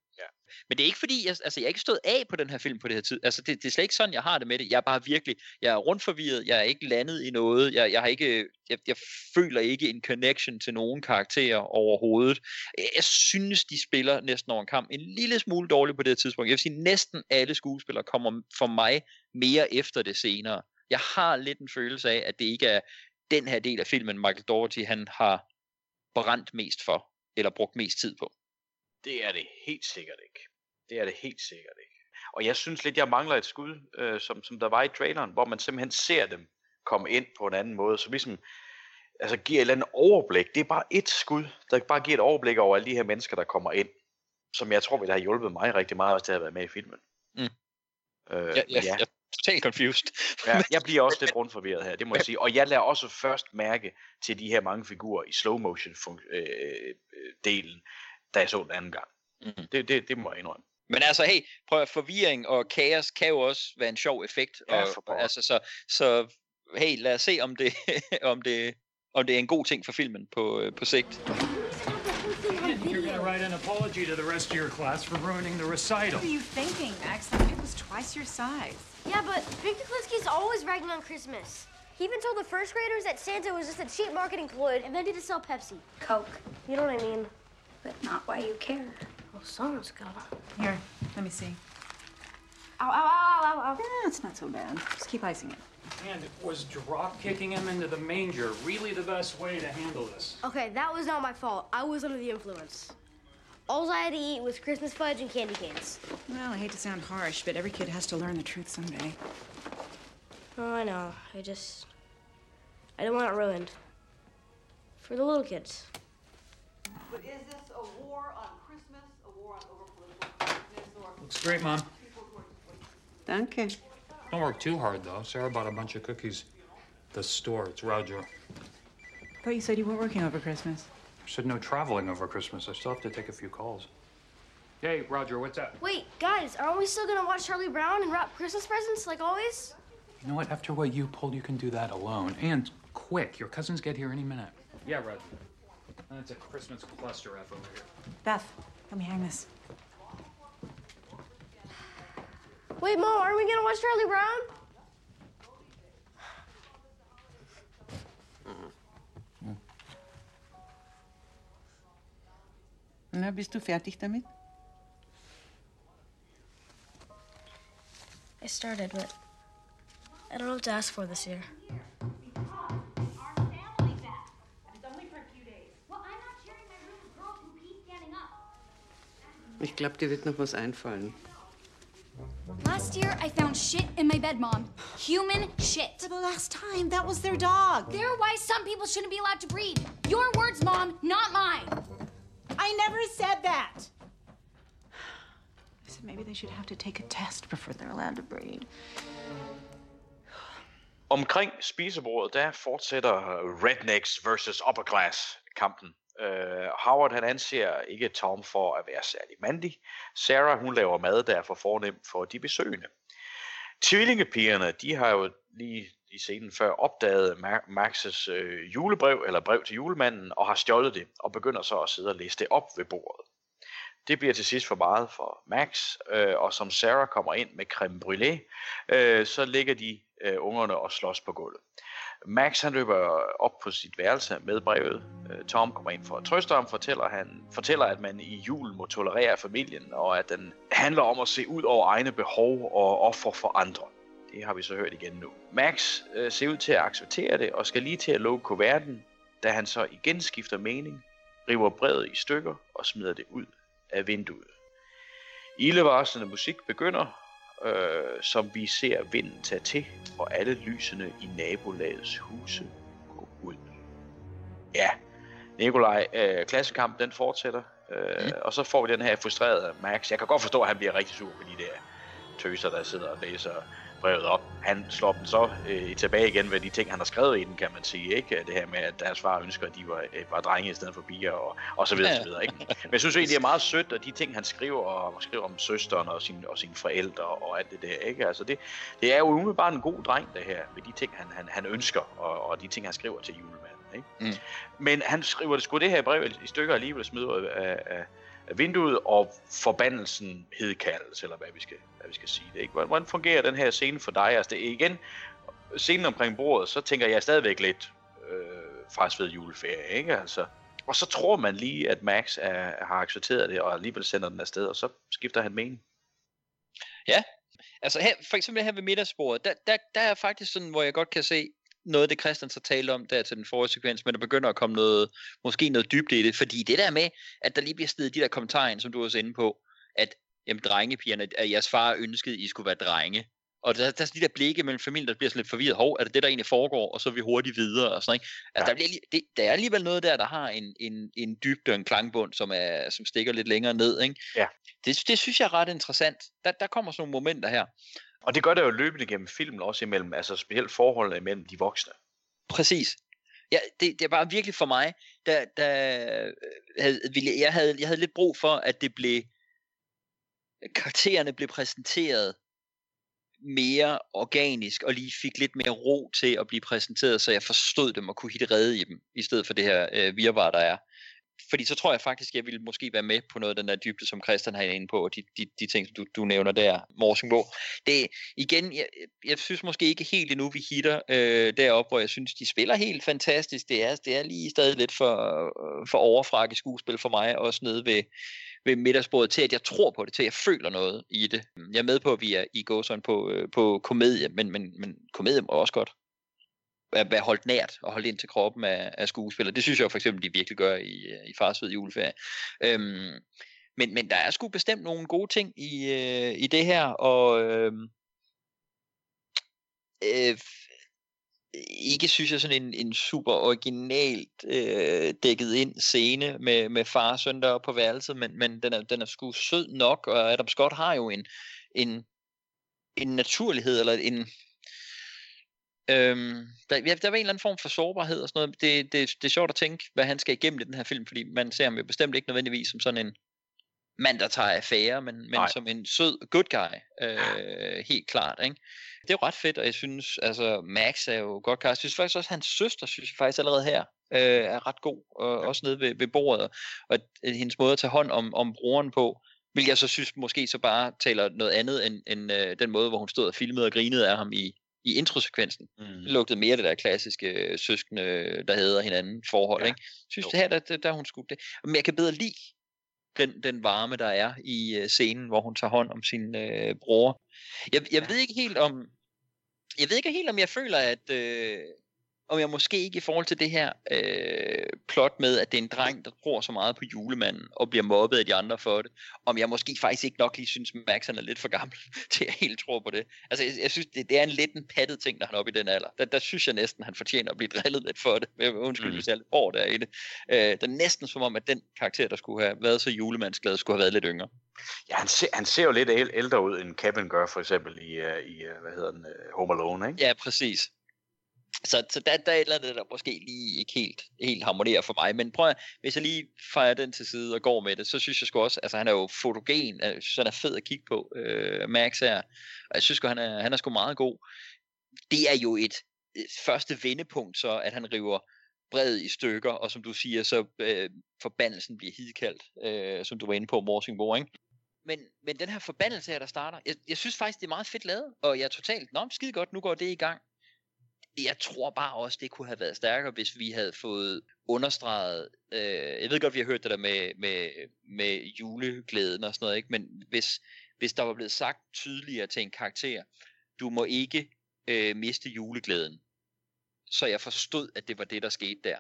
Men det er ikke fordi, jeg, altså jeg er ikke stået af på den her film på det her tid. Altså det, det er slet ikke sådan, jeg har det med det. Jeg er bare virkelig, jeg er rundt forvirret, jeg er ikke landet i noget, jeg, jeg har ikke, jeg, jeg føler ikke en connection til nogen karakterer overhovedet. Jeg, jeg synes, de spiller næsten over en kamp en lille smule dårligt på det her tidspunkt. Jeg vil sige, næsten alle skuespillere kommer for mig mere efter det senere. Jeg har lidt en følelse af, at det ikke er den her del af filmen, Michael Dougherty, han har brændt mest for, eller brugt mest tid på.
Det er det helt sikkert ikke. Det er det helt sikkert ikke. Og jeg synes lidt, jeg mangler et skud, øh, som, som der var i traileren, hvor man simpelthen ser dem komme ind på en anden måde, så ligesom altså giver et eller andet overblik. Det er bare et skud, der bare giver et overblik over alle de her mennesker, der kommer ind, som jeg tror ville have hjulpet mig rigtig meget, hvis det havde været med i filmen.
Mm. Øh, ja, ja, ja. Jeg er totalt confused.
ja, jeg bliver også lidt rundt forvirret her, det må jeg sige. Og jeg lader også først mærke til de her mange figurer i slow motion øh, øh, delen, da jeg så den anden gang. Mm. Det, det, det må jeg indrømme.
Men altså, hey, prøv at forvirring og kaos kan jo også være en sjov effekt. Ja, og, altså, så, så hey, lad os se, om det, om det, om det er en god ting for filmen på, øh, på sigt.
You're gonna write an apology to the rest of your class for ruining the recital.
What are you thinking, Max? Kid was twice your size.
Yeah, but Victor Klinsky's always ragging on Christmas. He even told the first graders that Santa was just a cheap marketing ploy invented to sell Pepsi.
Coke.
You know what I mean?
But not why you care.
Oh, well, someone's gotta.
Here, let me see.
Ow, ow, ow, ow, ow.
Yeah, it's not so bad. Just keep icing it.
And was drop kicking him into the manger really the best way to handle this?
Okay, that was not my fault. I was under the influence. All I had to eat was Christmas fudge and candy canes.
Well, I hate to sound harsh, but every kid has to learn the truth someday.
Oh, I know. I just. I don't want it ruined. For the little kids.
But is this a war on Christmas, a war on overpolitical correctness, or...
Looks great, Mom.
Danke.
Don't work too hard, though. Sarah bought a bunch of cookies. The store. It's Roger.
I thought you said you weren't working over Christmas.
I said no traveling over Christmas. I still have to take a few calls. Hey, Roger, what's up?
Wait, guys, aren't we still gonna watch Charlie Brown and wrap Christmas presents like always?
You know what? After what you pulled, you can do that alone. And quick. Your cousins get here any minute. Yeah, Roger. That's a Christmas cluster F over here.
Beth, let me hang this.
Wait, Mom, are we gonna watch Charlie Brown?
Na, bist du fertig damit?
I started, but I don't know what to ask for this year.
Ich glaube, dir wird noch was einfallen.
Last year, I found shit in my bed, Mom. Human shit.
For the last time, that was their dog.
They're why some people shouldn't be allowed to breed. Your words, Mom, not mine.
I never said that. I said maybe they should have to take a test before they're allowed to breed.
Omkring spisebordet, der fortsætter Rednecks versus Upper Class kampen. Uh, Howard han anser ikke Tom for at være særlig mandig. Sarah hun laver mad, der er for fornem for de besøgende. Tvillingepigerne, de har jo lige i scenen før opdaget Max's Maxes øh, julebrev, eller brev til julemanden, og har stjålet det, og begynder så at sidde og læse det op ved bordet. Det bliver til sidst for meget for Max, øh, og som Sarah kommer ind med creme brûlée, øh, så ligger de øh, ungerne og slås på gulvet. Max han løber op på sit værelse med brevet. Øh, Tom kommer ind for at trøste ham, fortæller, han, fortæller, at man i julen må tolerere familien, og at den handler om at se ud over egne behov og offer for andre. Det har vi så hørt igen nu. Max øh, ser ud til at acceptere det, og skal lige til at lukke kuverten, da han så igen skifter mening, river brevet i stykker og smider det ud af vinduet. Ildevarslende musik begynder, øh, som vi ser vinden tage til, og alle lysene i nabolagets huse gå ud. Ja, Nikolaj, øh, klassekamp den fortsætter, øh, mm. og så får vi den her frustrerede Max. Jeg kan godt forstå, at han bliver rigtig sur på de der tøser, der sidder og læser brevet op. Han slår dem så øh, tilbage igen med de ting, han har skrevet i den, kan man sige. Ikke? Det her med, at deres far ønsker, at de var, øh, var drenge i stedet for piger, og, og så videre, ja. så videre. Ikke? Men jeg synes egentlig, det er meget sødt, og de ting, han skriver, og skriver om søsteren og, sin, og sine forældre og alt det der. Ikke? Altså det, det er jo umiddelbart en god dreng, det her, med de ting, han, han, han ønsker, og, og de ting, han skriver til julemanden. Ikke? Mm. Men han skriver det sgu det her brev i stykker alligevel smider af, af, af vinduet, og forbandelsen hedkaldes, eller hvad vi skal, hvad vi skal sige det. Ikke? Hvordan fungerer den her scene for dig? Altså det igen, scenen omkring bordet, så tænker jeg stadigvæk lidt øh, fra ved juleferie, ikke? Altså, og så tror man lige, at Max er, har accepteret det, og alligevel sender den afsted, og så skifter han mening.
Ja, altså her, for eksempel her ved middagsbordet, der, der, der er faktisk sådan, hvor jeg godt kan se, noget af det Christian så talte om der til den forrige sekvens, men der begynder at komme noget, måske noget dybt i det, fordi det der med, at der lige bliver stedet de der kommentarer ind, som du også inde på, at jamen, drengepigerne, at jeres far ønskede, at I skulle være drenge. Og der, der er sådan de der blikke mellem familien, der bliver sådan lidt forvirret. Hov, er det det, der egentlig foregår? Og så er vi hurtigt videre og sådan ikke? Altså, der, bliver, det, der er alligevel noget der, der har en, en, en dybde og en klangbund, som, er, som stikker lidt længere ned. Ikke?
Ja.
Det, det synes jeg er ret interessant. Der, der kommer sådan nogle momenter her.
Og det gør det jo løbende gennem filmen også imellem, altså specielt forholdene imellem de voksne.
Præcis. Ja, det, det er bare virkelig for mig, der, der havde, jeg, havde, jeg havde lidt brug for, at det blev, karaktererne blev præsenteret mere organisk, og lige fik lidt mere ro til at blive præsenteret, så jeg forstod dem og kunne hitte redde i dem, i stedet for det her øh, virvar, der er fordi så tror jeg faktisk, jeg ville måske være med på noget af den der dybde, som Christian har inde på, og de, de, de ting, som du, du nævner der, Morsingbo. Det igen, jeg, jeg synes måske ikke helt endnu, vi hitter øh, derop, hvor jeg synes, de spiller helt fantastisk. Det er, det er lige stadig lidt for, øh, for overfrakke skuespil for mig, også nede ved, ved middagsbordet, til at jeg tror på det, til at jeg føler noget i det. Jeg er med på, at vi er i går sådan på, øh, på komedie, men, men, men komedie må også godt at være holdt nært og holdt ind til kroppen af, af skuespillere. Det synes jeg for eksempel, de virkelig gør i, øh, i Fars ved juleferie. Øhm, men, men der er sgu bestemt nogle gode ting i, øh, i det her, og øhm, øh, øh, ikke synes jeg sådan en, en super originalt øh, dækket ind scene med, med far og søn deroppe på værelset, men, men den, er, den er sgu sød nok, og Adam Scott har jo en, en, en naturlighed, eller en, Øhm, der, ja, der var en eller anden form for sårbarhed og sådan noget. Det, det, det er sjovt at tænke, hvad han skal igennem i den her film, fordi man ser ham jo bestemt ikke nødvendigvis som sådan en mand, der tager affære, men, men som en sød good guy, øh, helt klart. Ikke? Det er jo ret fedt, og jeg synes, altså Max er jo godt klar. Jeg synes faktisk også, at hans søster, synes jeg faktisk allerede her, øh, er ret god, og også nede ved, ved bordet, og at, at hendes måde at tage hånd om, om broren på, hvilket jeg så synes måske så bare taler noget andet, end, end øh, den måde, hvor hun stod og filmede og grinede af ham i, i introsekvensen. Mm. Det lugtede mere det der klassiske øh, søskende, der hedder hinanden forhold. Ja. Ikke? synes, jo. det her, der, der, der hun skulle det. Men jeg kan bedre lide den, den varme, der er i uh, scenen, hvor hun tager hånd om sin uh, bror. Jeg, jeg ja. ved ikke helt om, jeg ved ikke helt om jeg føler, at, uh, om jeg måske ikke i forhold til det her øh, plot med, at det er en dreng, der tror så meget på julemanden, og bliver mobbet af de andre for det, om jeg måske faktisk ikke nok lige synes, Max han er lidt for gammel til at helt tro på det. Altså, jeg, jeg synes, det, det er en lidt en pattet ting, når han er oppe i den alder. Der, der synes jeg næsten, han fortjener at blive drillet lidt for det. Jeg undskyld, mm. hvis jeg er lidt hård der i det. Øh, det er næsten som om, at den karakter, der skulle have været så julemandsglad, skulle have været lidt yngre.
Ja, han ser, han ser jo lidt ældre ud, end Kevin gør, for eksempel i, uh, i uh, hvad hedder den, uh, Home Alone, ikke?
Ja, præcis. Så, så der, der er et eller andet, der måske lige ikke helt, helt harmonerer for mig. Men prøv at, hvis jeg lige fejrer den til side og går med det, så synes jeg sgu også, altså han er jo fotogen, øh, jeg synes han er fed at kigge på, øh, Max her. Og jeg synes sgu, han er, han er sgu meget god. Det er jo et, første vendepunkt så, at han river bred i stykker, og som du siger, så øh, forbandelsen bliver hidkaldt, øh, som du var inde på, Morsingbo, ikke? Men, men den her forbandelse her, der starter, jeg, jeg synes faktisk, det er meget fedt lavet, og jeg er totalt, nå, skide godt, nu går det i gang jeg tror bare også, det kunne have været stærkere, hvis vi havde fået understreget, øh, jeg ved godt, vi har hørt det der med, med, med juleglæden og sådan noget, ikke? men hvis, hvis der var blevet sagt tydeligere til en karakter, du må ikke øh, miste juleglæden, så jeg forstod, at det var det, der skete der.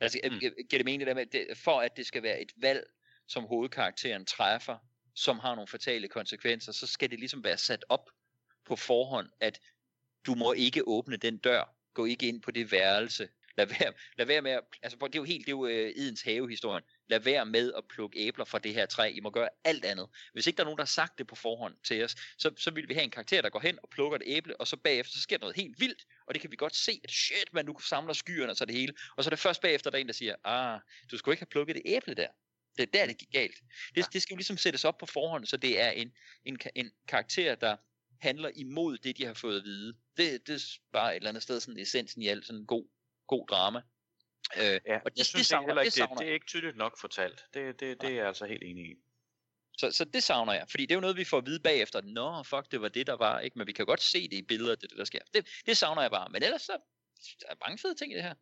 Altså, mm. giver det mening der med, det, for at det skal være et valg, som hovedkarakteren træffer, som har nogle fatale konsekvenser, så skal det ligesom være sat op på forhånd, at du må ikke åbne den dør. Gå ikke ind på det værelse. Lad være, lad være med at, altså det er jo helt, det er jo uh, Idens havehistorien. Lad være med at plukke æbler fra det her træ. I må gøre alt andet. Hvis ikke der er nogen, der har sagt det på forhånd til os, så, så vil vi have en karakter, der går hen og plukker et æble, og så bagefter, så sker der noget helt vildt, og det kan vi godt se, at shit, man nu samler skyerne og så det hele. Og så er det først bagefter, der er en, der siger, ah, du skulle ikke have plukket det æble der. Det er der, det gik galt. Det, det skal jo ligesom sættes op på forhånd, så det er en, en, en karakter, der handler imod det, de har fået at vide. Det, det er bare et eller andet sted sådan essensen i alt sådan en god, god drama. Øh,
ja,
og det,
jeg synes
det, savner,
heller ikke,
det,
det, det er ikke tydeligt nok fortalt. Det, det, det er jeg altså helt enig i.
Så, så det savner jeg, fordi det er jo noget, vi får at vide bagefter. Nå, fuck, det var det, der var, ikke? Men vi kan godt se det i billeder, det, det der sker. Det, det savner jeg bare. Men ellers så der er mange fede ting i det her.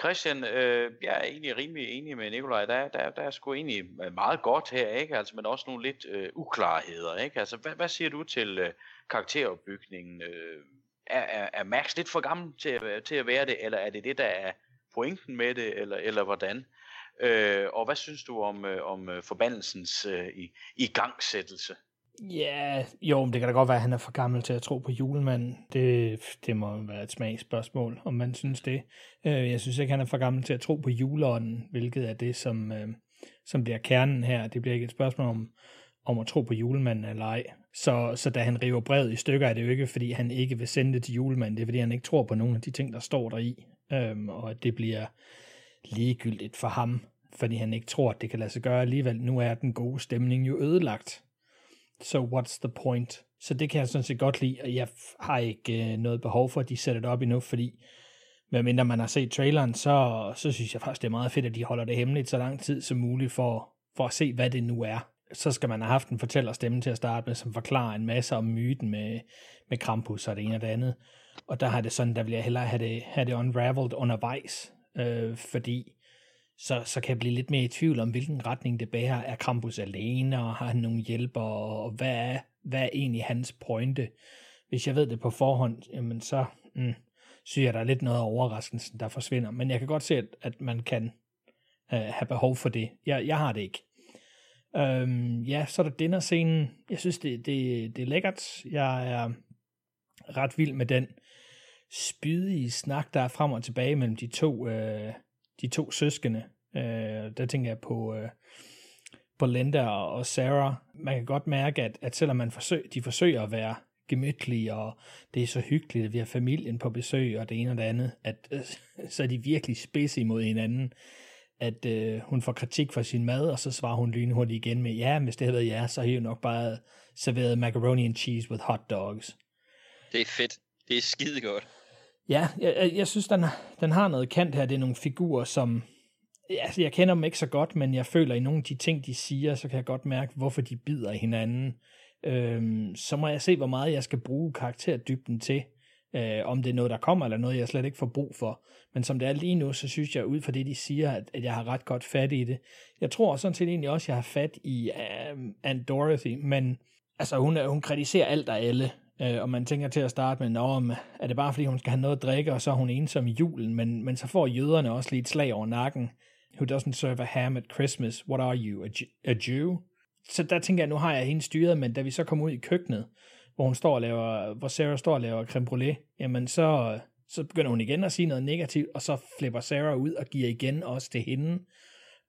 Christian, øh, jeg er egentlig rimelig enig med Nikolaj. Der, der, der er sgu egentlig øh, meget godt her, ikke? Altså, men også nogle lidt øh, uklarheder, ikke? Altså, hvad, hvad siger du til øh, karakteropbygningen? Øh, er, er, er Max lidt for gammel til øh, til at være det, eller er det det, der er pointen med det, eller, eller hvordan? Øh, og hvad synes du om, øh, om øh, forbandelsens øh, i, igangsættelse?
Ja, jo, men det kan da godt være, at han er for gammel til at tro på julemanden. Det, det må være et smagsspørgsmål, om man synes det. Øh, jeg synes ikke, han er for gammel til at tro på juleånden, hvilket er det, som, øh, som bliver kernen her. Det bliver ikke et spørgsmål om, om at tro på julemanden eller ej. Så, så da han river brevet i stykker, er det jo ikke, fordi han ikke vil sende det til julemanden. Det er, fordi han ikke tror på nogen af de ting, der står der i. Øhm, og at det bliver ligegyldigt for ham, fordi han ikke tror, at det kan lade sig gøre alligevel. Nu er den gode stemning jo ødelagt. So what's the point? Så det kan jeg sådan set godt lide, og jeg har ikke øh, noget behov for, at de sætter det op endnu, fordi medmindre man har set traileren, så, så synes jeg faktisk, det er meget fedt, at de holder det hemmeligt så lang tid som muligt for, for at se, hvad det nu er. Så skal man have haft en fortællerstemme til at starte med, som forklarer en masse om myten med, med Krampus og det ene og det andet. Og der har det sådan, der vil jeg hellere have det, have det unraveled undervejs, øh, fordi så, så kan jeg blive lidt mere i tvivl om, hvilken retning det bærer. Er Krampus alene, og har han nogle hjælper, og hvad er, hvad er egentlig hans pointe? Hvis jeg ved det på forhånd, jamen så mm, synes jeg, der er lidt noget af overraskelsen, der forsvinder. Men jeg kan godt se, at, at man kan øh, have behov for det. Jeg, jeg har det ikke. Øhm, ja, så er der dinner-scenen. Jeg synes, det, det, det er lækkert. Jeg er ret vild med den spydige snak, der er frem og tilbage mellem de to, øh, de to søskende. Øh, der tænker jeg på, øh, på Linda og Sarah. Man kan godt mærke, at, at selvom man forsøger, de forsøger at være gemytlige, og det er så hyggeligt, at vi har familien på besøg, og det ene og det andet, at øh, så er de virkelig spidse imod hinanden at øh, hun får kritik for sin mad, og så svarer hun lynhurtigt igen med, ja, hvis det havde været jer, så har I jo nok bare serveret macaroni and cheese with hot dogs.
Det er fedt. Det er skide godt.
Ja, jeg, jeg synes, den, den har noget kant her. Det er nogle figurer, som... Altså, jeg kender dem ikke så godt, men jeg føler i nogle af de ting, de siger, så kan jeg godt mærke, hvorfor de bider hinanden. Øhm, så må jeg se, hvor meget jeg skal bruge karakterdybden til. Øh, om det er noget, der kommer, eller noget, jeg slet ikke får brug for. Men som det er lige nu, så synes jeg, ud fra det, de siger, at, at jeg har ret godt fat i det. Jeg tror sådan set egentlig også, at jeg har fat i um, Aunt Dorothy, men altså, hun, øh, hun kritiserer alt og alle. Øh, og man tænker til at starte med, om er det bare fordi, hun skal have noget at drikke, og så er hun ensom i julen, men, men så får jøderne også lige et slag over nakken. Who doesn't serve a ham at Christmas? What are you, a, a Jew? Så der tænker jeg, nu har jeg hende styret, men da vi så kommer ud i køkkenet, hvor hun står og laver, hvor Sarah står og laver creme brulee, jamen så, så begynder hun igen at sige noget negativt, og så flipper Sarah ud og giver igen også til hende.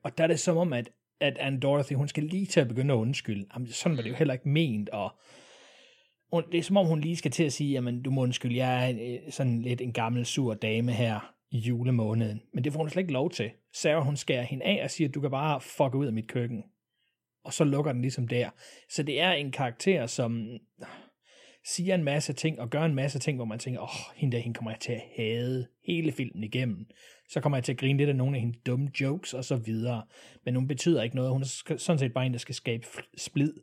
Og der er det som om, at, at Anne Dorothy, hun skal lige til at begynde at undskylde. Jamen, sådan var det jo heller ikke ment, og hun, det er som om hun lige skal til at sige, jamen du må undskylde, jeg er sådan lidt en gammel sur dame her i julemåneden. Men det får hun slet ikke lov til. Sarah, hun skærer hende af og siger, du kan bare fucke ud af mit køkken. Og så lukker den ligesom der. Så det er en karakter, som øh, siger en masse ting og gør en masse ting, hvor man tænker, åh, oh, hende der, hende kommer jeg til at hade hele filmen igennem. Så kommer jeg til at grine lidt af nogle af hendes dumme jokes og så videre. Men hun betyder ikke noget. Hun er sådan set bare en, der skal skabe splid.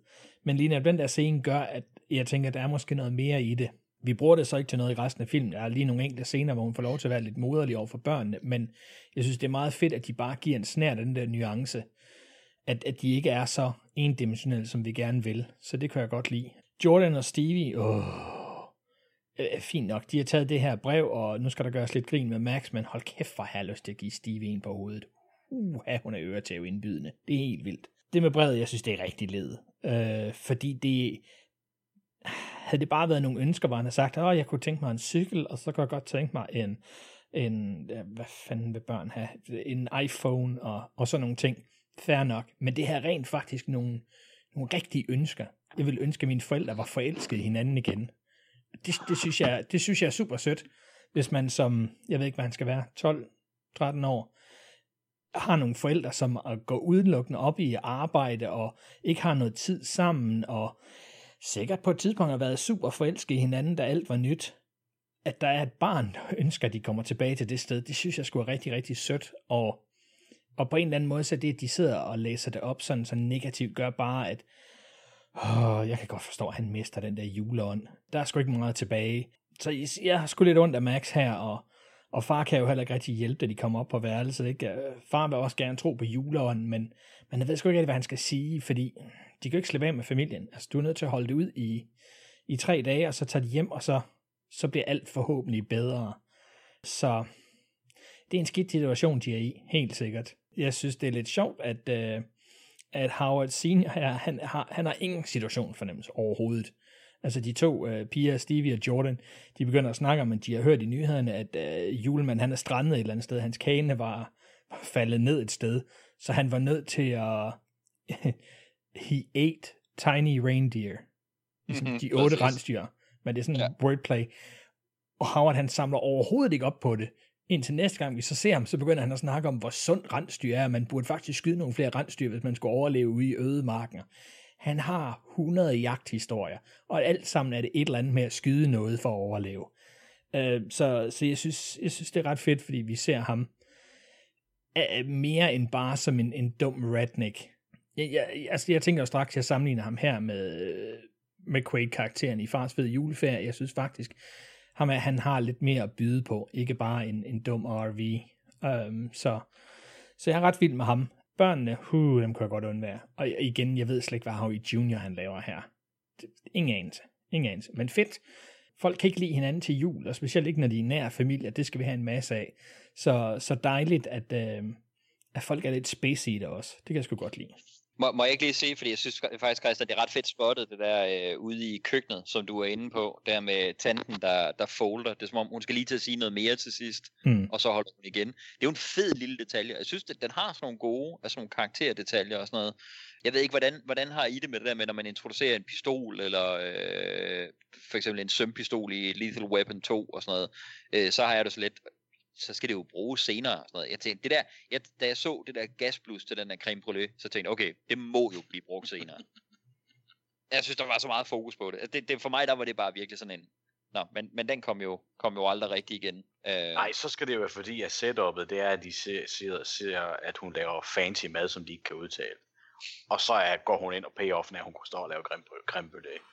Men lige når den der scene gør, at jeg tænker, at der er måske noget mere i det. Vi bruger det så ikke til noget i resten af filmen. Der er lige nogle enkelte scener, hvor hun får lov til at være lidt moderlig over for børnene, men jeg synes, det er meget fedt, at de bare giver en snært af den der nuance. At, at de ikke er så endimensionelle, som vi gerne vil. Så det kan jeg godt lide. Jordan og Stevie, åh, øh, øh fint nok. De har taget det her brev, og nu skal der gøres lidt grin med Max, men hold kæft, for har lyst til at give Stevie en på hovedet. Uha, hun er øretæv indbydende. Det er helt vildt. Det med brevet, jeg synes, det er rigtig led. Øh, fordi det, havde det bare været nogle ønsker, hvor han havde sagt, at jeg kunne tænke mig en cykel, og så kunne jeg godt tænke mig en, en hvad fanden vil børn have, en iPhone og, og sådan nogle ting. Fair nok. Men det her rent faktisk nogle, nogle rigtige ønsker. Jeg vil ønske, at mine forældre var forelskede i hinanden igen. Det, det, synes jeg, det synes jeg er super sødt, hvis man som, jeg ved ikke, hvad han skal være, 12-13 år, har nogle forældre, som går udelukkende op i arbejde og ikke har noget tid sammen og sikkert på et tidspunkt har været super forelsket i hinanden, da alt var nyt. At der er et barn, der ønsker, at de kommer tilbage til det sted, det synes jeg skulle er rigtig, rigtig sødt. Og, og på en eller anden måde, så det, at de sidder og læser det op sådan, så negativt, gør bare, at åh, jeg kan godt forstå, at han mister den der juleånd. Der er sgu ikke meget tilbage. Så jeg har sgu lidt ondt af Max her, og, og far kan jo heller ikke rigtig hjælpe, da de kommer op på værelset. Ikke? Øh, far vil også gerne tro på juleånden, men, men jeg ved sgu ikke hvad han skal sige, fordi de kan jo ikke slippe af med familien. Altså, du er nødt til at holde det ud i, i tre dage, og så tager de hjem, og så, så bliver alt forhåbentlig bedre. Så det er en skidt situation, de er i, helt sikkert. Jeg synes, det er lidt sjovt, at, øh, at Howard Senior her, han har, han har ingen situation fornemmelse overhovedet. Altså de to øh, piger, Stevie og Jordan, de begynder at snakke om, at de har hørt i nyhederne, at øh, julemanden han er strandet et eller andet sted. Hans kane var, var faldet ned et sted, så han var nødt til at he ate tiny reindeer. Ligesom mm-hmm, de otte rensdyr. Men det er sådan en ja. wordplay. Og Howard han samler overhovedet ikke op på det. Indtil næste gang vi så ser ham, så begynder han at snakke om, hvor sund rensdyr er. Man burde faktisk skyde nogle flere rensdyr, hvis man skulle overleve ude i ødemarken. Han har 100 jagthistorier, og alt sammen er det et eller andet med at skyde noget for at overleve. Uh, så, så jeg, synes, jeg synes, det er ret fedt, fordi vi ser ham uh, mere end bare som en, en dum redneck jeg, jeg, altså jeg tænker jo straks, at jeg sammenligner ham her med, med Quake-karakteren i Fars Fede Juleferie. Jeg synes faktisk, ham er, han har lidt mere at byde på, ikke bare en, en dum RV. Um, øhm, så, så jeg er ret vild med ham. Børnene, huh, dem kan jeg godt undvære. Og igen, jeg ved slet ikke, hvad Howie Junior han laver her. Ingen anelse. Ingen anelse. Men fedt. Folk kan ikke lide hinanden til jul, og specielt ikke, når de er nær familie. Det skal vi have en masse af. Så, så dejligt, at, øh, at folk er lidt spacey i det også. Det kan jeg sgu godt lide.
Må, må jeg ikke lige se, fordi jeg synes faktisk, at det er ret fedt spottet, det der øh, ude i køkkenet, som du er inde på, der med tanten, der, der folder. Det er som om, hun skal lige til at sige noget mere til sidst, mm. og så holder hun igen. Det er jo en fed lille detalje. Jeg synes, at den har sådan nogle gode, altså nogle karakterdetaljer og sådan noget. Jeg ved ikke, hvordan, hvordan har I det med det der med, når man introducerer en pistol, eller øh, for eksempel en sømpistol i Lethal Weapon 2 og sådan noget, øh, så har jeg det så lidt, så skal det jo bruges senere. Sådan noget. Jeg tænkte, det der, jeg, da jeg så det der gasblus til den der creme brûlée, så tænkte jeg, okay, det må jo blive brugt senere. jeg synes, der var så meget fokus på det. Altså, det, det for mig der var det bare virkelig sådan en, Nå, men, men den kom jo, kom jo aldrig rigtig igen.
Øh... Nej, så skal det jo være fordi, at setupet, det er, at de ser, ser, ser, at hun laver fancy mad, som de ikke kan udtale. Og så er, går hun ind og payoffen, at hun kunne stå og lave creme brûlée.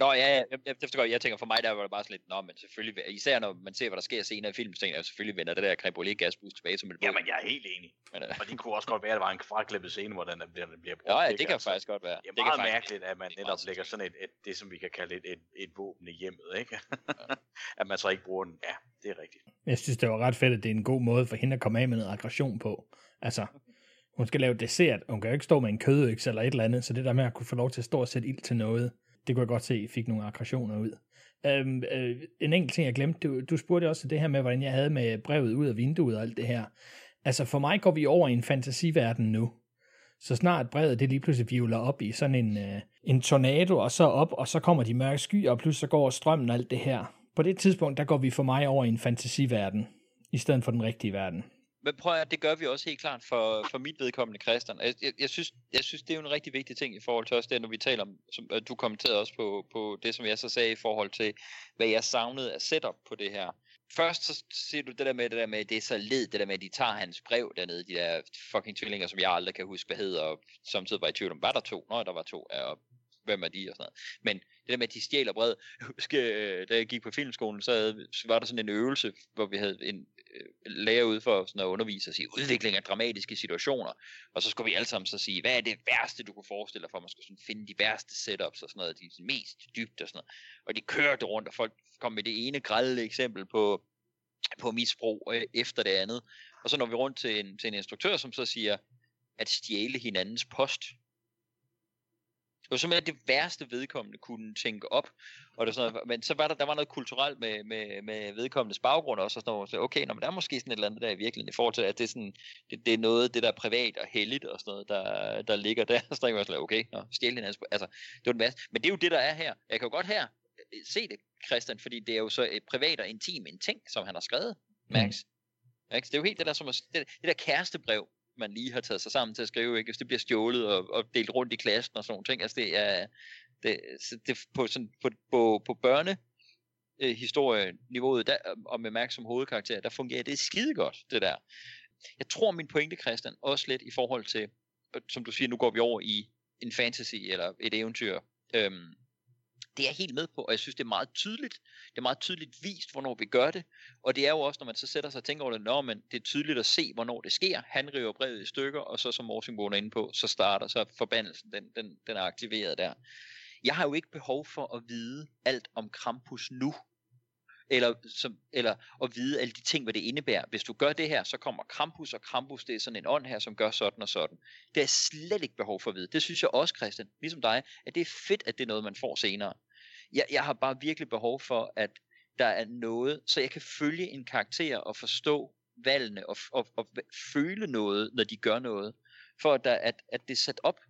Nå ja, jeg, jeg, jeg, jeg tænker for mig, der var det bare sådan lidt, nå, men selvfølgelig, især når man ser, hvad der sker senere i filmen, så tænker jeg, selvfølgelig vender det der creme brûlée gasbus tilbage som et
Jamen, jeg er helt enig. Men, uh... Og det kunne også godt være, at der var en fraklippet scene, hvor den bliver, bliver brugt.
Ja, ja, det kan altså. faktisk godt være.
Det er
det
meget mærkeligt, at man netop lægger sådan et, et, det, som vi kan kalde et, et, et våben i hjemmet, ikke? Ja. at man så ikke bruger den. Ja, det er rigtigt.
Jeg synes, det var ret fedt, at det er en god måde for hende at komme af med noget aggression på. Altså, hun skal lave dessert, hun kan jo ikke stå med en kødøks eller et eller andet, så det der med at kunne få lov til at stå og sætte ild til noget, det kunne jeg godt se, fik nogle aggressioner ud. Øhm, øh, en enkelt ting, jeg glemte, du, du spurgte også det her med, hvordan jeg havde med brevet ud af vinduet og alt det her. Altså for mig går vi over i en fantasiverden nu. Så snart brevet det lige pludselig vivler op i sådan en, øh, en tornado, og så op, og så kommer de mørke skyer, og pludselig så går strømmen og alt det her. På det tidspunkt, der går vi for mig over i en fantasiverden, i stedet for den rigtige verden.
Men prøv at det gør vi også helt klart for, for mit vedkommende, Christian. Jeg, jeg, jeg, synes, jeg synes, det er jo en rigtig vigtig ting i forhold til også det, når vi taler om, som, øh, du kommenterede også på, på det, som jeg så sagde i forhold til, hvad jeg savnede af setup på det her. Først så siger du det der med, det der med, det er så led, det der med, at de tager hans brev dernede, de der fucking tvillinger, som jeg aldrig kan huske, hvad hedder, og samtidig var i tvivl om, var der to? Nå, der var to, og hvem er de og sådan noget. Men det der med, at de stjæler brevet, jeg husker, øh, da jeg gik på filmskolen, så, havde, så var der sådan en øvelse, hvor vi havde en øh, lærer ude for sådan at undervise og i udvikling af dramatiske situationer, og så skulle vi alle sammen så sige, hvad er det værste, du kunne forestille dig for, man skulle sådan finde de værste setups og sådan noget, de mest dybt og sådan noget. Og de kørte rundt, og folk kom med det ene grælde eksempel på, på misbrug øh, efter det andet. Og så når vi rundt til en, til en instruktør, som så siger, at stjæle hinandens post. Det var simpelthen det værste vedkommende kunne tænke op. Og det sådan noget, men så var der, der var noget kulturelt med, med, med vedkommendes baggrund også. Og sådan noget, så okay, nå, men der er måske sådan et eller andet der i virkeligheden i forhold til, at det er, sådan, det, det er noget, det der er privat og heldigt og sådan noget, der, der ligger der. Så tænker jeg sådan, okay, nå, stjæle hinandens, altså, det var den værste. Men det er jo det, der er her. Jeg kan jo godt her øh, se det, Christian, fordi det er jo så et privat og intim en ting, som han har skrevet, Max. Mm. Ikke? Det er jo helt det der, som at, det, det der kærestebrev, man lige har taget sig sammen til at skrive, ikke? hvis det bliver stjålet og, og delt rundt i klassen og sådan nogle ting. Altså det er, det, så det på, sådan, på, på, på børne øh, historieniveauet, der, og med Max som hovedkarakter, der fungerer det skide godt, det der. Jeg tror min pointe, Christian, også lidt i forhold til, som du siger, nu går vi over i en fantasy eller et eventyr. Øhm, det er jeg helt med på, og jeg synes, det er meget tydeligt. Det er meget tydeligt vist, hvornår vi gør det. Og det er jo også, når man så sætter sig og tænker over det, når men det er tydeligt at se, hvornår det sker. Han river brevet i stykker, og så som Morsingbogen er inde på, så starter så forbandelsen, den, den, den er aktiveret der. Jeg har jo ikke behov for at vide alt om Krampus nu eller, som, eller at vide alle de ting, hvad det indebærer. Hvis du gør det her, så kommer Krampus, og Krampus det er sådan en ånd her, som gør sådan og sådan. Det er slet ikke behov for at vide. Det synes jeg også, Christian, ligesom dig, at det er fedt, at det er noget, man får senere. Jeg, jeg har bare virkelig behov for, at der er noget, så jeg kan følge en karakter og forstå valgene og, og, og føle noget, når de gør noget. For at, der, at, at det er sat op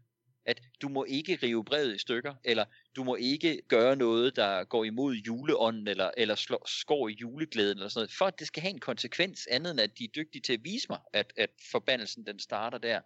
at du må ikke rive brevet i stykker, eller du må ikke gøre noget, der går imod juleånden, eller, eller slår, skår i juleglæden, eller sådan noget, for at det skal have en konsekvens, andet end at de er dygtige til at vise mig, at, at forbandelsen den starter der.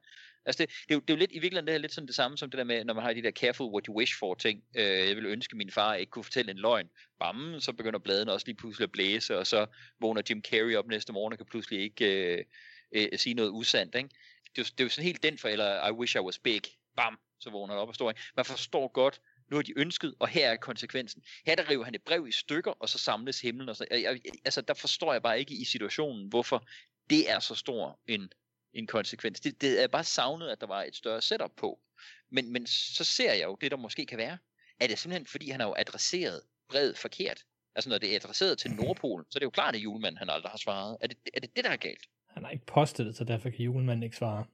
Altså det, det, er jo, det er jo lidt, i virkeligheden det er lidt sådan det samme som det der med, når man har de der careful what you wish for ting. Øh, jeg vil ønske, at min far ikke kunne fortælle en løgn. Bam, så begynder bladene også lige pludselig at blæse, og så vågner Jim Carrey op næste morgen og kan pludselig ikke øh, øh, sige noget usandt. Ikke? Det, er jo, det er jo sådan helt den for, eller I wish I was big. Bam, så vågner han op og står. Ikke? Man forstår godt, nu har de ønsket, og her er konsekvensen. Her der river han et brev i stykker, og så samles himlen. Og så, jeg, jeg, altså, der forstår jeg bare ikke i situationen, hvorfor det er så stor en, en konsekvens. Det, det er bare savnet, at der var et større setup på. Men, men så ser jeg jo det, der måske kan være. Er det simpelthen, fordi han har jo adresseret brevet forkert? Altså når det er adresseret til Nordpolen, så er det jo klart, at julemanden han aldrig har svaret. Er det er det, det, der er galt?
Han har ikke postet det, så derfor kan julemanden ikke svare.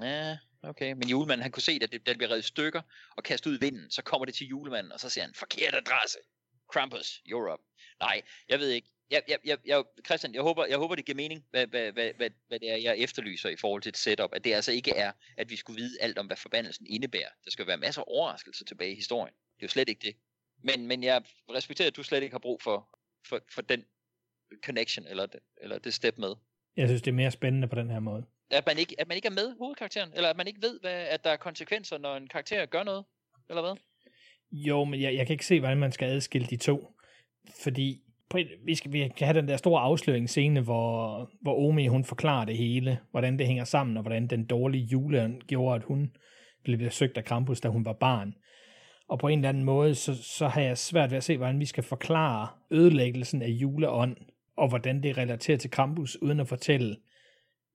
Ja, okay. Men julemanden, han kunne se, at det, det bliver revet stykker og kastet ud i vinden. Så kommer det til julemanden, og så siger han, forkert adresse. Krampus, Europe. Nej, jeg ved ikke. Jeg, jeg, jeg, jeg, Christian, jeg håber, jeg håber, det giver mening, hvad, hvad, hvad, hvad, hvad det er, jeg efterlyser i forhold til et setup. At det altså ikke er, at vi skulle vide alt om, hvad forbandelsen indebærer. Der skal være masser af overraskelser tilbage i historien. Det er jo slet ikke det. Men, men jeg respekterer, at du slet ikke har brug for, for, for den connection, eller eller det step med.
Jeg synes, det er mere spændende på den her måde.
At man ikke, at man ikke er med hovedkarakteren, eller at man ikke ved, hvad, at der er konsekvenser, når en karakter gør noget, eller hvad?
Jo, men jeg, jeg kan ikke se, hvordan man skal adskille de to. Fordi vi, skal, vi kan have den der store afsløringsscene, hvor, hvor Omi hun forklarer det hele, hvordan det hænger sammen, og hvordan den dårlige jule gjorde, at hun blev besøgt af Krampus, da hun var barn. Og på en eller anden måde, så, så har jeg svært ved at se, hvordan vi skal forklare ødelæggelsen af juleånd, og hvordan det relaterer til Krampus, uden at fortælle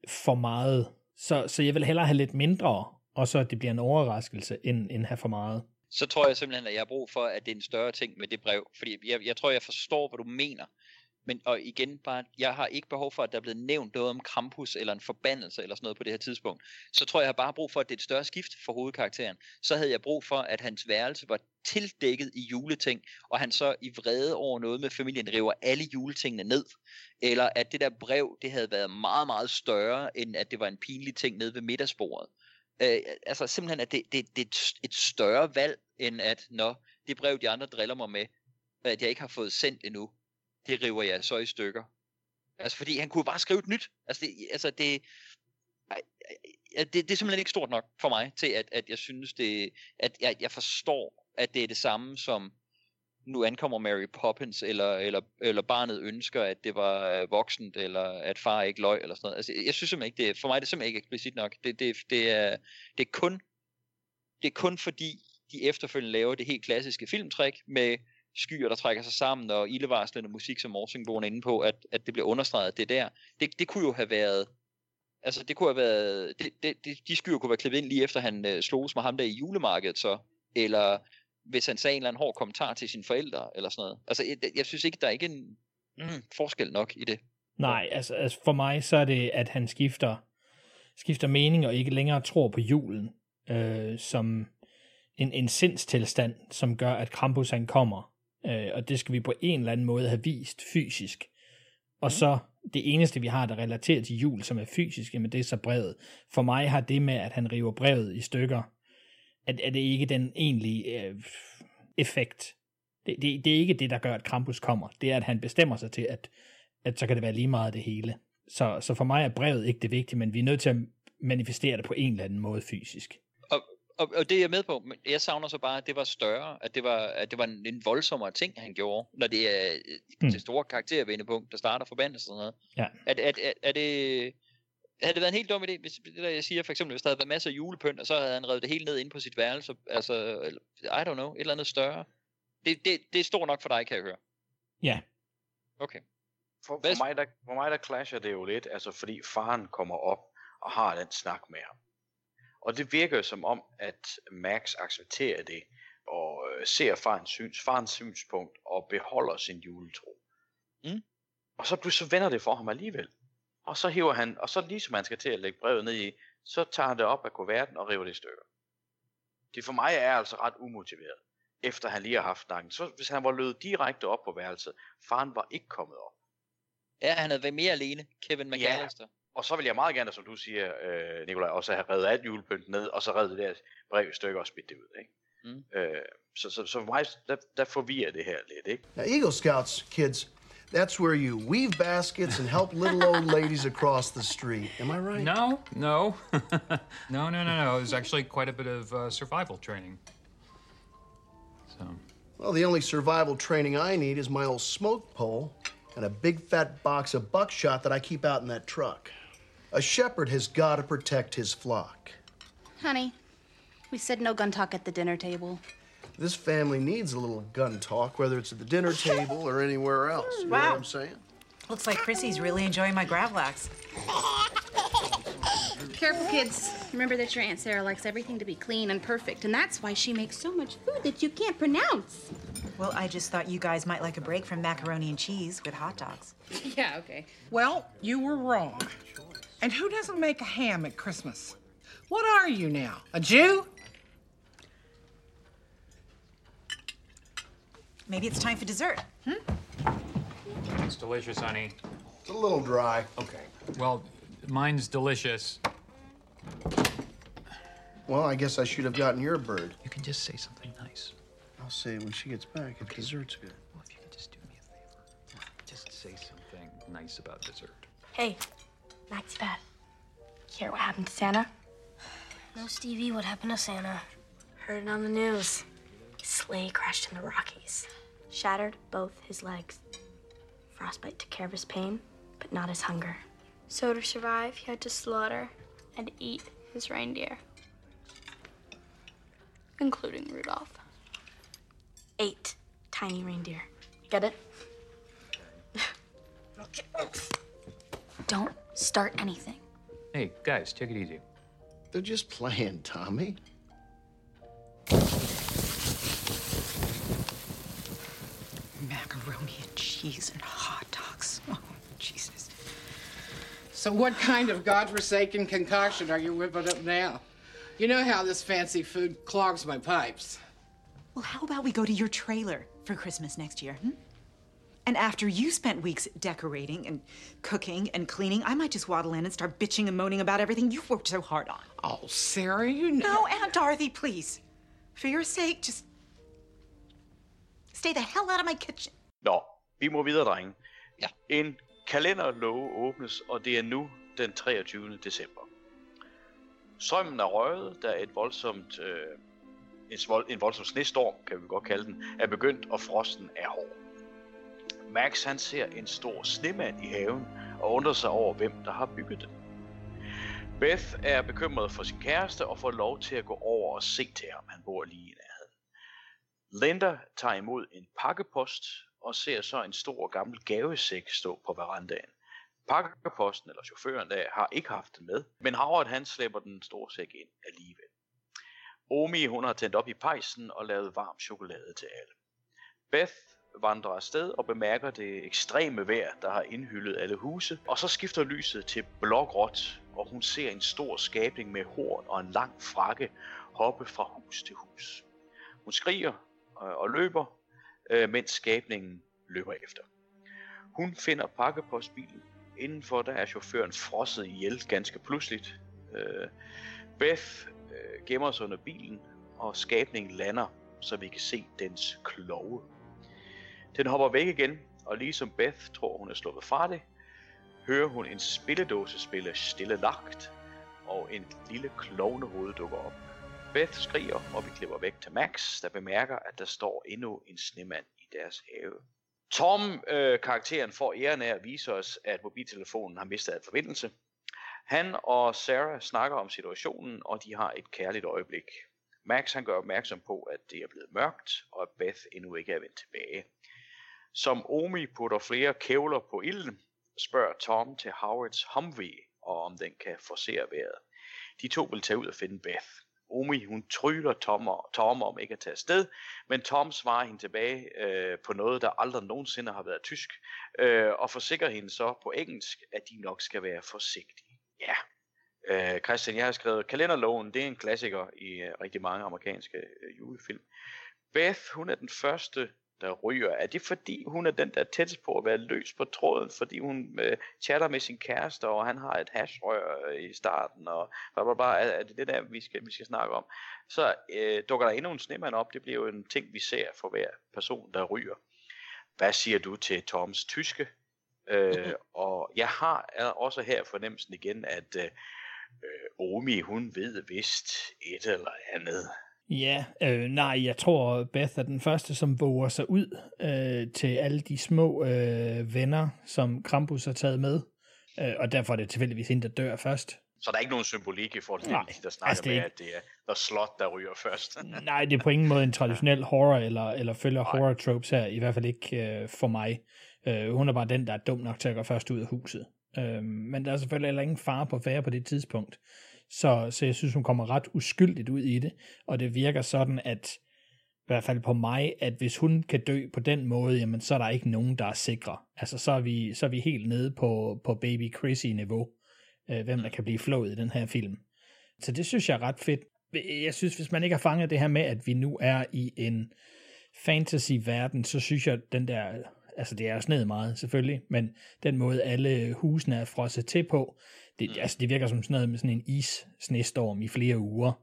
for meget. Så, så jeg vil hellere have lidt mindre, og så at det bliver en overraskelse, end, end have for meget
så tror jeg simpelthen, at jeg har brug for, at det er en større ting med det brev. Fordi jeg, jeg tror, jeg forstår, hvad du mener. Men og igen bare, jeg har ikke behov for, at der er blevet nævnt noget om Krampus eller en forbandelse eller sådan noget på det her tidspunkt. Så tror jeg, jeg har bare brug for, at det er et større skift for hovedkarakteren. Så havde jeg brug for, at hans værelse var tildækket i juleting, og han så i vrede over noget med familien river alle juletingene ned. Eller at det der brev, det havde været meget, meget større, end at det var en pinlig ting nede ved middagsbordet. Øh, altså simpelthen, at det, det, det er et- større valg, end at, når det brev, de andre driller mig med, at jeg ikke har fået sendt endnu, det river jeg så i stykker. Altså, fordi han kunne bare skrive et nyt. Altså, det, altså, det, det, det er simpelthen ikke stort nok for mig, til at, at jeg synes, det, at jeg, jeg forstår, at det er det samme som, nu ankommer Mary Poppins, eller, eller, eller barnet ønsker, at det var øh, voksent, eller at far ikke løg, eller sådan noget. Altså, jeg synes simpelthen ikke, det, for mig er det simpelthen ikke eksplicit nok. Det, det, det, er, det er kun det er kun fordi, de efterfølgende laver det helt klassiske filmtræk med skyer, der trækker sig sammen, og ildevarslende musik, som Morsingbogen er inde på, at, at det bliver understreget, det der. Det, det kunne jo have været, altså det kunne have været, det, det, det, de skyer kunne være klippet ind lige efter han øh, sloges med ham der i julemarkedet så, eller hvis han sagde en eller anden hård kommentar til sine forældre, eller sådan noget. Altså jeg, jeg synes ikke, der er ikke en mm, forskel nok i det.
Nej, altså, altså for mig så er det, at han skifter, skifter mening og ikke længere tror på julen øh, som en, en sindstilstand, som gør, at Krampus han kommer. Øh, og det skal vi på en eller anden måde have vist fysisk. Og så det eneste, vi har, der relaterer til jul, som er fysisk, jamen det er så brevet. For mig har det med, at han river brevet i stykker, at, at det ikke den egentlige øh, effekt. Det, det, det er ikke det, der gør, at Krampus kommer. Det er, at han bestemmer sig til, at, at så kan det være lige meget det hele. Så, så for mig er brevet ikke det vigtige, men vi er nødt til at manifestere det på en eller anden måde fysisk.
Og, og, og det er jeg med på, men jeg savner så bare, at det var større, at det var, at det var en, en voldsommere ting, han gjorde, når det er øh,
Hmm.
det store karaktervendepunkt, der starter forbandelsen og sådan noget.
Ja.
At, at, at, er det, havde det været en helt dum idé, hvis det der jeg siger, for eksempel, hvis der havde været masser af julepynt, og så havde han revet det hele ned ind på sit værelse, altså, eller- I don't know, et eller andet større. Det, det, det er stort nok for dig, kan jeg høre.
Ja.
Okay.
For, for, mig, der, for mig der clasher det jo lidt, altså fordi faren kommer op og har den snak med ham. Og det virker som om, at Max accepterer det, og øh, ser farens, syns, farens synspunkt, og beholder sin juletro.
Mm.
Og så pludselig så vender det for ham alligevel. Og så hiver han, og så ligesom han skal til at lægge brevet ned i, så tager han det op af kuverten og river det i stykker. Det for mig er altså ret umotiveret, efter han lige har haft snakken. Så hvis han var løbet direkte op på værelset, faren var ikke kommet op.
Ja, han havde været mere alene, Kevin McAllister.
Og så vil jeg meget gerne, som du siger, øh, Nikolaj, også have reddet alt julepynt ned, og så reddet det der brev i stykker og smidt det ud. Ikke?
Mm.
Øh, så, så, så for mig, der, der forvirrer det her lidt. Ikke?
Now, Eagle Scouts, kids, that's where you weave baskets and help little old ladies across the street. Am I right?
No, no. no, no, no, no. It was actually quite a bit of uh, survival training. So,
Well, the only survival training I need is my old smoke pole and a big fat box of buckshot that I keep out in that truck. A shepherd has got to protect his flock.
Honey, we said no gun talk at the dinner table.
This family needs a little gun talk, whether it's at the dinner table or anywhere else. You know what I'm saying?
Looks like Chrissy's really enjoying my Gravlax.
Careful, kids. Remember that your Aunt Sarah likes everything to be clean and perfect, and that's why she makes so much food that you can't pronounce.
Well, I just thought you guys might like a break from macaroni and cheese with hot dogs.
yeah, okay.
Well, you were wrong. And who doesn't make a ham at Christmas? What are you now? A Jew?
Maybe it's time for dessert. Hmm?
It's delicious, honey.
It's a little dry.
Okay. Well, mine's delicious.
Well, I guess I should have gotten your bird.
You can just say something nice.
I'll say it when she gets back if dessert's good.
Well, if you could just do me a favor, just say something nice about dessert.
Hey, Max's bad. Hear what happened to Santa? No, Stevie, what happened to Santa? Heard it on the news. His sleigh crashed in the Rockies. Shattered both his legs. Frostbite took care of his pain, but not his hunger. So to survive, he had to slaughter and eat his reindeer. Including Rudolph. Eight tiny reindeer. Get it?
Don't start anything.
Hey, guys, take it easy.
They're just playing, Tommy.
Cheese and hot dogs. Oh, Jesus. So, what kind of godforsaken concoction are you whipping up now? You know how this fancy food clogs my pipes.
Well, how about we go to your trailer for Christmas next year? Hmm?
And after you spent weeks decorating and cooking and cleaning, I might just waddle in and start bitching and moaning about everything you've worked so hard on.
Oh, Sarah, you know.
No, Aunt Dorothy, please. For your sake, just stay the hell out of my kitchen.
Nå, vi må videre, drenge. Ja. En kalenderlåge åbnes, og det er nu den 23. december. Strømmen er røget, da et voldsomt, øh, en, vold, en voldsom snestorm, kan vi godt kalde den, er begyndt, og frosten er hård. Max han ser en stor snemand i haven, og undrer sig over, hvem der har bygget den. Beth er bekymret for sin kæreste og får lov til at gå over og se til ham. Han bor lige i nærheden. Linda tager imod en pakkepost og ser så en stor gammel gavesæk stå på verandaen. Pakkeposten eller chaufføren der har ikke haft den med, men Howard han slæber den store sæk ind alligevel. Omi hun har tændt op i pejsen og lavet varm chokolade til alle. Beth vandrer afsted og bemærker det ekstreme vejr, der har indhyllet alle huse, og så skifter lyset til blågråt, og hun ser en stor skabning med horn og en lang frakke hoppe fra hus til hus. Hun skriger øh, og løber, øh, mens skabningen løber efter. Hun finder pakkepostbilen. Indenfor der er chaufføren frosset ihjel ganske pludseligt. Øh, Beth øh, gemmer sig under bilen, og skabningen lander, så vi kan se dens kloge. Den hopper væk igen, og ligesom Beth tror hun er sluppet fra det, hører hun en spilledåse spille stille lagt, og en lille klovnehoved dukker op. Beth skriger, og vi klipper væk til Max, der bemærker, at der står endnu en snemand i deres have. Tom, øh, karakteren, får æren af at vise os, at mobiltelefonen har mistet al forbindelse. Han og Sarah snakker om situationen, og de har et kærligt øjeblik. Max han gør opmærksom på, at det er blevet mørkt, og at Beth endnu ikke er vendt tilbage. Som Omi putter flere kævler på ilden, spørger Tom til Howards Humvee, og om den kan forsere vejret. De to vil tage ud og finde Beth. Omi hun tryller Tom, Tom om ikke at tage afsted, men Tom svarer hende tilbage øh, på noget, der aldrig nogensinde har været tysk, øh, og forsikrer hende så på engelsk, at de nok skal være forsigtige. Ja, øh, Christian, jeg har skrevet Kalenderloven, det er en klassiker i øh, rigtig mange amerikanske øh, julefilm. Beth, hun er den første der ryger? Er det fordi hun er den der tættest på at være løs på tråden, fordi hun øh, chatter med sin kæreste, og han har et hashrør øh, i starten, og bla, bla, bla, er, er det det der, vi skal, vi skal snakke om? Så øh, dukker der endnu en snemand op, det bliver jo en ting, vi ser for hver person, der ryger. Hvad siger du til Toms tyske? Øh, og jeg har også her fornemmelsen igen, at øh, Omi, hun ved vist et eller andet.
Ja, øh, nej, jeg tror, Beth er den første, som våger sig ud øh, til alle de små øh, venner, som Krampus har taget med. Øh, og derfor er det tilfældigvis hende, der dør først.
Så der er ikke nogen symbolik i forhold til
Nej,
det, der snakker
altså, det
med, at det er The Slot, der ryger først.
Nej, det er på ingen måde en traditionel horror, eller, eller følger horror tropes her, i hvert fald ikke øh, for mig. Øh, hun er bare den, der er dum nok til at gå først ud af huset. Øh, men der er selvfølgelig heller ingen fare på færre på det tidspunkt. Så, så jeg synes, hun kommer ret uskyldigt ud i det, og det virker sådan, at i hvert fald på mig, at hvis hun kan dø på den måde, jamen så er der ikke nogen, der er sikre. Altså så er vi, så er vi helt nede på, på Baby Chrissy-niveau, øh, hvem der kan blive flået i den her film. Så det synes jeg er ret fedt. Jeg synes, hvis man ikke har fanget det her med, at vi nu er i en fantasy-verden, så synes jeg, at den der, altså det er jo snedet meget selvfølgelig, men den måde alle husene er frosset til på, det, mm. altså, det virker som sådan noget med sådan en is-snestorm i flere uger.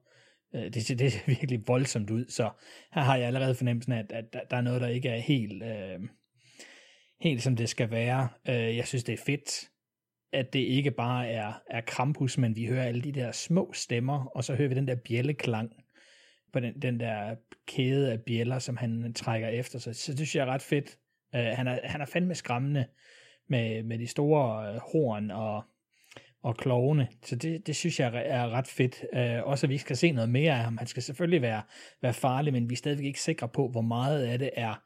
Øh, det, det ser virkelig voldsomt ud, så her har jeg allerede fornemmelsen af, at, at der er noget, der ikke er helt, øh, helt som det skal være. Øh, jeg synes, det er fedt, at det ikke bare er, er Krampus, men vi hører alle de der små stemmer, og så hører vi den der bjælleklang på den, den der kæde af bjæller, som han trækker efter sig. Så det synes jeg er ret fedt. Uh, han, er, han er fandme skræmmende med, med de store horn og og klovne. Så det, det synes jeg er ret fedt. Uh, også at vi skal se noget mere af ham. Han skal selvfølgelig være, være farlig, men vi er stadigvæk ikke sikre på, hvor meget af det er,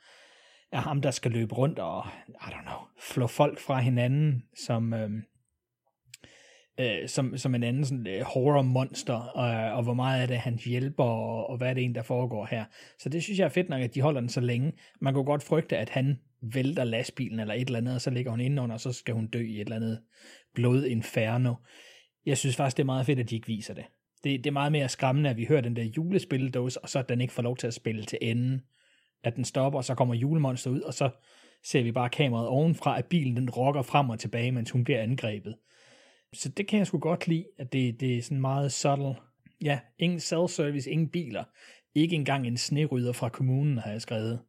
er ham, der skal løbe rundt og, I don't know, flå folk fra hinanden, som, øhm, øh, som, som en anden sådan, øh, horror-monster, og, og hvor meget af det han hjælper, og, og hvad er det en, der foregår her. Så det synes jeg er fedt nok, at de holder den så længe. Man kunne godt frygte, at han vælter lastbilen eller et eller andet, og så ligger hun indenunder, og så skal hun dø i et eller andet blodinferno. Jeg synes faktisk, det er meget fedt, at de ikke viser det. Det, det er meget mere skræmmende, at vi hører den der julespilledåse, og så at den ikke får lov til at spille til enden. At den stopper, og så kommer julemonster ud, og så ser vi bare kameraet ovenfra, at bilen den rokker frem og tilbage, mens hun bliver angrebet. Så det kan jeg sgu godt lide, at det, det er sådan meget subtle. Ja, ingen self-service, ingen biler. Ikke engang en snerydder fra kommunen, har jeg skrevet.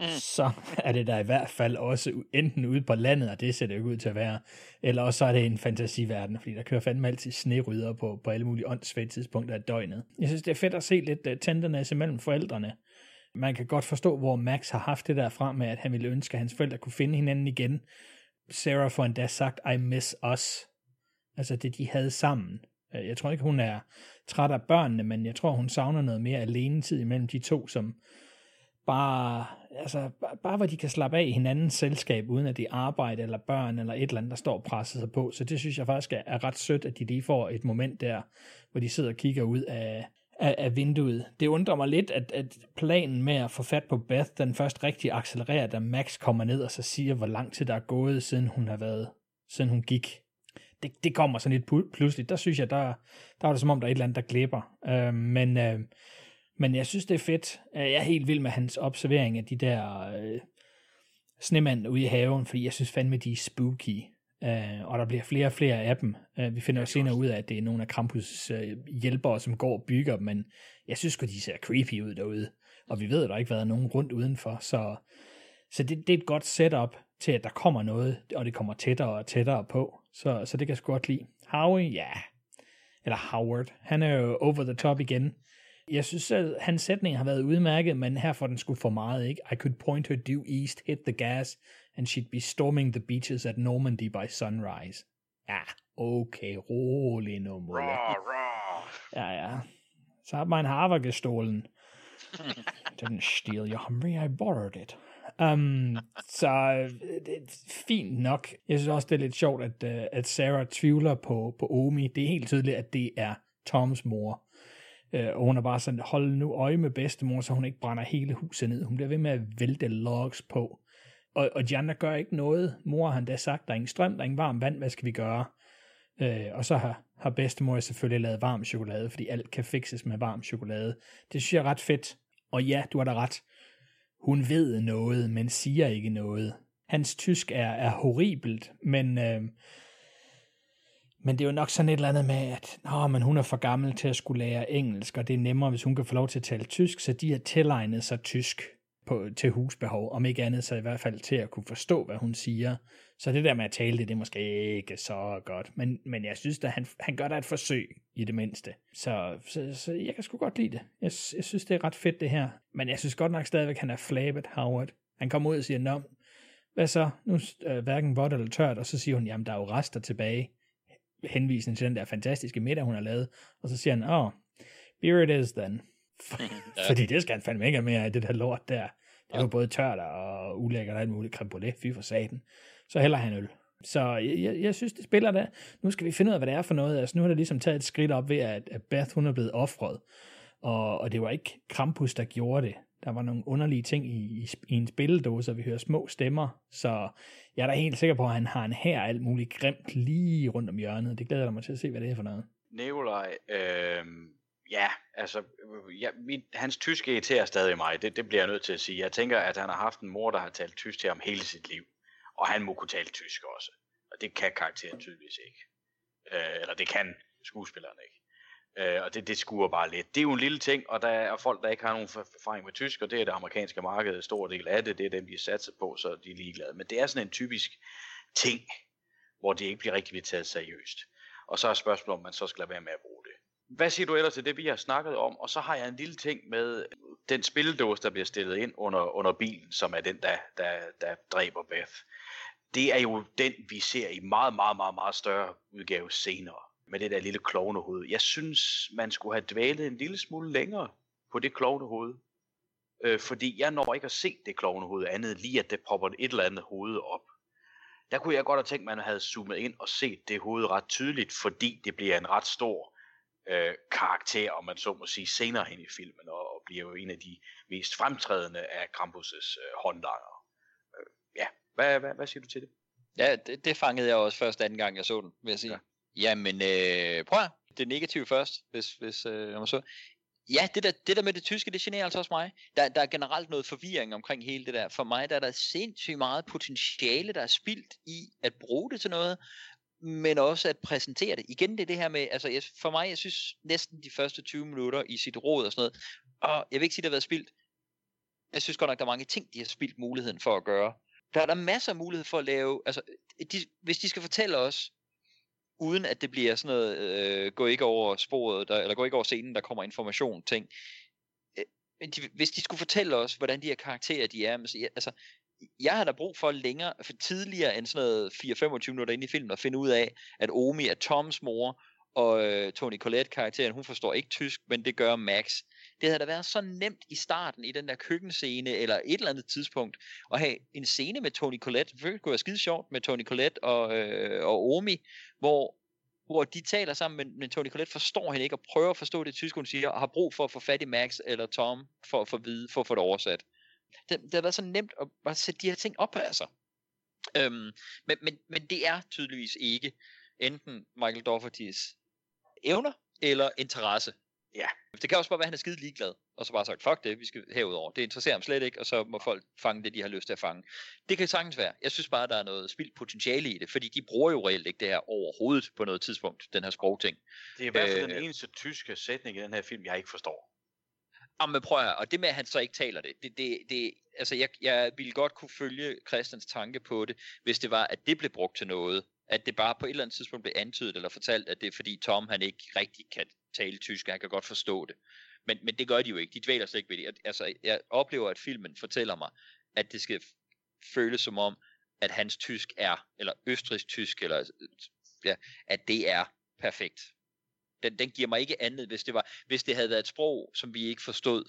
Mm. Så er det der i hvert fald også enten ude på landet, og det ser det jo ikke ud til at være, eller også så er det en fantasiverden, fordi der kører fandme altid snerydder på, på alle mulige åndssvage tidspunkter af døgnet. Jeg synes, det er fedt at se lidt øh, tænderne imellem mellem forældrene. Man kan godt forstå, hvor Max har haft det der fra med, at han ville ønske, at hans forældre kunne finde hinanden igen. Sarah får endda sagt, I miss us. Altså det, de havde sammen. Øh, jeg tror ikke, hun er træt af børnene, men jeg tror, hun savner noget mere alene tid imellem de to, som bare, altså, bare hvor de kan slappe af i hinandens selskab, uden at det er arbejde eller børn eller et eller andet, der står presset sig på. Så det synes jeg faktisk er, er ret sødt, at de lige får et moment der, hvor de sidder og kigger ud af, af, af vinduet. Det undrer mig lidt, at, at planen med at få fat på Beth, den først rigtig accelererer, da Max kommer ned og så siger, hvor lang tid der er gået, siden hun har været, siden hun gik. Det, det kommer sådan lidt pludselig. Der synes jeg, der, der er det som om, der er et eller andet, der glipper. Øh, men, øh, men jeg synes, det er fedt. Jeg er helt vild med hans observering af de der øh, snemænd ude i haven, fordi jeg synes fandme, de er spooky. Uh, og der bliver flere og flere af dem. Uh, vi finder jo senere ud af, at det er nogle af Krampus uh, hjælpere, som går og bygger dem, men jeg synes godt de ser creepy ud derude. Og vi ved, at der ikke har været nogen rundt udenfor, så, så det, det er et godt setup til, at der kommer noget, og det kommer tættere og tættere på. Så, så det kan jeg sgu godt lide. Howie, ja. Eller Howard. Han er jo over the top igen. Jeg synes, at hans sætning har været udmærket, men her får den sgu for meget, ikke? I could point her due east, hit the gas, and she'd be storming the beaches at Normandy by sunrise. Ja, okay, rolig nu, Mulle. Ja, ja. Så har man Havergestolen. Didn't steal your Humvee, I borrowed it. Um, så det er fint nok. Jeg synes også, det er lidt sjovt, at, uh, at Sarah tvivler på, på Omi. Det er helt tydeligt, at det er Toms mor. Øh, og hun er bare sådan, hold nu øje med bedstemor, så hun ikke brænder hele huset ned. Hun bliver ved med at vælte logs på. Og, og de andre gør ikke noget. Mor har da sagt, der er ingen strøm, der er ingen varm vand, hvad skal vi gøre? Øh, og så har, har bedstemor selvfølgelig lavet varm chokolade, fordi alt kan fikses med varm chokolade. Det synes jeg er ret fedt. Og ja, du har da ret. Hun ved noget, men siger ikke noget. Hans tysk er, er horribelt, men, øh, men det er jo nok sådan et eller andet med, at Nå, men hun er for gammel til at skulle lære engelsk, og det er nemmere, hvis hun kan få lov til at tale tysk, så de har tilegnet sig tysk på, til husbehov, om ikke andet, så i hvert fald til at kunne forstå, hvad hun siger. Så det der med at tale det, det er måske ikke så godt, men, men jeg synes at han, han gør da et forsøg i det mindste. Så, så, så jeg kan sgu godt lide det. Jeg, jeg synes, det er ret fedt det her. Men jeg synes godt nok stadigvæk, han er flabet, Howard. Han kommer ud og siger, Nå, hvad så? Nu er hverken vådt eller tørt, og så siger hun, jamen der er jo rester tilbage. Henvisning til den der fantastiske middag, hun har lavet. Og så siger han, åh, oh, beer it is then. Fordi det skal han fandme ikke have mere af, det der lort der. Det jo både tørt og ulækkert og alt muligt creme brulee, fy for saten. Så heller han øl. Så jeg, jeg, jeg synes, det spiller der. Nu skal vi finde ud af, hvad det er for noget. Altså, nu har det ligesom taget et skridt op ved, at, at Beth hun er blevet offret. Og, og det var ikke Krampus, der gjorde det. Der var nogle underlige ting i, i, i en spilledåse, og vi hører små stemmer. Så jeg er da helt sikker på, at han har en her alt muligt grimt lige rundt om hjørnet. Det glæder jeg mig til at se, hvad det er for noget.
Nikolaj, øh, ja, altså, øh, ja, min, hans tysk irriterer stadig mig, det, det bliver jeg nødt til at sige. Jeg tænker, at han har haft en mor, der har talt tysk til ham hele sit liv, og han må kunne tale tysk også. Og det kan karakteren tydeligvis ikke. Øh, eller det kan skuespilleren ikke. Øh, og det, det skuer bare lidt. Det er jo en lille ting, og der er folk, der ikke har nogen erfaring med tysk, og det er det amerikanske marked, en stor del af det, det er dem, de satset på, så de er ligeglade. Men det er sådan en typisk ting, hvor det ikke bliver rigtig taget seriøst. Og så er spørgsmålet, om man så skal lade være med at bruge det. Hvad siger du ellers til det, vi har snakket om? Og så har jeg en lille ting med den spildåse, der bliver stillet ind under, under bilen, som er den, der, der, der dræber Beth. Det er jo den, vi ser i meget, meget, meget, meget større udgave senere. Med det der lille klovnehoved. Jeg synes, man skulle have dvælet en lille smule længere på det klovnehoved. Øh, fordi jeg når ikke at se det klovnehoved andet, lige at det popper et eller andet hoved op. Der kunne jeg godt have tænkt, at man havde zoomet ind og set det hoved ret tydeligt, fordi det bliver en ret stor øh, karakter, om man så må sige, senere hen i filmen, og, og bliver jo en af de mest fremtrædende af Krampus' øh, håndlanger. Øh, ja, hvad, hvad, hvad siger du til det?
Ja, det, det fangede jeg også først anden gang, jeg så den, vil jeg sige. Ja. Jamen, øh, prøv at det negative først, hvis, hvis øh, man så. Ja, det der, det der med det tyske, det generer altså også mig. Der, der er generelt noget forvirring omkring hele det der. For mig der er der sindssygt meget potentiale, der er spildt i at bruge det til noget, men også at præsentere det. Igen det er det her med, altså jeg, for mig, jeg synes næsten de første 20 minutter i sit råd og sådan noget, og jeg vil ikke sige, det har været spildt. Jeg synes godt nok, der er mange ting, de har spildt muligheden for at gøre. Der er der masser af mulighed for at lave, altså de, hvis de skal fortælle os, uden at det bliver sådan noget, øh, gå ikke over sporet, der, eller gå ikke over scenen, der kommer information, ting. Øh, de, hvis de skulle fortælle os, hvordan de her karakterer de er, altså, jeg har da brug for længere, for tidligere end sådan noget 4-25 minutter ind i filmen, at finde ud af, at Omi er Toms mor, og øh, Tony Collette karakteren, hun forstår ikke tysk, men det gør Max. Det havde da været så nemt i starten i den der køkkenscene, eller et eller andet tidspunkt, at have en scene med Tony Collette. Det kunne være skide sjovt med Tony Collette og, øh, og Omi, hvor hvor de taler sammen, men, men Tony Collette forstår hende ikke, og prøver at forstå det tysk, hun siger, og har brug for at få fat i Max eller Tom, for at få vide, for at få det oversat. Det, det har været så nemt at bare sætte de her ting op af sig. Øhm, men, men, men det er tydeligvis ikke enten Michael Doughertys evner eller interesse.
Ja.
Det kan også bare være, at han er skide ligeglad, og så bare sagt, fuck det, vi skal herudover. Det interesserer ham slet ikke, og så må folk fange det, de har lyst til at fange. Det kan sagtens være. Jeg synes bare, der er noget spildt potentiale i det, fordi de bruger jo reelt ikke det her overhovedet på noget tidspunkt, den her sprogting.
Det er i hvert fald øh, den eneste tyske sætning i den her film, jeg ikke forstår.
Jamen prøv at og det med, at han så ikke taler det, det, det, det altså jeg, jeg ville godt kunne følge Christians tanke på det, hvis det var, at det blev brugt til noget, at det bare på et eller andet tidspunkt blev antydet eller fortalt, at det er fordi Tom han ikke rigtig kan tale tysk, han kan godt forstå det. Men, men det gør de jo ikke, de dvæler slet ikke ved det. Altså, jeg oplever, at filmen fortæller mig, at det skal føles som om, at hans tysk er, eller østrigsk tysk, eller ja, at det er perfekt. Den, den giver mig ikke andet, hvis det var, hvis det havde været et sprog, som vi ikke forstod,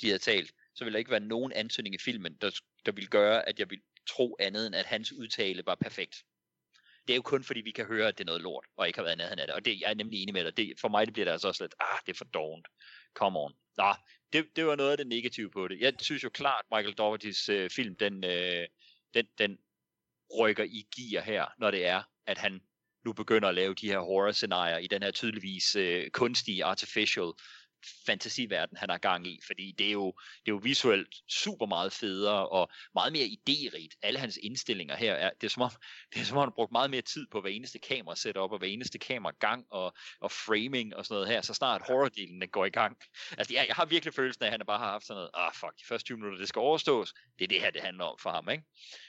de havde talt, så ville der ikke være nogen antydning i filmen, der, der ville gøre, at jeg ville tro andet, end at hans udtale var perfekt det er jo kun fordi, vi kan høre, at det er noget lort, og ikke har været nærheden af det. Og det, jeg er nemlig enig med dig. Det, for mig det bliver det altså også lidt, ah, det er for dovent. Come on. Nå, det, det var noget af det negative på det. Jeg synes jo klart, Michael Dougherty's øh, film, den, øh, den, den rykker i gear her, når det er, at han nu begynder at lave de her horror-scenarier i den her tydeligvis øh, kunstige, artificial fantasiverden, han har gang i, fordi det er jo, det er jo visuelt super meget federe og meget mere idérigt. Alle hans indstillinger her, er, det, er som om, det er som om, han har brugt meget mere tid på hver eneste kamera setup og hver eneste kamera gang og, og framing og sådan noget her, så snart horror går i gang. Altså, jeg, jeg har virkelig følelsen af, at han bare har haft sådan noget, ah fuck, de første 20 minutter, det skal overstås. Det er det her, det handler om for ham, ikke?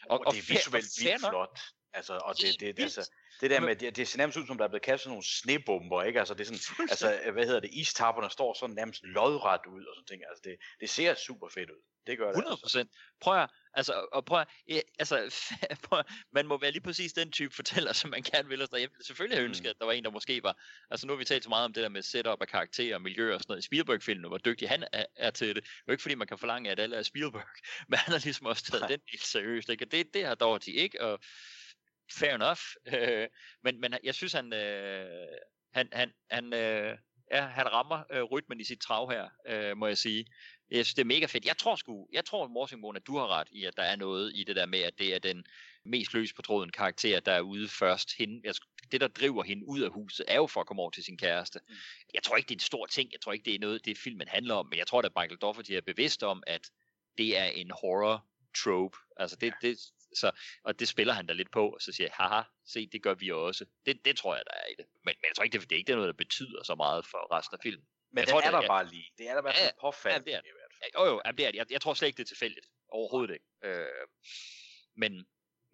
Og, og det er visuelt vildt flot. Altså, og det, det, det, altså, det der med, det, det ser nærmest ud som, der er blevet kastet nogle snebomber, ikke? Altså, det er sådan, altså, hvad hedder det, istapperne står sådan nærmest lodret ud og sådan ting. Altså, det, det ser super fedt ud. Det gør det.
100 altså. procent. Altså. Prøv at, altså, og prøv at, altså, prøv at, man må være lige præcis den type fortæller, som man gerne vil. Jeg ville selvfølgelig have ønsket, mm. at der var en, der måske var, altså nu har vi talt så meget om det der med setup af karakterer og miljø og sådan noget i Spielberg-filmen, hvor dygtig han er, er til det. Det er jo ikke fordi, man kan forlange, at alle er Spielberg, men han har ligesom også taget den del seriøst, ikke? Og det, det har Doherty ikke, og fair enough. Øh, men, men jeg synes, han, øh, han, han, han, øh, ja, han rammer øh, rytmen i sit trav her, øh, må jeg sige. Jeg synes, det er mega fedt. Jeg tror sgu, jeg tror, Morsingbogen, at du har ret i, at der er noget i det der med, at det er den mest løs på tråden karakter, der er ude først. Hende, jeg, det, der driver hende ud af huset, er jo for at komme over til sin kæreste. Mm. Jeg tror ikke, det er en stor ting. Jeg tror ikke, det er noget, det filmen handler om. Men jeg tror, at Michael Dougherty er bevidst om, at det er en horror trope. Altså det, det, så, og det spiller han da lidt på, og så siger jeg, haha, se, det gør vi også. Det, det tror jeg, der er i det. Men, men jeg tror ikke, det, det er ikke det er noget, der betyder så meget for resten af filmen.
Men
jeg
det
tror,
er der
jeg,
bare lige. Det er der bare ja, påfaldende
ja, det er, i hvert fald. Jo, jo, det er det. Jeg, jeg tror slet ikke, det er tilfældigt. Overhovedet ikke. Øh, men,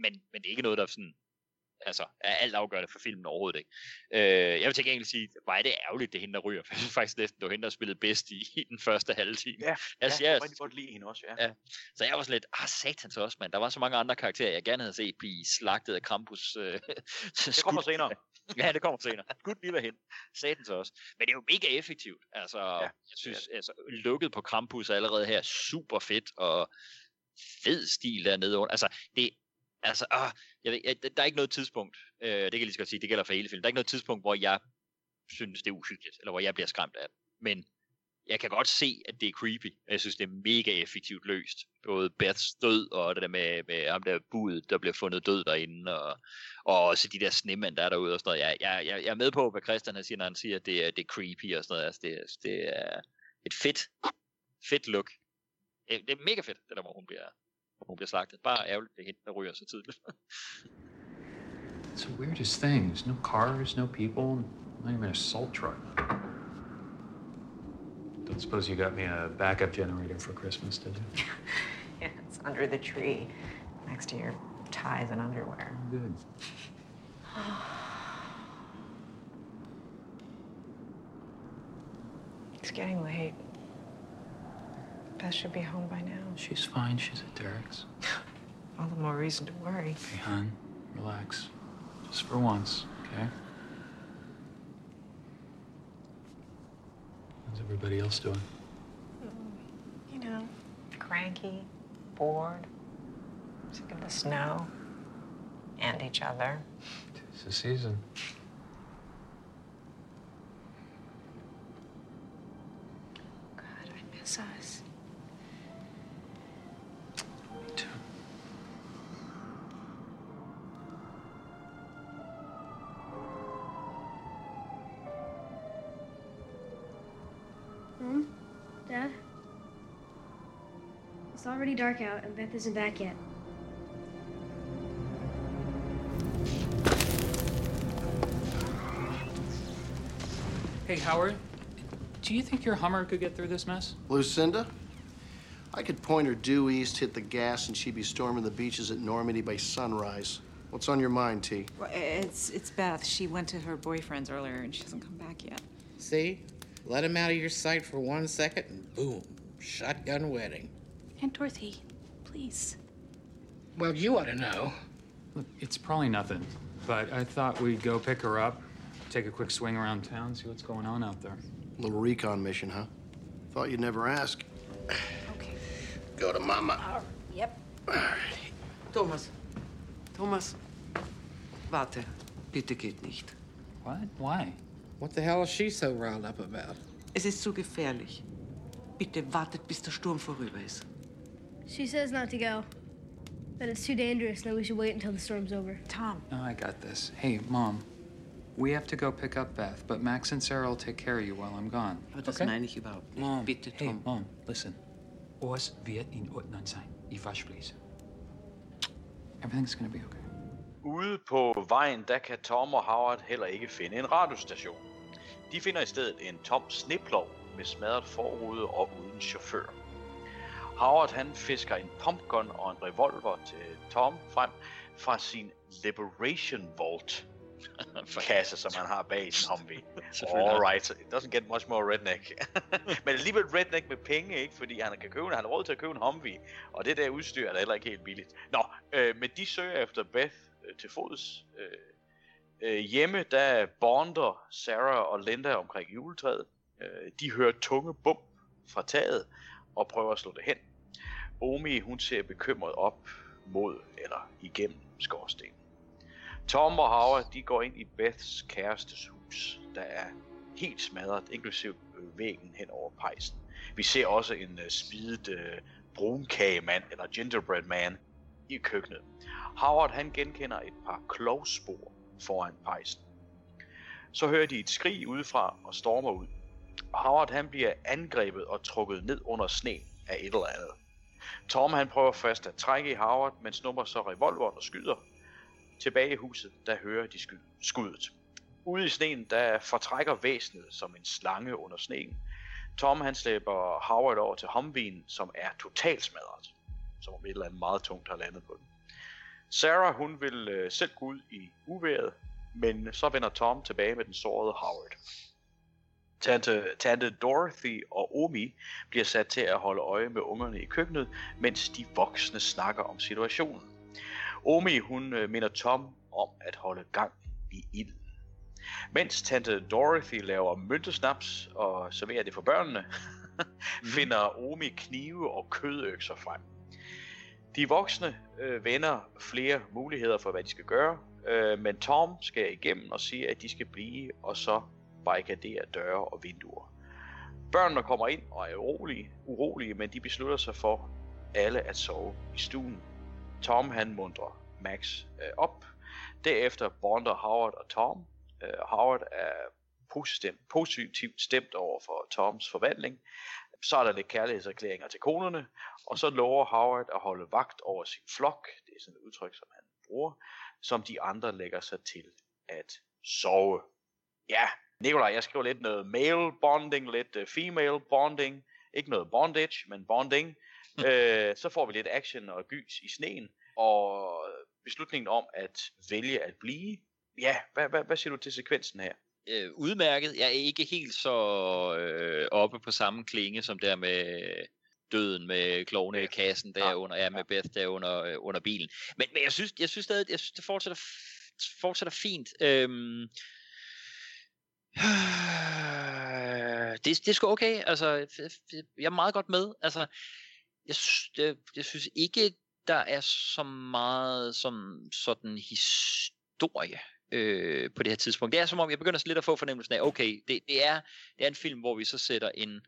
men, men det er ikke noget, der sådan altså, er alt afgørende for filmen overhovedet ikke. Øh, jeg vil til gengæld sige, hvor er det ærgerligt, det er hende, der ryger. Jeg synes faktisk næsten, det var hende, der spillede bedst i, i den første halve time.
Ja, altså, ja jeg, jeg rigtig godt lide hende også, ja. ja.
Så jeg var sådan lidt, ah satans også, mand. Der var så mange andre karakterer, jeg gerne havde set blive slagtet af Krampus. Øh,
det kommer senere.
ja, det kommer senere. Gud lige hen. Satans også. Men det er jo mega effektivt. Altså, ja, jeg synes, altså, lukket på Krampus allerede her, super fedt, og fed stil dernede under. Altså, det, altså, ah, jeg ved, jeg, der er ikke noget tidspunkt, øh, det kan jeg lige så godt sige, det gælder for hele filmen, der er ikke noget tidspunkt, hvor jeg synes, det er uhyggeligt, eller hvor jeg bliver skræmt af det. Men jeg kan godt se, at det er creepy. Jeg synes, det er mega effektivt løst. Både Beths død, og det der med, med ham der bud, der bliver fundet død derinde, og, og også de der snemænd, der er derude og sådan noget. Jeg, jeg, jeg, jeg er med på, hvad Christian siger, når han siger, at det er, det er creepy og sådan noget. Altså, det, det er, et fedt, fedt look. Øh, det, er mega fedt, det der, hvor hun bliver, hun bliver slagtet. Bare ærgerligt, det er hende, der ryger så tidligt.
It's the weirdest things. No cars, no people, not even a salt truck. Don't suppose you got me a backup generator for Christmas, did you?
Yeah, it's under the tree next to your ties and underwear.
Good.
It's getting late. Beth should be home by now.
She's fine. She's at Derek's.
All the more reason to worry.
Hey, hon, relax. Just for once, okay? How's everybody else doing?
Mm, you know, cranky, bored, sick of the snow and each other.
It's the season.
It's dark out and Beth isn't back yet.
Hey, Howard, do you think your Hummer could get through this mess?
Lucinda? I could point her due east, hit the gas, and she'd be storming the beaches at Normandy by sunrise. What's on your mind, T?
Well, It's it's Beth. She went to her boyfriend's earlier and she hasn't come back yet.
See? Let him out of your sight for one second, and boom, shotgun wedding.
Aunt Dorothy, please.
Well, you ought to know.
Look, it's probably nothing, but I thought we'd go pick her up, take a quick swing around town, see what's going on out there.
Little recon mission, huh? Thought you'd never ask.
Okay.
Go to Mama.
Yep.
Thomas. Thomas. Warte. Bitte geht nicht.
What? Why?
What the hell is she so riled up about?
Es ist zu gefährlich. Bitte wartet, bis der Sturm vorüber ist.
She says not to go. That it's too dangerous and that we should wait until the storm's over.
Tom.
No, I got this. Hey, Mom. We have to go pick up Beth, but Max and Sarah will take care of you while I'm gone.
Aber das
okay?
meine ich überhaupt nicht.
Mom,
Bitte,
hey,
Tom.
Mom, listen. Alles wird in Ordnung sein. Ich verspreche. Everything's gonna be okay.
Ude på vejen, der kan Tom og Howard heller ikke finde en radiostation. De finder i stedet en tom sneplov med smadret forrude og uden chauffør. Howard han fisker en pumpgun og en revolver til Tom frem fra sin Liberation Vault kasse, som han har bag sin Humvee.
Selvfølgelig.
Alright, it doesn't get much more redneck. Men alligevel redneck med penge, ikke? Fordi han kan købe, han har råd til at købe en Humvee. Og det der udstyr er da heller ikke helt billigt. Nå, øh, men de søger efter Beth øh, til fods. Øh, øh, hjemme, der bonder Sarah og Linda omkring juletræet. Øh, de hører tunge bump fra taget og prøver at slå det hen. Omi, hun ser bekymret op mod eller igennem skorstenen. Tom og Howard, de går ind i Beths kærestes hus, der er helt smadret, inklusiv øh, væggen hen over pejsen. Vi ser også en øh, uh, spidet uh, øh, brunkagemand, eller gingerbread man, i køkkenet. Howard, han genkender et par klovspor foran pejsen. Så hører de et skrig udefra og stormer ud. Howard, han bliver angrebet og trukket ned under sne af et eller andet. Tom, han prøver først at trække i Howard, men snupper så revolveren og skyder. Tilbage i huset, der hører de sky- skuddet. Ude i sneen, der fortrækker væsenet som en slange under sneen. Tom han slæber Howard over til Humveen, som er totalt smadret. Som om et eller andet meget tungt har landet på den. Sarah, hun vil øh, selv gå ud i uværet, men så vender Tom tilbage med den sårede Howard. Tante, tante Dorothy og Omi bliver sat til at holde øje med ungerne i køkkenet, mens de voksne snakker om situationen. Omi hun øh, minder Tom om at holde gang i ilden. Mens tante Dorothy laver myntesnaps og serverer det for børnene, finder Omi knive og kødøkser frem. De voksne øh, vender flere muligheder for, hvad de skal gøre, øh, men Tom skal igennem og sige, at de skal blive, og så barrikadere døre og vinduer. Børnene kommer ind og er urolige, urolige, men de beslutter sig for alle at sove i stuen. Tom han mundrer Max øh, op. Derefter bonder Howard og Tom. Øh, Howard er positivt, positivt stemt over for Toms forvandling. Så er der lidt kærlighedserklæringer til konerne, og så lover Howard at holde vagt over sin flok, det er sådan et udtryk, som han bruger, som de andre lægger sig til at sove. Ja, Nikolaj, jeg skriver lidt noget male bonding, lidt uh, female bonding, ikke noget bondage, men bonding. Øh, så får vi lidt action og gys i sneen, og beslutningen om at vælge at blive. Ja, hvad, hvad, hvad siger du til sekvensen her?
øh, udmærket. Jeg er ikke helt så øh, oppe på samme klinge som der med døden med klovne i kassen der under, ja, med Beth der under, øh, under bilen. Men, men jeg synes, jeg synes stadig, jeg synes, det fortsætter, fortsætter fint. Øhm, det, det er sgu okay. Altså, jeg er meget godt med. Altså, jeg, jeg, jeg synes ikke, der er så meget som sådan historie øh, på det her tidspunkt. Det er som om, jeg begynder så lidt at få fornemmelsen af, okay, det, det, er, det er en film, hvor vi så sætter en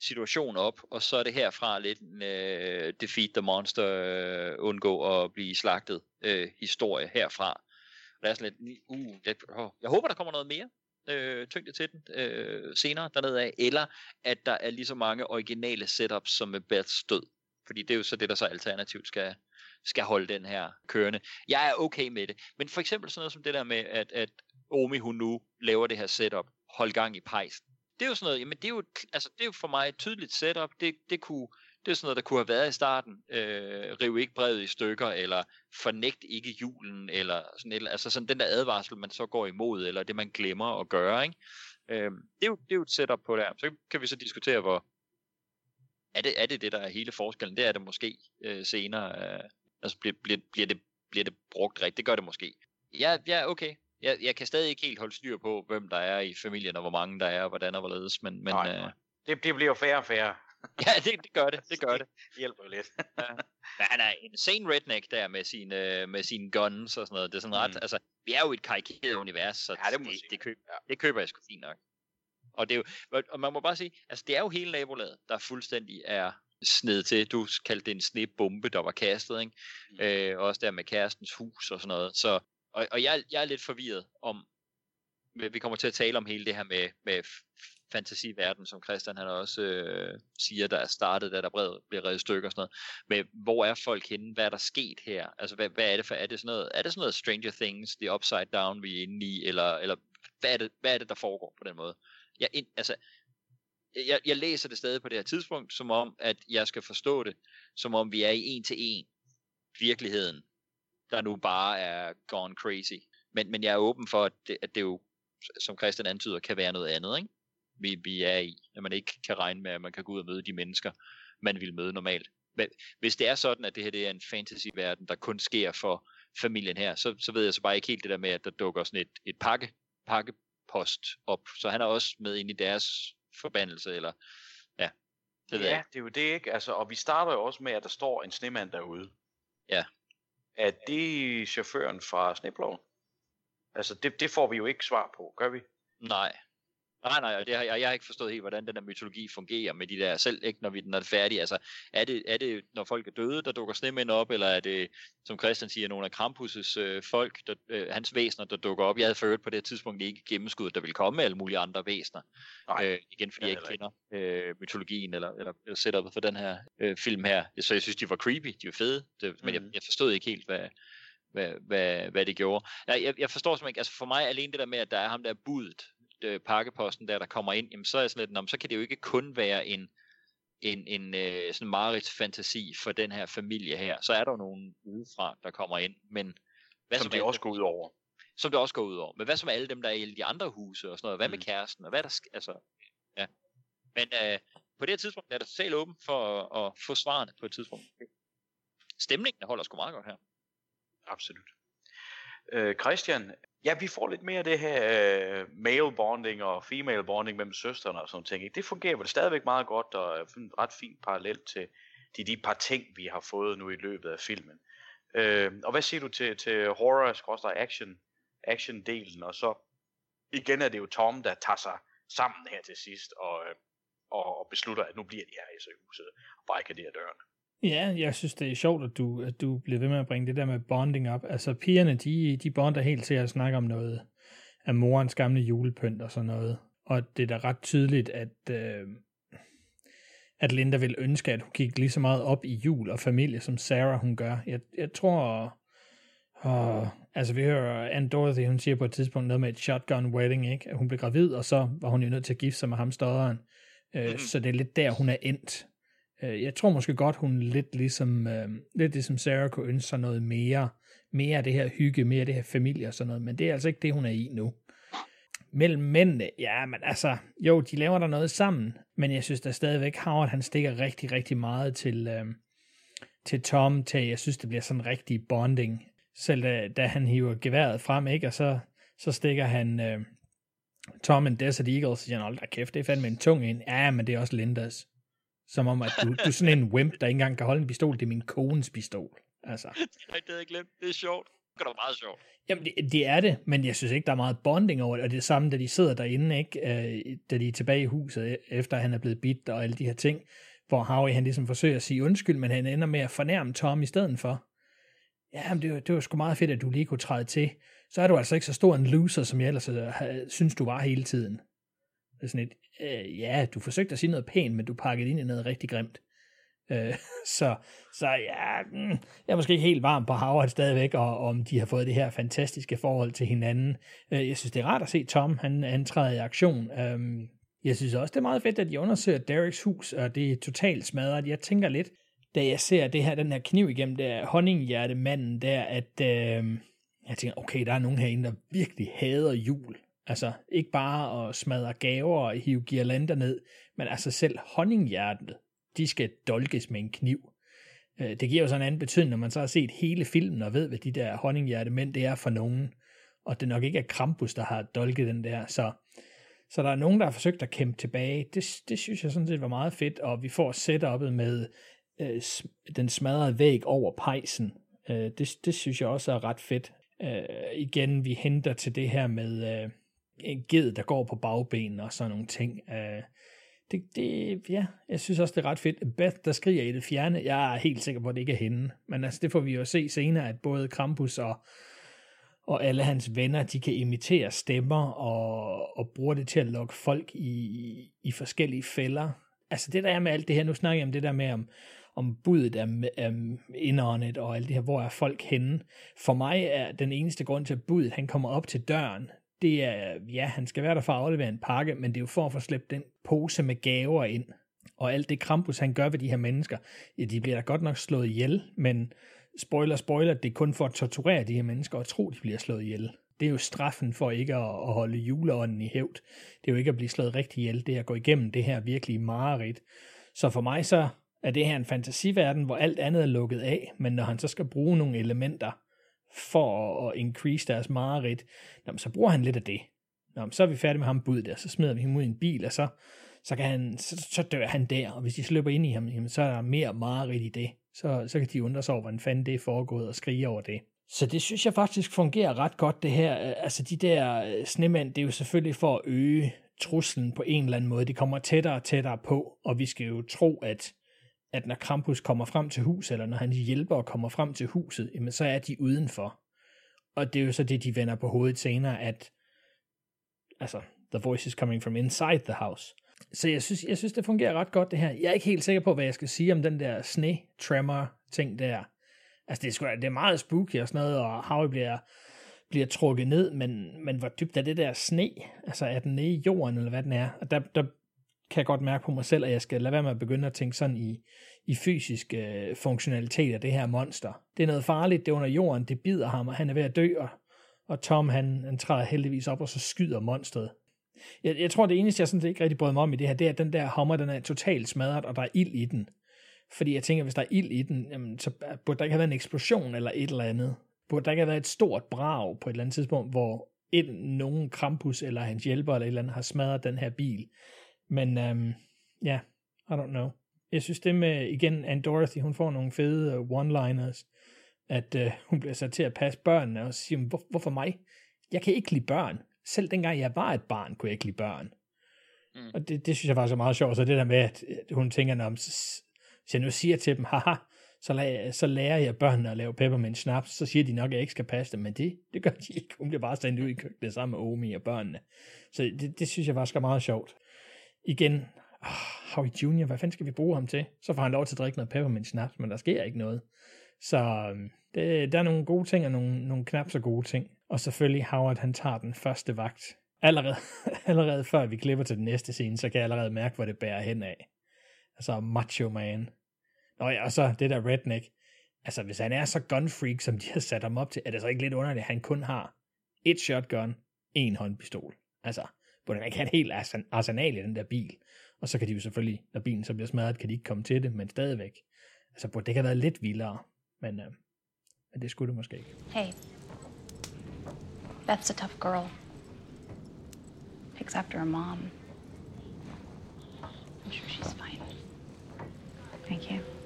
situation op, og så er det herfra lidt en øh, defeat the monster, øh, undgå at blive slagtet øh, historie herfra. Og der er sådan lidt, uh, det, oh, jeg håber, der kommer noget mere øh, tyngde til den øh, senere dernede af, eller at der er lige så mange originale setups som med Beths død. Fordi det er jo så det, der så alternativt skal, skal holde den her kørende. Jeg er okay med det. Men for eksempel sådan noget som det der med, at, at Omi hun nu laver det her setup, hold gang i pejsen. Det er jo sådan noget, jamen det er jo, altså det er jo for mig et tydeligt setup. Det, det, kunne, det er sådan noget, der kunne have været i starten. Øh, riv ikke brevet i stykker, eller fornægt ikke julen, eller sådan et, altså sådan den der advarsel, man så går imod, eller det man glemmer at gøre, ikke? Øh, det, er jo, det er jo et setup på det her. Så kan vi så diskutere, hvor, er det, er det det, der er hele forskellen? Det er det måske øh, senere. Øh, Altså bliver, bliver, bliver, det, bliver det brugt rigtigt? Det gør det måske. Ja, ja okay. Jeg, jeg kan stadig ikke helt holde styr på, hvem der er i familien, og hvor mange der er, og hvordan og hvorledes, men... men
nej, nej. Det, det bliver færre og færre.
ja, det, det gør det, det gør det.
Det hjælper jo lidt.
ja. Men han er en sen redneck der med sine, med sine guns og sådan noget. Det er sådan ret, mm. altså, vi er jo et karikeret univers, så ja, det, det, det, køb, ja. det køber jeg sgu fint nok. Og, det er jo, og man må bare sige, altså det er jo hele nabolaget, der fuldstændig er sned til. Du kaldte det en snebombe, der var kastet, ikke? Mm. Øh, også der med kærestens hus og sådan noget. Så, og, og jeg, jeg er lidt forvirret om, vi kommer til at tale om hele det her med, med fantasiverden, som Christian han også øh, siger, der er startet, da der bred, bliver reddet stykker og sådan noget. Men hvor er folk henne? Hvad er der sket her? Altså, hvad, hvad er det for? Er det sådan noget, er det sådan noget Stranger Things, The Upside Down, vi er inde i? Eller, eller hvad, er det, hvad er det, der foregår på den måde? Jeg, ind, altså, jeg, jeg læser det stadig på det her tidspunkt, som om, at jeg skal forstå det, som om vi er i en til en virkeligheden, der nu bare er gone crazy. Men, men jeg er åben for, at det, at det jo, som Christian antyder, kan være noget andet, ikke? Vi, vi er i, at man ikke kan regne med, at man kan gå ud og møde de mennesker, man vil møde normalt. Men hvis det er sådan, at det her det er en fantasy-verden, der kun sker for familien her, så, så ved jeg så bare ikke helt det der med, at der dukker sådan et, et pakke, pakkepost op. Så han er også med ind i deres forbandelse, eller ja,
det ja, det er jo det ikke, altså, og vi starter jo også med, at der står en snemand derude.
Ja.
Er det chaufføren fra Sneploven? Altså, det, det får vi jo ikke svar på, gør vi?
Nej. Nej, nej, og det har, jeg, jeg har ikke forstået helt, hvordan den der mytologi fungerer med de der, selv ikke når vi den er færdig. Altså, er det, er det, når folk er døde, der dukker snemænd op, eller er det, som Christian siger, nogle af Krampus' øh, folk, der, øh, hans væsener, der dukker op? Jeg havde ført på det tidspunkt ikke gennemskuddet, der vil komme alle mulige andre væsener. Nej, øh, igen, fordi jeg, jeg ikke kender øh, mytologien eller, eller, eller setupet for den her øh, film her. Så jeg synes, de var creepy, de var fede, det, men mm. jeg, jeg forstod ikke helt, hvad, hvad, hvad, hvad det gjorde. Jeg, jeg, jeg forstår simpelthen ikke, altså for mig alene det der med, at der er ham der budet, øh, pakkeposten der, der kommer ind, jamen så er jeg sådan lidt, så kan det jo ikke kun være en, en, en øh, sådan marits fantasi for den her familie her. Så er der jo nogen udefra, der kommer ind, men
hvad som, som det også går ud over.
Som det også går ud over. Men hvad som alle dem, der er i de andre huse og sådan noget? Hvad mm. med kæresten? Og hvad der altså, ja. Men øh, på det her tidspunkt er der totalt åben for at, at få svarene på et tidspunkt. Stemningen holder sgu meget godt her.
Absolut. Øh, Christian, Ja, vi får lidt mere af det her øh, male bonding og female bonding mellem søstrene og sådan ting. Ikke? Det fungerer vel stadigvæk meget godt og er en ret fint parallelt til de, de par ting, vi har fået nu i løbet af filmen. Øh, og hvad siger du til, til horror action, action-delen? Og så igen er det jo Tom, der tager sig sammen her til sidst og, øh, og, og beslutter, at nu bliver de her i huset og brækker de her dørene.
Ja, jeg synes, det er sjovt, at du, at du bliver ved med at bringe det der med bonding op. Altså, pigerne, de, de bonder helt til at snakke om noget af morens gamle julepynt og sådan noget. og det er da ret tydeligt, at, øh, at Linda vil ønske, at hun gik lige så meget op i jul og familie, som Sarah hun gør. Jeg, jeg tror, og, altså vi hører Anne Dorothy, hun siger på et tidspunkt noget med et shotgun wedding, ikke? At hun blev gravid, og så var hun jo nødt til at gifte sig med ham støderen. Øh,
Mhm.
Så det er lidt der, hun er endt. Øh, jeg tror måske godt, hun lidt ligesom, øh, lidt ligesom Sarah kunne ønske sig noget mere, mere af det her hygge, mere af det her familie og sådan noget, men det er altså ikke det, hun er i nu. Mellem mændene, ja, men altså, jo, de laver der noget sammen, men jeg synes da stadigvæk, Howard, han stikker rigtig, rigtig meget til, øh, til Tom, til jeg synes, det bliver sådan en rigtig bonding. Selv da, da han hiver geværet frem, ikke, og så, så stikker han øh, Tom en Desert Eagle, og siger han, hold da kæft, det er fandme en tung en. Ja, men det er også Lindas. Som om, at du, du er sådan en wimp, der ikke engang kan holde en pistol. Det er min kones pistol. Altså.
Det havde jeg glemt. Det er sjovt. Det er meget sjovt.
Jamen, det, det er det, men jeg synes ikke, der er meget bonding over det, og det er samme, da de sidder derinde, ikke? Øh, da de er tilbage i huset, efter han er blevet bidt og alle de her ting, hvor Howie, han ligesom forsøger at sige undskyld, men han ender med at fornærme Tom i stedet for. Ja, men det, var, det var sgu meget fedt, at du lige kunne træde til. Så er du altså ikke så stor en loser, som jeg ellers synes, du var hele tiden. Det er sådan et, øh, ja, du forsøgte at sige noget pænt, men du pakkede ind i noget rigtig grimt. Øh, så, så ja, mm, jeg er måske ikke helt varm på Howard stadigvæk, og om de har fået det her fantastiske forhold til hinanden. Øh, jeg synes, det er rart at se Tom, han, han træder i aktion. Øh, jeg synes også, det er meget fedt, at de undersøger Dereks hus, og det er totalt smadret. Jeg tænker lidt, da jeg ser det her, den her kniv igennem der honninghjertemanden der, at øh, jeg tænker, okay, der er nogen herinde, der virkelig hader jul. Altså, ikke bare at smadre gaver og hive girlander ned, men altså selv honninghjertet, de skal dolkes med en kniv. Øh, det giver jo sådan en anden betydning, når man så har set hele filmen og ved, hvad de der honninghjertemænd det er for nogen. Og det nok ikke er Krampus, der har dolket den der. Så, så der er nogen, der har forsøgt at kæmpe tilbage. Det, det synes jeg sådan set var meget fedt, og vi får setup'et med øh, den smadrede væg over pejsen. Øh, det, det synes jeg også er ret fedt. Øh, igen, vi henter til det her med øh, ged, der går på bagben og sådan nogle ting. Øh, det, det, ja, jeg synes også, det er ret fedt. Beth, der skriger i det fjerne, jeg er helt sikker på, at det ikke er hende. Men altså, det får vi jo se senere, at både Krampus og, og alle hans venner, de kan imitere stemmer og, og bruger det til at lokke folk i, i forskellige fælder. Altså det der er med alt det her, nu snakker jeg om det der med, om, om budet er, er indåndet og alt det her, hvor er folk henne. For mig er den eneste grund til, at budet han kommer op til døren, det er, ja, han skal være der for at aflevere en pakke, men det er jo for at få slæbt den pose med gaver ind. Og alt det Krampus, han gør ved de her mennesker, ja, de bliver da godt nok slået ihjel, men spoiler, spoiler, det er kun for at torturere de her mennesker og tro, de bliver slået ihjel. Det er jo straffen for ikke at, at holde juleånden i hævd. Det er jo ikke at blive slået rigtig ihjel, det er at gå igennem det her virkelige mareridt. Så for mig så er det her en fantasiverden, hvor alt andet er lukket af, men når han så skal bruge nogle elementer for at, increase deres mareridt, nå, så bruger han lidt af det. Nå, så er vi færdige med ham bud der, så smider vi ham ud i en bil, og så, så, kan han, så, så dør han der, og hvis de slipper ind i ham, jamen, så er der mere mareridt i det. Så, så kan de undre sig over, hvordan fanden det er foregået, og skrige over det. Så det synes jeg faktisk fungerer ret godt, det her. Altså de der øh, snemænd, det er jo selvfølgelig for at øge truslen på en eller anden måde. De kommer tættere og tættere på, og vi skal jo tro, at, at når Krampus kommer frem til huset, eller når hans hjælpere kommer frem til huset, jamen så er de udenfor. Og det er jo så det, de vender på hovedet senere, at altså, the voice is coming from inside the house. Så jeg synes, jeg synes, det fungerer ret godt, det her. Jeg er ikke helt sikker på, hvad jeg skal sige om den der sne-tremor-ting der. Altså, det er, sgu, det er meget spooky og sådan noget, og Howie bliver, bliver trukket ned, men, men hvor dybt er det der sne? Altså, er den nede i jorden, eller hvad den er? Og der, der kan jeg godt mærke på mig selv, at jeg skal lade være med at begynde at tænke sådan i, i fysisk øh, funktionalitet af det her monster. Det er noget farligt, det er under jorden, det bider ham, og han er ved at dø, og, og Tom han, han træder heldigvis op, og så skyder monstret. Jeg, jeg tror, det eneste, jeg sådan set ikke rigtig brød mig om i det her, det er, at den der hammer, den er totalt smadret, og der er ild i den. Fordi jeg tænker, hvis der er ild i den, jamen, så burde der ikke have været en eksplosion eller et eller andet. Burde der ikke have været et stort brag på et eller andet tidspunkt, hvor et, nogen Krampus eller hans hjælper eller et eller andet har smadret den her bil. Men øhm, ja, yeah, I don't know. Jeg synes det med, igen, Anne Dorothy, hun får nogle fede uh, one-liners, at uh, hun bliver sat til at passe børnene, og siger, Hvor, hvorfor mig? Jeg kan ikke lide børn. Selv dengang jeg var et barn, kunne jeg ikke lide børn. Mm. Og det, det synes jeg faktisk er meget sjovt, så det der med, at hun tænker, når hvis jeg nu siger til dem, haha, så, la- så lærer jeg børnene at lave peppermint snaps, så siger de nok, at jeg ikke skal passe dem, men det, det gør de ikke. Hun bliver bare sendt ud i køkkenet sammen med Omi og børnene. Så det, det synes jeg faktisk er meget sjovt. Igen, oh, Howie Junior, hvad fanden skal vi bruge ham til? Så får han lov til at drikke noget peppermint snaps, men der sker ikke noget. Så øhm, det, der er nogle gode ting og nogle, nogle knap så gode ting. Og selvfølgelig Howard, han tager den første vagt. Allerede, allerede før vi klipper til den næste scene, så kan jeg allerede mærke, hvor det bærer hen af. Altså Macho Man. Nå ja, og så det der redneck. Altså, hvis han er så gunfreak, som de har sat ham op til, er det så ikke lidt underligt, at han kun har et shotgun, en håndpistol. Altså, burde man ikke have et helt arsenal i den der bil? Og så kan de jo selvfølgelig, når bilen så bliver smadret, kan de ikke komme til det, men stadigvæk. Altså, burde det ikke have været lidt vildere, men, øh, men det skulle det måske ikke.
Hey. Beth's a tough girl. Picks after her mom. I'm sure she's fine. Thank you.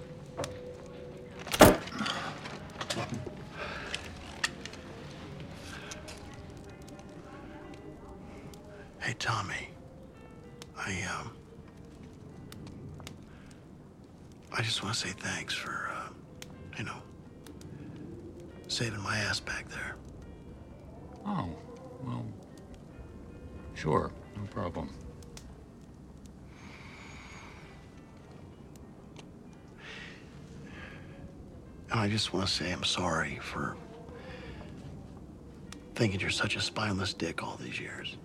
Hey, Tommy. I, um. I just want to say thanks for, uh, you know, saving my ass back there.
Oh, well, sure, no problem.
And I just want to say I'm sorry for thinking you're such a spineless dick all these years.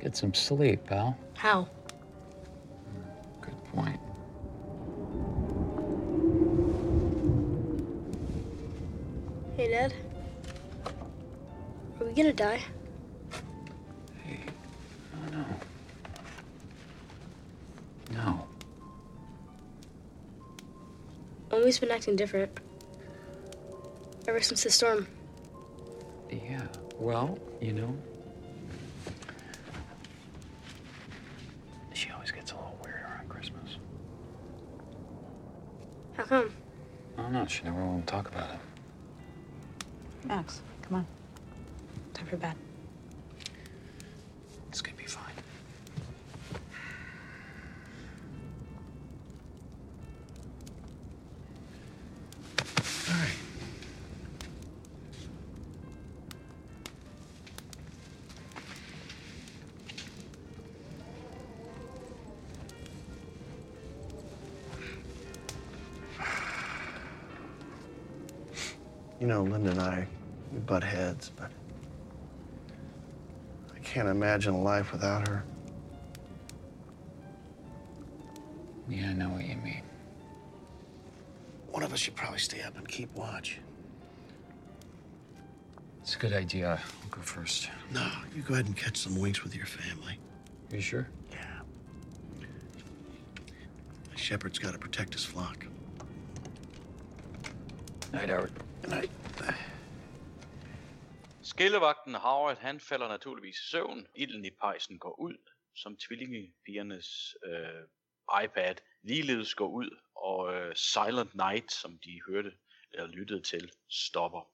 Get some sleep, pal.
How?
Good point.
Hey, Dad. Are we gonna die?
Hey, no, no. No.
Omi's been acting different. Ever since the storm.
Yeah, well, you know. She always gets a little weird around Christmas.
How come?
She never wanted to talk about it.
Max, come on. Time for bed.
Know, Linda and I, we butt heads, but I can't imagine a life without her.
Yeah, I know what you mean.
One of us should probably stay up and keep watch.
It's a good idea. I'll go first.
No, you go ahead and catch some winks with your family.
Are You sure?
Yeah. The shepherd's got to protect his flock.
Night, Howard.
Good night.
Skillevagten Howard, han falder naturligvis i søvn. Ilden i pejsen går ud, som tvillingepigernes øh, iPad ligeledes går ud, og øh, Silent Night, som de hørte eller lyttede til, stopper.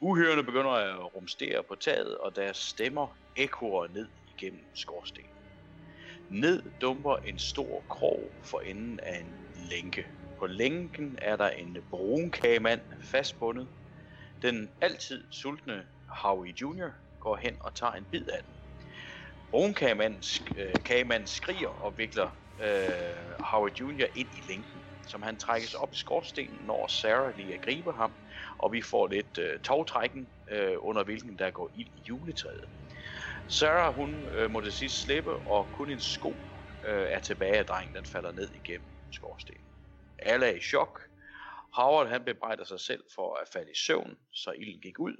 Uhørende begynder at rumstere på taget, og deres stemmer ekkoer ned igennem skorstenen. Ned dumper en stor krog for enden af en lænke. På lænken er der en brunkagemand fastbundet. Den altid sultne Howie Jr. går hen og tager en bid af den. Brunkagemanden sk- øh, kagemanden skriger og vikler øh, Howie Jr. ind i linken, som han trækkes op i skorstenen, når Sarah lige griber ham, og vi får lidt øh, togtrækken, øh, under hvilken der går ild i juletræet. Sarah, hun øh, må til sidst slippe, og kun en sko øh, er tilbage af drengen, den falder ned igennem skorstenen. Alle er i chok. Howard han bebrejder sig selv for at falde i søvn, så ilden gik ud.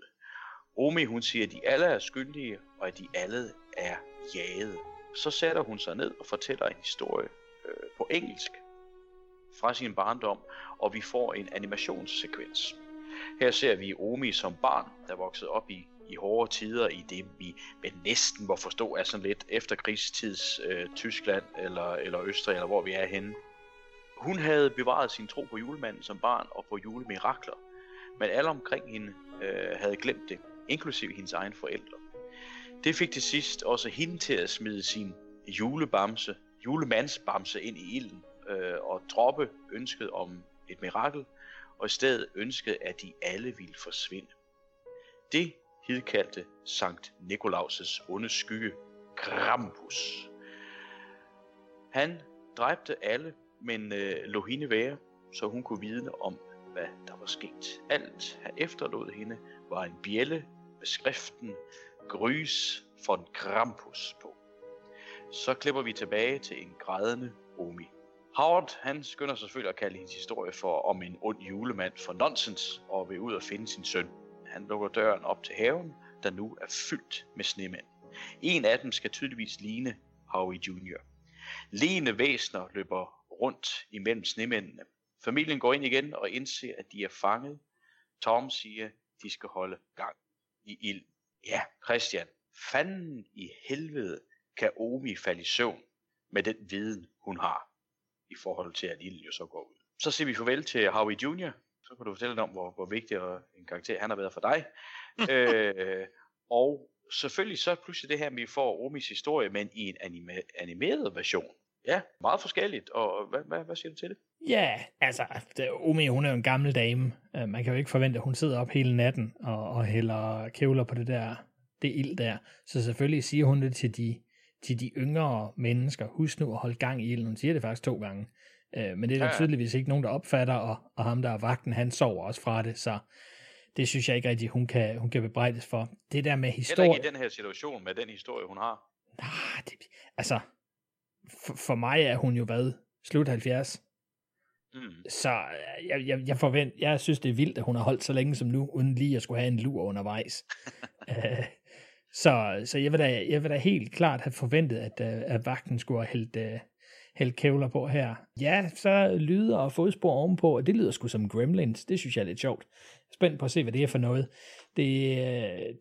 Omi hun siger, at de alle er skyldige, og at de alle er jaget. Så sætter hun sig ned og fortæller en historie øh, på engelsk fra sin barndom, og vi får en animationssekvens. Her ser vi Omi som barn, der voksede op i, i hårde tider i det, vi men næsten må forstå er sådan lidt efterkrigstids øh, Tyskland eller, eller Østrig, eller hvor vi er henne. Hun havde bevaret sin tro på julemanden som barn og på julemirakler, men alle omkring hende øh, havde glemt det, inklusive hendes egen forældre. Det fik til sidst også hende til at smide sin julebamse, julemandsbamse ind i ilden øh, og droppe ønsket om et mirakel, og i stedet ønskede, at de alle ville forsvinde. Det hidkaldte Sankt Nikolaus' onde skygge, Krampus. Han dræbte alle, men øh, lå hende være, så hun kunne vide om, hvad der var sket. Alt han efterlod hende var en bjælle med skriften Grys von Krampus på. Så klipper vi tilbage til en grædende Omi. Howard, han skynder sig selvfølgelig at kalde hendes historie for om en ond julemand for nonsens, og vil ud og finde sin søn. Han lukker døren op til haven, der nu er fyldt med snemænd. En af dem skal tydeligvis ligne Howie Jr. Lene væsner løber rundt imellem snemændene. Familien går ind igen og indser, at de er fanget. Tom siger, de skal holde gang i ild. Ja, Christian, fanden i helvede kan Omi falde i søvn med den viden, hun har i forhold til, at ilden jo så går ud. Så siger vi farvel til Howie Jr., så kan du fortælle om, hvor, hvor vigtig en karakter han har været for dig. øh, og selvfølgelig så pludselig det her, at vi får Omis historie, men i en anime, animeret version. Ja, meget forskelligt. Og hvad, hvad, hvad siger du til det?
Ja, altså, Omi, hun er jo en gammel dame. Uh, man kan jo ikke forvente, at hun sidder op hele natten og, og hælder kævler på det der, det ild der. Så selvfølgelig siger hun det til de, til de yngre mennesker. Husk nu at holde gang i ilden. Hun siger det faktisk to gange. Uh, men det er der ja, tydeligvis ikke nogen, der opfatter, og, og ham, der er vagten, han sover også fra det, så det synes jeg ikke rigtigt, hun kan, hun kan bebrejdes for. Det der med historie...
Heller ikke i den her situation med den historie, hun har.
Nej, det, altså, for, for mig er hun jo hvad? Slut 70. Mm. Så jeg, jeg, jeg, forvent, jeg synes, det er vildt, at hun har holdt så længe som nu, uden lige at skulle have en lur undervejs. uh, så så jeg, vil da, jeg vil da helt klart have forventet, at, uh, at vagten skulle have hældt, uh, hældt kævler på her. Ja, så lyder og fodspor ovenpå, og det lyder sgu som Gremlins. Det synes jeg er lidt sjovt. Spændt på at se, hvad det er for noget. Det,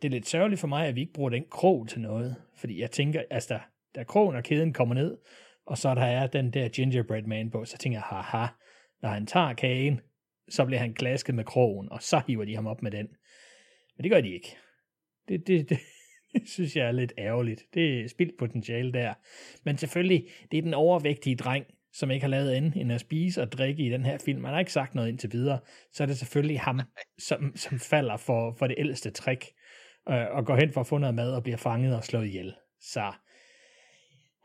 det er lidt sørgeligt for mig, at vi ikke bruger den krog til noget. Fordi jeg tænker, altså, der, der krogen og kæden kommer ned, og så der er den der gingerbread man på, så tænker jeg, haha, når han tager kagen, så bliver han klasket med krogen, og så hiver de ham op med den. Men det gør de ikke. Det, det, det, det synes jeg er lidt ærgerligt. Det er spildt potentiale der. Men selvfølgelig, det er den overvægtige dreng, som ikke har lavet andet end at spise og drikke i den her film. Man har ikke sagt noget indtil videre. Så er det selvfølgelig ham, som, som falder for, for det ældste trick, øh, og går hen for at få noget mad og bliver fanget og slået ihjel. Så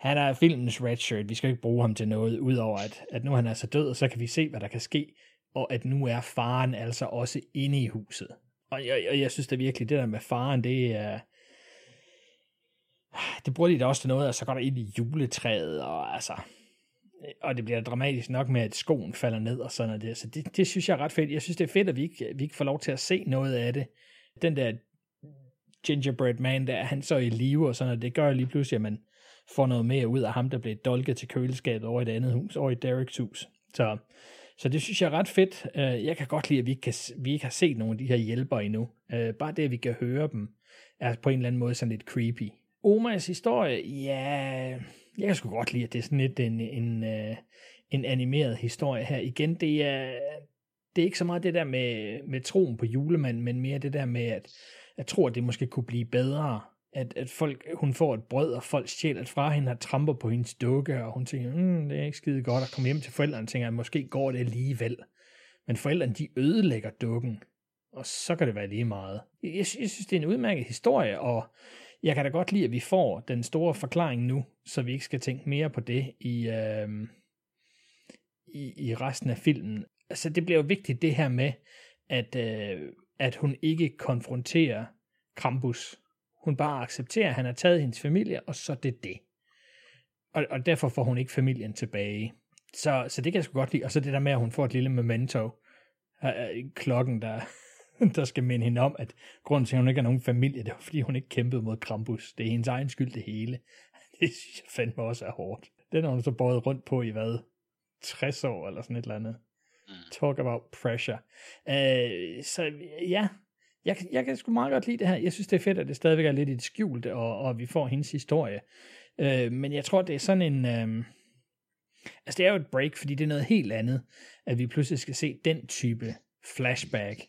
han er filmens redshirt. Vi skal ikke bruge ham til noget, udover at, at nu han er så død, og så kan vi se, hvad der kan ske, og at nu er faren altså også inde i huset. Og jeg, jeg, jeg synes da virkelig, det der med faren, det er... Det bruger de da også til noget, og så går der ind i juletræet, og altså... Og det bliver dramatisk nok med, at skoen falder ned og sådan noget. Så det, det synes jeg er ret fedt. Jeg synes, det er fedt, at vi ikke, vi ikke får lov til at se noget af det. Den der gingerbread man der, han så i live og sådan noget, det gør lige pludselig, at man, får noget mere ud af ham, der blev dolket til køleskabet over i et andet hus, over i Dereks hus. Så, så det synes jeg er ret fedt. Øh, jeg kan godt lide, at vi ikke, kan, vi ikke har set nogle af de her hjælpere endnu. Øh, bare det, at vi kan høre dem, er på en eller anden måde sådan lidt creepy. Omas historie, ja, jeg kan sgu godt lide, at det er sådan lidt en, en, øh, en animeret historie her. Igen, det er, det er ikke så meget det der med, med troen på julemanden, men mere det der med, at jeg tror, at det måske kunne blive bedre at, at folk, hun får et brød, og folk stjæler fra hende og tramper på hendes dukke, og hun tænker, mm, det er ikke skide godt at komme hjem til forældrene, og tænker, at måske går det alligevel. Men forældrene, de ødelægger dukken, og så kan det være lige meget. Jeg, jeg synes, det er en udmærket historie, og jeg kan da godt lide, at vi får den store forklaring nu, så vi ikke skal tænke mere på det i, øh, i, i resten af filmen. Altså, det bliver jo vigtigt det her med, at, øh, at hun ikke konfronterer Krampus hun bare accepterer, at han har taget hendes familie, og så det det. Og, og derfor får hun ikke familien tilbage. Så, så det kan jeg sgu godt lide. Og så det der med, at hun får et lille memento. klokken, der, der skal minde hende om, at grunden til, at hun ikke har nogen familie, det var, fordi hun ikke kæmpede mod Krampus. Det er hendes egen skyld, det hele. Det synes jeg fandme også er hårdt. Den har hun så båret rundt på i hvad? 60 år eller sådan et eller andet. Mm. Talk about pressure. Uh, så ja, jeg, jeg kan sgu meget godt lide det her. Jeg synes, det er fedt, at det stadigvæk er lidt i det skjulte, og, og vi får hendes historie. Øh, men jeg tror, det er sådan en... Øh, altså, det er jo et break, fordi det er noget helt andet, at vi pludselig skal se den type flashback.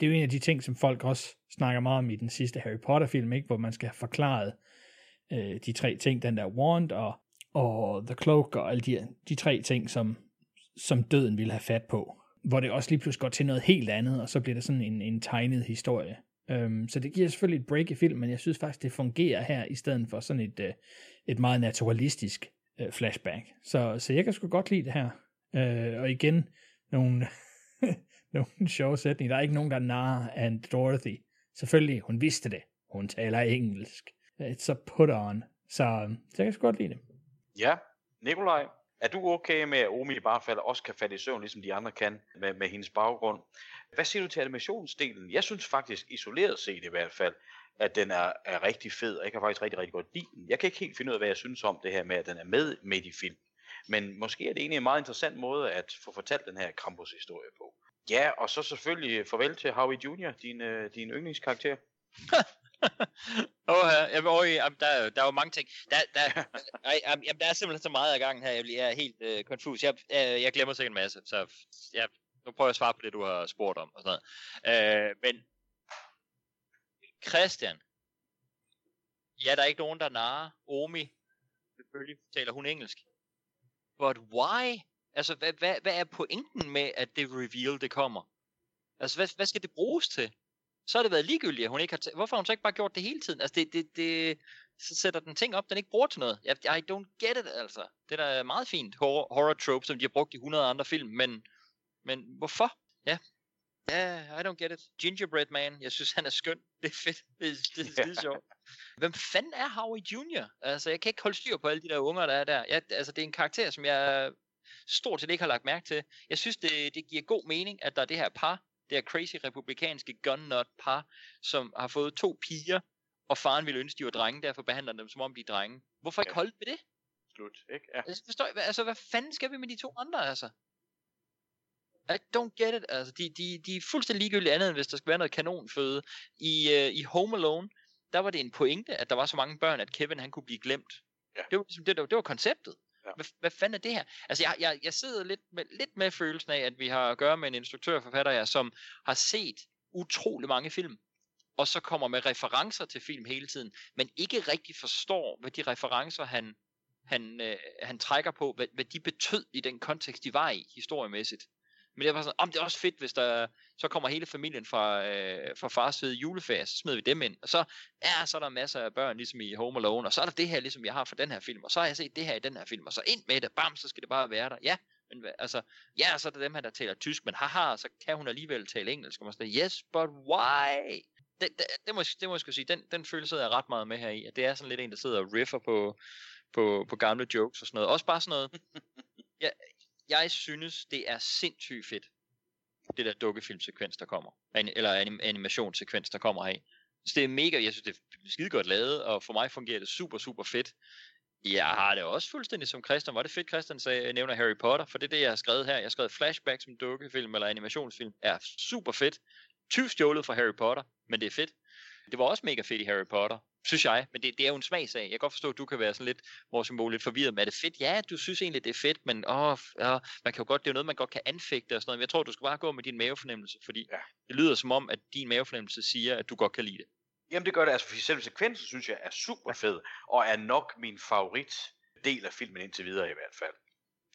Det er jo en af de ting, som folk også snakker meget om i den sidste Harry Potter-film, ikke? hvor man skal have forklaret øh, de tre ting, den der wand og, og the cloak og alle de, de tre ting, som, som døden ville have fat på. Hvor det også lige pludselig går til noget helt andet, og så bliver det sådan en, en tegnet historie. Øhm, så det giver selvfølgelig et break i filmen, men jeg synes faktisk, det fungerer her, i stedet for sådan et, øh, et meget naturalistisk øh, flashback. Så, så jeg kan sgu godt lide det her. Øh, og igen, nogle, nogle sjove sætninger. Der er ikke nogen, der narrer and Dorothy. Selvfølgelig, hun vidste det. Hun taler engelsk. It's a put on. Så, så jeg kan sgu godt lide det.
Ja, Nikolaj, er du okay med, at Omi i bare falder også kan falde i søvn, ligesom de andre kan, med, med hendes baggrund? Hvad siger du til animationsdelen? Jeg synes faktisk, isoleret set i hvert fald, at den er, er rigtig fed, og jeg kan faktisk rigtig, rigtig godt lide den. Jeg kan ikke helt finde ud af, hvad jeg synes om det her med, at den er med midt i film. Men måske er det egentlig en meget interessant måde at få fortalt den her Krampus-historie på. Ja, og så selvfølgelig farvel til Howie Jr., din, øh, din yndlingskarakter.
Åh, oh, jeg, oh, jamen, der, der er jo mange ting. Der, der, ej, jamen, der er simpelthen så meget af gangen her, jeg bliver helt øh, confused. Jeg, jeg, jeg glemmer sikkert en masse, så jeg, nu prøver jeg at svare på det, du har spurgt om. Og sådan noget. Øh, men Christian, ja, der er ikke nogen, der narer. Omi, selvfølgelig taler hun engelsk. But why? Altså, hvad, hvad, hvad er pointen med, at det reveal, det kommer? Altså, hvad, hvad skal det bruges til? Så har det været ligegyldigt, at hun ikke har... T- Hvorfor har hun så ikke bare gjort det hele tiden? Altså, det, det, det, så sætter den ting op, den ikke bruger til noget. I, I don't get it, altså. Det er da meget fint horror, horror trope, som de har brugt i 100 andre film, men, men hvorfor? Ja, Ja, yeah, I don't get it. Gingerbread Man, jeg synes, han er skøn. Det er fedt. Det er, det er skide sjovt. Hvem fanden er Howie Jr.? Altså, jeg kan ikke holde styr på alle de der unger, der er der. Jeg, altså, det er en karakter, som jeg stort set ikke har lagt mærke til. Jeg synes, det, det giver god mening, at der er det her par, det her crazy republikanske gunnut par, som har fået to piger, og faren ville ønske, de var drenge, derfor behandler dem, som om de er drenge. Hvorfor ikke holde ved det?
Slut, ikke? Ja.
Altså, forstår jeg, altså, hvad fanden skal vi med de to andre, altså? I don't get it. Altså, de, de, de er fuldstændig ligegyldige andet, end hvis der skal være noget kanonføde. I, uh, I Home Alone, der var det en pointe, at der var så mange børn, at Kevin han kunne blive glemt.
Ja.
Det, var, ligesom det, det, var, det var konceptet. Ja. Hvad, hvad fanden er det her? Altså, jeg, jeg, jeg sidder lidt med, lidt med følelsen af, at vi har at gøre med en instruktør og forfatter, her, som har set utrolig mange film, og så kommer med referencer til film hele tiden, men ikke rigtig forstår, hvad de referencer, han, han, øh, han trækker på, hvad, hvad de betød i den kontekst, de var i, historiemæssigt. Men det var sådan, om det er også fedt, hvis der så kommer hele familien fra, øh, fra fars side juleferie, så smider vi dem ind. Og så, ja, så er der masser af børn, ligesom i Home Alone, og så er der det her, ligesom jeg har for den her film, og så har jeg set det her i den her film, og så ind med det, bam, så skal det bare være der. Ja, men altså, ja, så er der dem her, der taler tysk, men haha, så kan hun alligevel tale engelsk, og man siger, yes, but why? Det, det, det, må, det må jeg skulle sige, den, den følelse er jeg ret meget med her i, at det er sådan lidt en, der sidder og riffer på, på, på gamle jokes og sådan noget. Også bare sådan noget, ja, jeg synes, det er sindssygt fedt, det der dukkefilmsekvens, der kommer. Eller anim- animationssekvens, der kommer her. Så det er mega, jeg synes, det er skide godt lavet, og for mig fungerer det super, super fedt. Jeg har det også fuldstændig som Christian. Var det fedt, Christian sagde, nævner Harry Potter? For det er det, jeg har skrevet her. Jeg har skrevet flashback som dukkefilm eller animationsfilm. Er super fedt. Tyvstjålet fra Harry Potter, men det er fedt. Det var også mega fedt i Harry Potter, synes jeg. Men det, det er jo en smagsag. Jeg kan godt forstå, at du kan være sådan lidt, hvor symbol lidt forvirret. Men er det fedt? Ja, du synes egentlig, det er fedt, men åh, ja, man kan jo godt, det er jo noget, man godt kan anfægte og sådan noget. Men jeg tror, du skal bare gå med din mavefornemmelse, fordi ja. det lyder som om, at din mavefornemmelse siger, at du godt kan lide det.
Jamen det gør det, altså fordi selve sekvensen synes jeg er super fed, og er nok min favorit del af filmen indtil videre i hvert fald.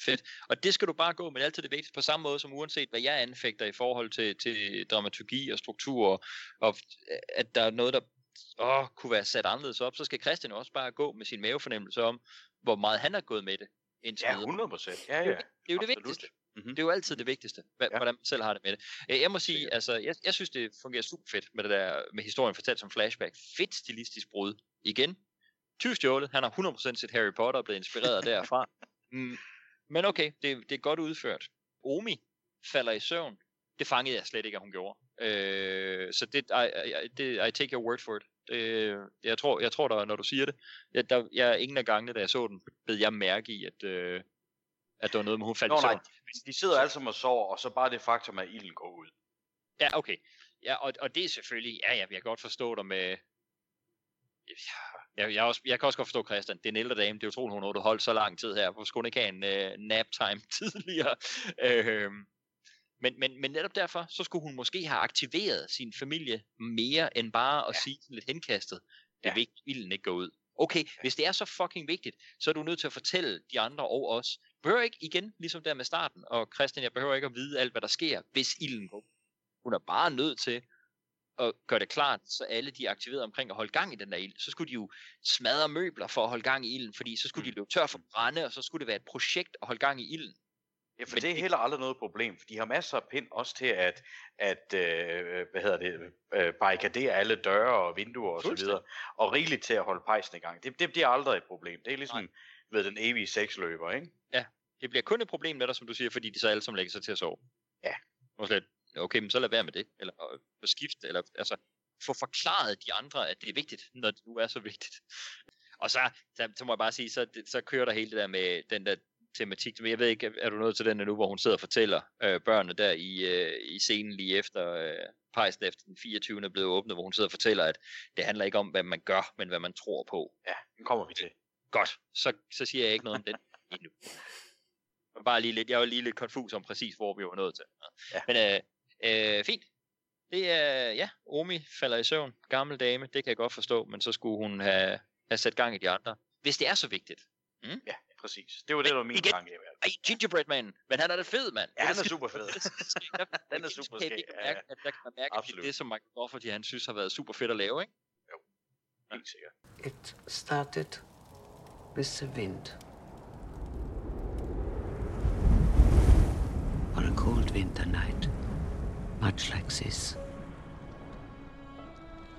Fedt. Og det skal du bare gå med, altid det vigtigste, på samme måde som uanset hvad jeg anfægter i forhold til, til dramaturgi og struktur, og, og at der er noget, der åh, kunne være sat anderledes op, så skal Christian også bare gå med sin mavefornemmelse om, hvor meget han har gået med det.
Ja, 100 procent. Ja, ja.
Det er jo det vigtigste. Mm-hmm. Det er jo altid det vigtigste, hvad, ja. hvordan man selv har det med det. Øh, jeg må sige, altså, jeg, jeg synes, det fungerer super fedt med det der, med historien fortalt som flashback. Fedt stilistisk brud. Igen, tyvstjålet, han har 100% set Harry Potter og blevet inspireret derfra. Mm, men okay, det, det er godt udført. Omi falder i søvn. Det fangede jeg slet ikke, at hun gjorde. Øh, så det, I, I, det, I take your word for it. Det, jeg tror, jeg tror der, når du siger det, jeg, der, jeg ingen af gangene, da jeg så den, blev jeg mærke i, at, øh, at der var noget med, hun faldt
Nå,
i søvn.
nej, de sidder alle sammen og sover, og så bare det faktum, at ilden går ud.
Ja, okay. Ja, og, og det er selvfølgelig, ja, ja, jeg kan godt forstå dig med, jeg, jeg, også, jeg kan også godt forstå Christian, det er en ældre dame, det er utroligt, hun har holdt så lang tid her, hvor skulle hun ikke have en uh, nap time tidligere. Uh, men, men, men netop derfor, så skulle hun måske have aktiveret sin familie mere, end bare at ja. sige lidt henkastet, det er ja. vigtigt, ilden ikke går ud. Okay, hvis det er så fucking vigtigt, så er du nødt til at fortælle de andre og os. Behøver ikke igen, ligesom der med starten, og Christian, jeg behøver ikke at vide alt, hvad der sker, hvis ilden går. Hun er bare nødt til at gøre det klart, så alle de er aktiveret omkring at holde gang i den der ild. Så skulle de jo smadre møbler for at holde gang i ilden, fordi så skulle de løbe tør for brænde, og så skulle det være et projekt at holde gang i ilden.
Ja, for det er heller aldrig noget problem, for de har masser af pind også til at, at øh, hvad hedder det, øh, barrikadere alle døre og vinduer og så videre, og rigeligt til at holde pejsen i gang. Det, det bliver aldrig et problem. Det er ligesom Nej. ved den evige sexløber, ikke?
Ja, det bliver kun et problem med dig, som du siger, fordi de så alle sammen lægger sig til at sove.
Ja.
Og slet, okay, men så lad være med det, eller øh, få skift, eller altså, få forklaret de andre, at det er vigtigt, når det nu er så vigtigt. Og så, så, så må jeg bare sige, så, så kører der hele det der med den der tematik. Men jeg ved ikke, er du nået til den nu, hvor hun sidder og fortæller øh, børnene der i, øh, i scenen lige efter øh, pejsen efter den 24. er blevet åbnet, hvor hun sidder og fortæller, at det handler ikke om, hvad man gør, men hvad man tror på.
Ja, den kommer vi til.
Godt, så, så siger jeg ikke noget om den endnu. Bare lige lidt, jeg var lige lidt konfus om præcis, hvor vi var nået til.
Ja.
Men øh, øh, fint. Det er, ja, Omi falder i søvn. Gammel dame, det kan jeg godt forstå, men så skulle hun have, have sat gang i de andre. Hvis det er så vigtigt. Mm?
Ja, præcis. Det var det, der var min
igen,
tanke.
Ej, Gingerbread Man, men han er da fed, mand.
Ja, han er super fed. Den er super
skæg. Ja, der kan man mærke, at det er det, som Michael Crawford, han synes har været super fedt at lave, ikke?
Helt sikkert.
It started with the wind. On a cold winter night, much like this.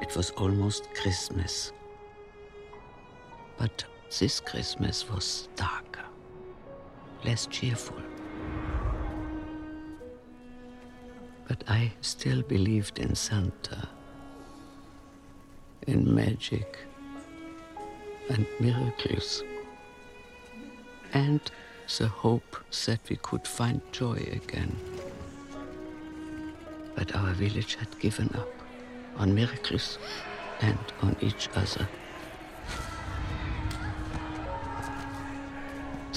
It was almost Christmas. But this Christmas was darker, less cheerful. But I still believed in Santa, in magic and miracles, and the hope that we could find joy again. But our village had given up on miracles and on each other.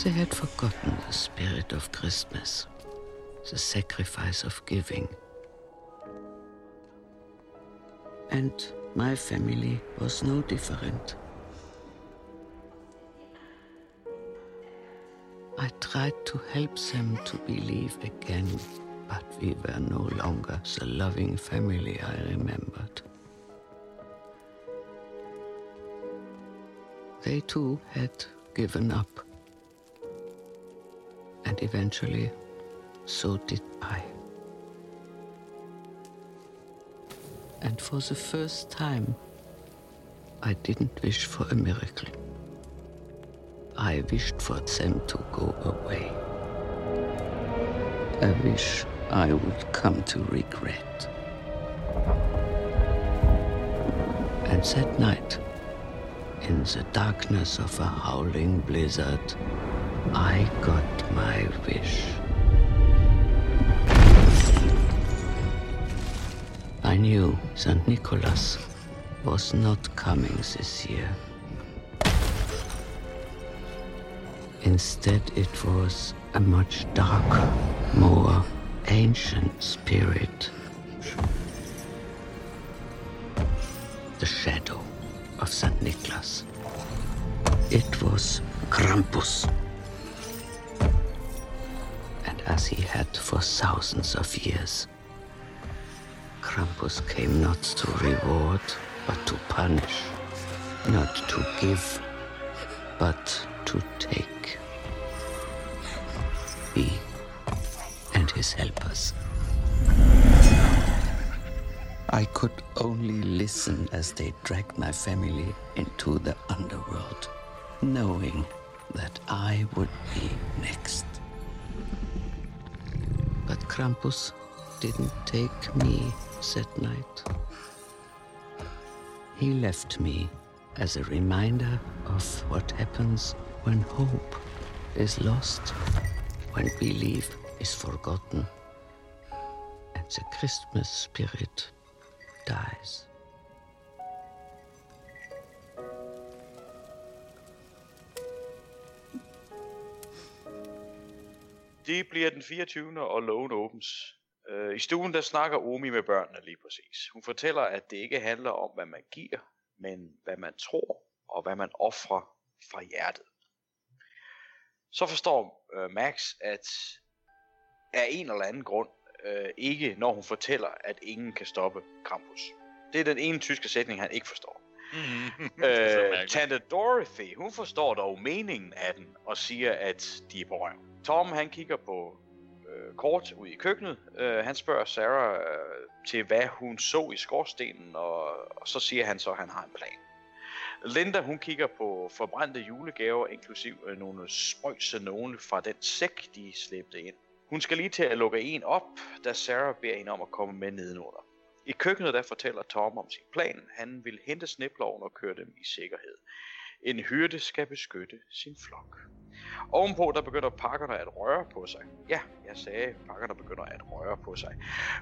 They had forgotten the spirit of Christmas, the sacrifice of giving. And my family was no different. I tried to help them to believe again, but we were no longer the loving family I remembered. They too had given up. And eventually, so did I. And for the first time, I didn't wish for a miracle. I wished for them to go away. A wish I would come to regret. And that night, in the darkness of a howling blizzard, I got my wish. I knew St. Nicholas was not coming this year. Instead, it was a much darker, more ancient spirit. The shadow of St. Nicholas. It was Krampus. And as he had for thousands of years, Krampus came not to reward, but to punish, not to give, but to take. And his helpers. I could only listen as they dragged my family into the underworld, knowing that I would be next. But Krampus didn't take me that night. He left me as a reminder of what happens when hope is lost, when belief is forgotten, and the Christmas spirit dies.
Det bliver den 24. og loven åbens. Øh, I stuen der snakker Omi med børnene lige præcis. Hun fortæller, at det ikke handler om, hvad man giver, men hvad man tror og hvad man offrer fra hjertet. Så forstår øh, Max, at af en eller anden grund øh, ikke, når hun fortæller, at ingen kan stoppe Krampus. Det er den ene tyske sætning, han ikke forstår. øh, Tante Dorothy, hun forstår dog meningen af den, og siger, at de er på røv. Tom, han kigger på øh, kort ud i køkkenet. Øh, han spørger Sarah øh, til, hvad hun så i skorstenen, og, og så siger han så, at han har en plan. Linda, hun kigger på forbrændte julegaver, inklusiv øh, nogle spøjse nogle fra den sæk, de slæbte ind. Hun skal lige til at lukke en op, da Sarah beder hende om at komme med nedenunder. I køkkenet der fortæller Tom om sin plan. Han vil hente sniploven og køre dem i sikkerhed. En hyrde skal beskytte sin flok. Ovenpå der begynder pakkerne at røre på sig. Ja, jeg sagde, pakkerne begynder at røre på sig.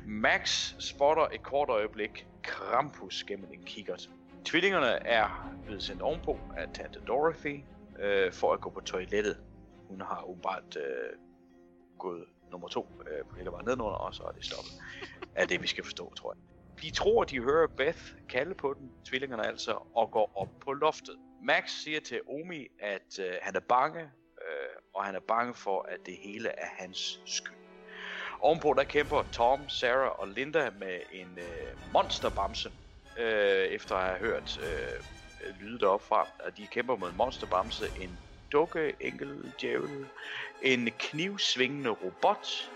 Max spotter et kort øjeblik Krampus gennem en kikkert. Tvillingerne er blevet sendt ovenpå af tante Dorothy øh, for at gå på toilettet. Hun har åbenbart øh, gået nummer to øh, på hele vejen nedenunder, og så er det stoppet. er det, vi skal forstå, tror jeg. De tror, de hører Beth kalde på dem, tvillingerne altså, og går op på loftet. Max siger til Omi, at øh, han er bange, øh, og han er bange for, at det hele er hans skyld. Ovenpå der kæmper Tom, Sarah og Linda med en øh, monsterbamse, øh, efter at have hørt øh, lyde deroppe fra. At de kæmper mod en monsterbamse, en dukke, enkel djævel, en knivsvingende robot,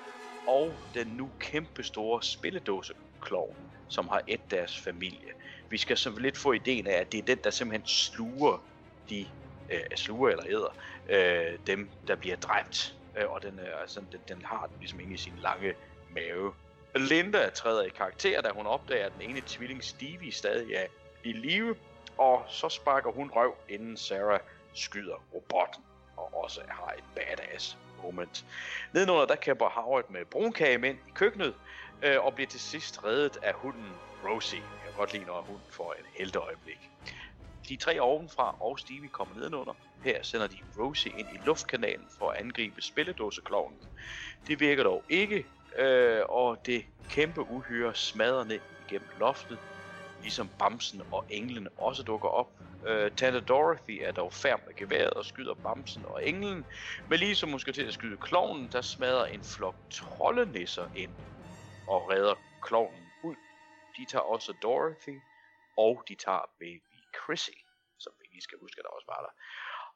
og den nu kæmpestore spilledåse klovn, som har et deres familie. Vi skal så lidt få ideen af, at det er den, der simpelthen sluger de øh, sluger eller æder øh, dem, der bliver dræbt. Øh, og den, øh, altså, den, den har den ligesom inde i sin lange mave. Linda træder i karakter, da hun opdager, at den ene tvilling Stevie stadig er i live, og så sparker hun røv, inden Sarah skyder robotten, og også har et badass moment. Nedenunder der kæmper Howard med brunkagemænd i køkkenet, øh, og bliver til sidst reddet af hunden Rosie. Jeg kan godt lide, når hunden får et helteøjeblik. De tre ovenfra og Stevie kommer nedenunder. Her sender de Rosie ind i luftkanalen for at angribe spilledåseklovnen. Det virker dog ikke, øh, og det kæmpe uhyre smadrer ned igennem loftet, ligesom Bamsen og Englen også dukker op. Øh, Tante Dorothy er dog færd med geværet og skyder Bamsen og Englen, men lige som hun skal til at skyde klovnen, der smadrer en flok troldenisser ind og redder klovnen ud. De tager også Dorothy, og de tager baby Chrissy, som vi lige skal huske, der også var der.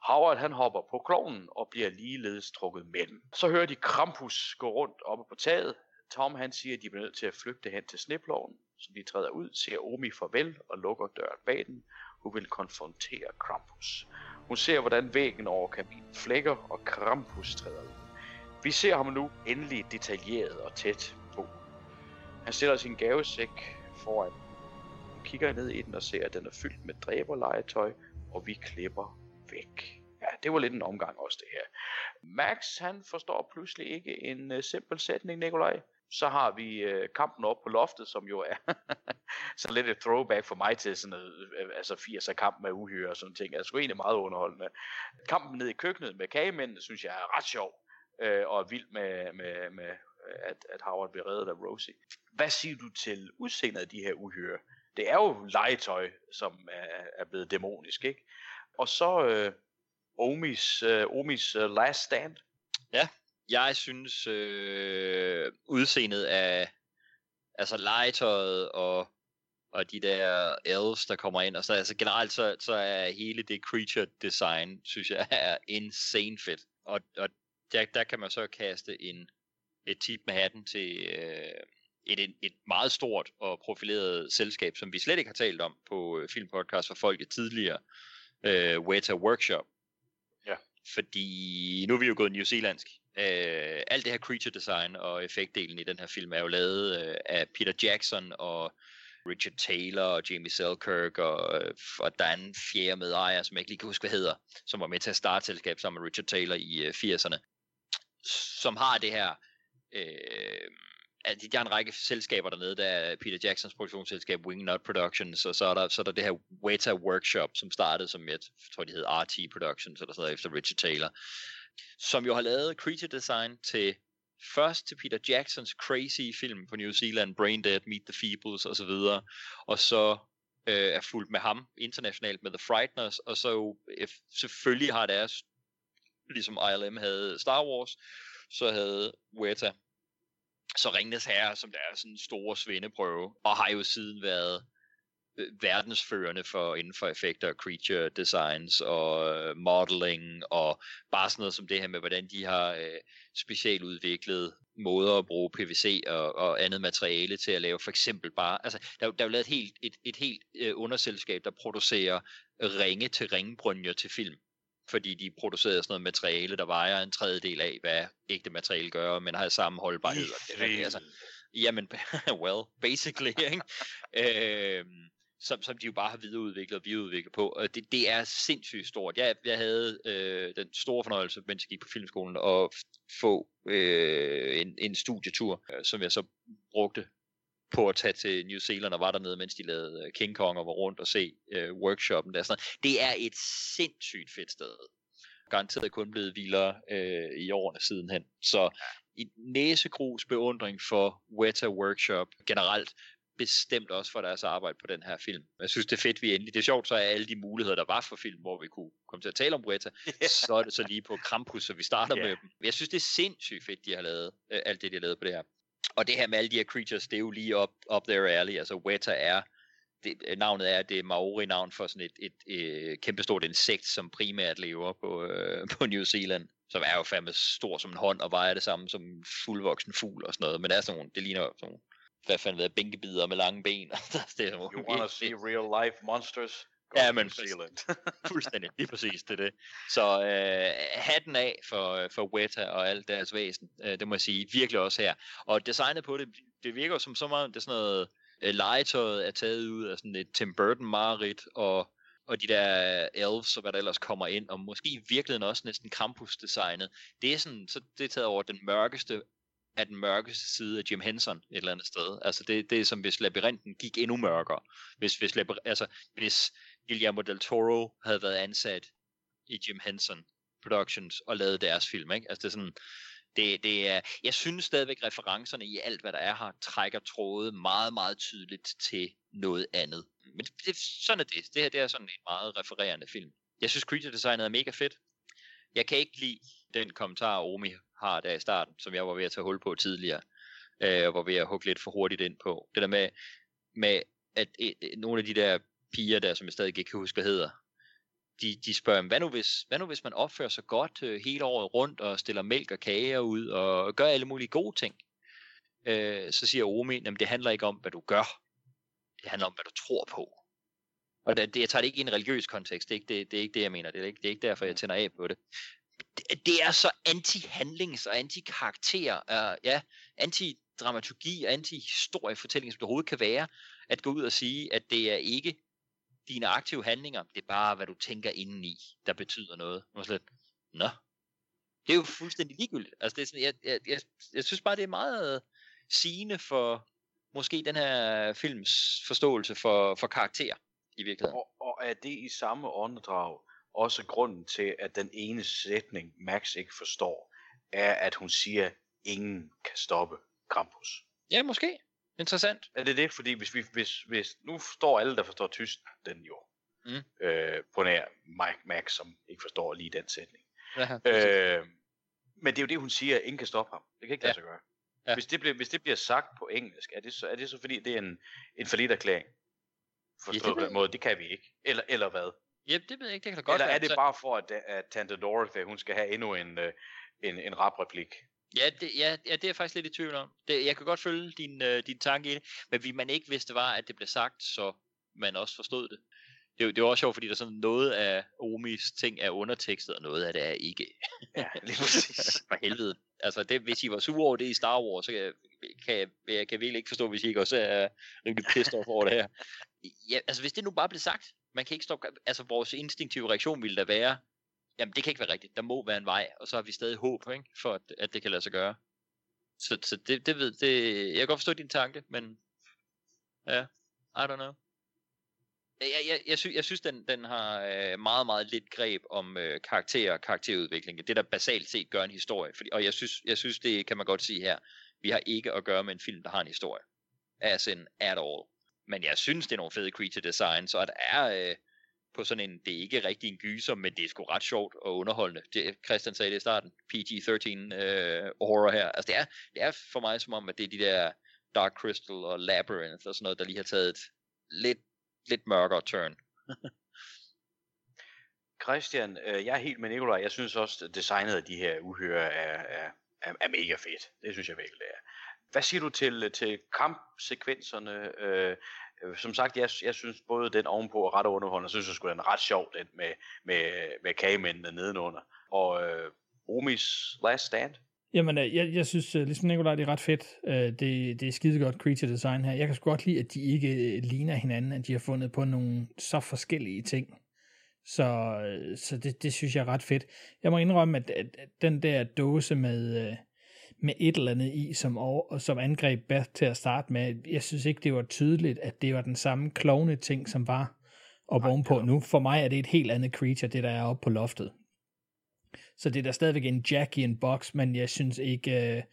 Howard han hopper på klovnen og bliver ligeledes trukket med dem. Så hører de Krampus gå rundt oppe på taget. Tom han siger, at de bliver nødt til at flygte hen til sneploven. Så de træder ud, ser Omi farvel og lukker døren bag den. Hun vil konfrontere Krampus. Hun ser, hvordan væggen over kaminen flækker, og Krampus træder ud. Vi ser ham nu endelig detaljeret og tæt på. Han stiller sin gavesæk foran. Hun kigger ned i den og ser, at den er fyldt med dræberlegetøj, og vi klipper væk. Ja, det var lidt en omgang også det her. Max, han forstår pludselig ikke en uh, simpel sætning, Nikolaj. Så har vi øh, kampen op på loftet, som jo er så lidt et throwback for mig til sådan noget, uh, altså 80'er kamp med uhyre og sådan ting. Det er sgu egentlig meget underholdende. Kampen nede i køkkenet med kagemændene, synes jeg er ret sjov. Uh, og vild med, med, med at, at Howard bliver reddet af Rosie. Hvad siger du til udseendet af de her uhyre? Det er jo legetøj, som er, er blevet dæmonisk, ikke? Og så øh, Omis, øh, Omis uh, Last Stand.
Ja, jeg synes øh, udseendet af altså legetøjet og og de der elves, der kommer ind, og så altså generelt så, så er hele det creature design, synes jeg, er insane fedt. Og, og der, der kan man så kaste en, et tip med hatten til øh, et, et, et meget stort og profileret selskab, som vi slet ikke har talt om på øh, Filmpodcast for folket tidligere, øh, Weta Workshop.
Ja.
Fordi nu er vi jo gået New Zealandsk. Øh, alt det her creature design og effektdelen i den her film er jo lavet øh, af Peter Jackson og Richard Taylor og Jamie Selkirk og, øh, og der er en fjerde medejer, som jeg ikke lige kan huske, hvad hedder, som var med til at starte selskab sammen med Richard Taylor i øh, 80'erne, som har det her øh, altså, de har en række selskaber dernede, der er Peter Jacksons produktionsselskab Wingnut Productions, og så er der, så er der det her Weta Workshop, som startede som, jeg tror de hed RT Productions, eller sådan noget, efter Richard Taylor, som jo har lavet creature design til først til Peter Jacksons crazy film på New Zealand, Brain Dead, Meet the Feebles osv., og så øh, er fulgt med ham internationalt med The Frighteners, og så if, øh, selvfølgelig har deres, ligesom ILM havde Star Wars, så havde Weta så Ringnes Herre, som der er sådan en stor svendeprøve, og har jo siden været verdensførende for inden for effekter, creature designs og øh, modeling og bare sådan noget som det her med, hvordan de har øh, specialudviklet måder at bruge PVC og, og andet materiale til at lave for eksempel bare, altså der, der er jo lavet et helt, et, et helt øh, underselskab, der producerer ringe til ringbrynjer til film fordi de producerede sådan noget materiale, der vejer en tredjedel af, hvad ægte materiale gør, men har samme holdbarhed. Og det, altså, jamen, well, basically, ikke? øhm, som, som de jo bare har videreudviklet og videreudviklet på. Og det, det er sindssygt stort. Jeg, jeg havde øh, den store fornøjelse, mens jeg gik på filmskolen, at få øh, en, en studietur, øh, som jeg så brugte på at tage til New Zealand og var dernede, mens de lavede øh, King Kong og var rundt og se øh, workshoppen der. Sådan det er et sindssygt fedt sted. Garanteret kun blevet vildere øh, i årene sidenhen. Så i næsegrus beundring for Weta Workshop generelt, bestemt også for deres arbejde på den her film. Jeg synes, det er fedt, vi endelig. Det er sjovt, så er alle de muligheder, der var for film, hvor vi kunne komme til at tale om yeah. så er det så lige på Krampus, så vi starter yeah. med dem. Jeg synes, det er sindssygt fedt, de har lavet, øh, alt det, de har lavet på det her. Og det her med alle de her creatures, det er jo lige op, up their alley. Altså Weta er, det, navnet er det Maori-navn for sådan et, et, et, et kæmpestort insekt, som primært lever på, øh, på New Zealand. Som er jo fandme stor som en hånd og vejer det samme som en fuldvoksen fugl og sådan noget. Men det er sådan nogle, det ligner sådan nogle, hvad fanden ved bænkebider med lange ben.
det er you wanna see real life monsters?
Go ja, men Zealand. fuldstændig, lige præcis, det er det. Så øh, hatten af for, for Weta og alt deres væsen, øh, det må jeg sige, virkelig også her. Og designet på det, det virker som så meget, det er sådan noget, øh, legetøjet er taget ud af sådan et Tim Burton marit og og de der elves og hvad der ellers kommer ind, og måske i virkeligheden også næsten Krampus-designet. Det er sådan, så det er taget over den mørkeste af den mørkeste side af Jim Henson et eller andet sted. Altså det, det er som hvis labyrinten gik endnu mørkere. Hvis, hvis, altså, hvis Guillermo del Toro havde været ansat i Jim Henson Productions og lavet deres film. Ikke? Altså det er sådan, det, det er, jeg synes stadigvæk referencerne i alt, hvad der er her, trækker tråde meget, meget tydeligt til noget andet. Men det, sådan er det. Det her det er sådan en meget refererende film. Jeg synes creature designet er mega fedt. Jeg kan ikke lide den kommentar, Omi har der i starten, som jeg var ved at tage hul på tidligere, øh, og var ved at hugge lidt for hurtigt ind på. Det der med, med at øh, nogle af de der piger der, som jeg stadig ikke kan huske, hvad hedder, de, de spørger, hvad nu, hvis, hvad nu hvis man opfører sig godt øh, hele året rundt og stiller mælk og kager ud og gør alle mulige gode ting? Øh, så siger Omi, at det handler ikke om, hvad du gør. Det handler om, hvad du tror på. Og det, det, jeg tager det ikke i en religiøs kontekst. Det er ikke det, det, er ikke det jeg mener. Det er, ikke, det er ikke derfor, jeg tænder af på det. Det, er så anti-handlings- og anti-karakter, uh, ja, anti-dramaturgi og anti-historiefortælling, som det overhovedet kan være, at gå ud og sige, at det er ikke dine aktive handlinger, det er bare, hvad du tænker indeni, der betyder noget. Og slet, Nå, det er jo fuldstændig ligegyldigt. Altså, det er sådan, jeg, jeg, jeg, jeg synes bare, det er meget øh, sigende for måske den her films forståelse for, for karakter i virkeligheden.
Og, og er det i samme åndedrag også grunden til, at den ene sætning, Max ikke forstår, er, at hun siger, ingen kan stoppe Krampus?
Ja, måske. Interessant.
Er det det? Fordi hvis, vi, hvis, hvis nu står alle, der forstår tysk, den jo. Mm. Øh, på nær Mike Max, som ikke forstår lige den sætning. Ja, øh, men det er jo det, hun siger, ingen kan stoppe ham. Det kan ikke ja. lade sig gøre. Ja. Hvis, det bliver, hvis det bliver sagt på engelsk, er det så, er det så fordi, det er en, en forlidt Forstået ja, på den måde, det kan vi ikke. Eller, eller hvad?
Ja, det ved jeg ikke, det kan da godt
Eller er det bare for, at, at Tante Dorothy, hun skal have endnu en, øh, en, en rap-replik?
Ja, det, ja, ja, det er jeg faktisk lidt i tvivl om. Det, jeg kan godt følge din, uh, din tanke i det, men vi man ikke vidste var, at det blev sagt, så man også forstod det. Det, det var også sjovt, fordi der sådan noget af Omis ting er undertekstet, og noget af det er ikke.
Ja, lige præcis.
For helvede. Altså, det, hvis I var sure over det i Star Wars, så kan, kan jeg, jeg kan virkelig ikke forstå, hvis I ikke også er rimelig pissed over det her. Ja, altså, hvis det nu bare blev sagt, man kan ikke stoppe, altså vores instinktive reaktion ville da være, jamen det kan ikke være rigtigt, der må være en vej, og så har vi stadig håb ikke, for, at, at det kan lade sig gøre. Så, så det, det ved, det, jeg kan godt forstå din tanke, men ja, I don't know. Jeg, jeg, jeg, sy, jeg synes, den, den har øh, meget, meget lidt greb om øh, karakter og karakterudvikling. Det, der basalt set gør en historie. Fordi, og jeg synes, jeg synes, det kan man godt sige her. Vi har ikke at gøre med en film, der har en historie. As in at all. Men jeg synes, det er nogle fede creature designs, og at er øh, på sådan en, det er ikke rigtig en gyser, men det er sgu ret sjovt og underholdende. Det, Christian sagde det i starten, PG-13 øh, horror her. Altså det er, det er for mig som om, at det er de der Dark Crystal og Labyrinth og sådan noget, der lige har taget et lidt, lidt mørkere turn.
Christian, øh, jeg er helt med Nikolaj. Jeg synes også, at designet af de her uhyre er, er, er, er mega fedt. Det synes jeg virkelig, det er. Hvad siger du til, øh, til kampsekvenserne? Øh, øh, som sagt, jeg, jeg synes både den ovenpå og ret underholdende, synes jeg skulle den ret sjov, den med, med, med kagemændene nedenunder. Og øh, Omis Last Stand?
Jamen, øh, jeg, jeg synes, ligesom Nikolaj, det er ret fedt. Det, det er skide godt creature design her. Jeg kan sgu godt lide, at de ikke ligner hinanden, at de har fundet på nogle så forskellige ting. Så, så det, det synes jeg er ret fedt. Jeg må indrømme, at, at, at den der dåse med, med et eller andet i, som, over, som angreb Beth til at starte med, jeg synes ikke, det var tydeligt, at det var den samme klovne ting, som var op ovenpå nu. For mig er det et helt andet creature, det der er oppe på loftet. Så det er der stadigvæk en jack i en box, men jeg synes ikke, øh,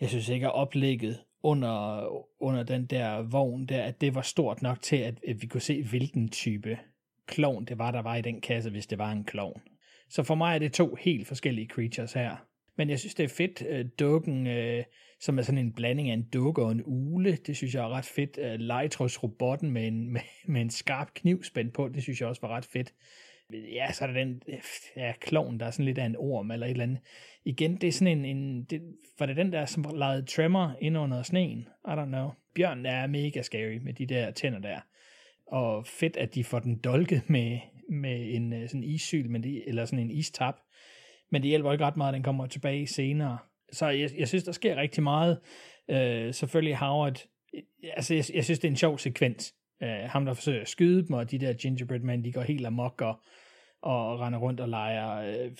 jeg synes ikke, at oplægget under, under den der vogn der, at det var stort nok til, at, at vi kunne se, hvilken type klovn det var, der var i den kasse, hvis det var en klovn. Så for mig er det to helt forskellige creatures her. Men jeg synes, det er fedt. Uh, dukken, uh, som er sådan en blanding af en dukke og en ule, det synes jeg er ret fedt. Øh, uh, Legetråds-robotten med en, med, med en skarp kniv spændt på, det synes jeg også var ret fedt. Ja, så er der den ja, klovn, der er sådan lidt af en orm eller et eller andet. Igen, det er sådan en, en det, var det den der, som lavede Tremor ind under sneen? I don't know. Bjørn er mega scary med de der tænder der og fedt, at de får den dolket med, med en sådan issyl, men det, eller sådan en istap. Men det hjælper ikke ret meget, at den kommer tilbage senere. Så jeg, jeg synes, der sker rigtig meget. Øh, selvfølgelig Howard, øh, altså jeg, jeg synes, det er en sjov sekvens. Øh, ham, der forsøger at skyde dem, og de der gingerbread men, de går helt amok og, og render rundt og leger øh,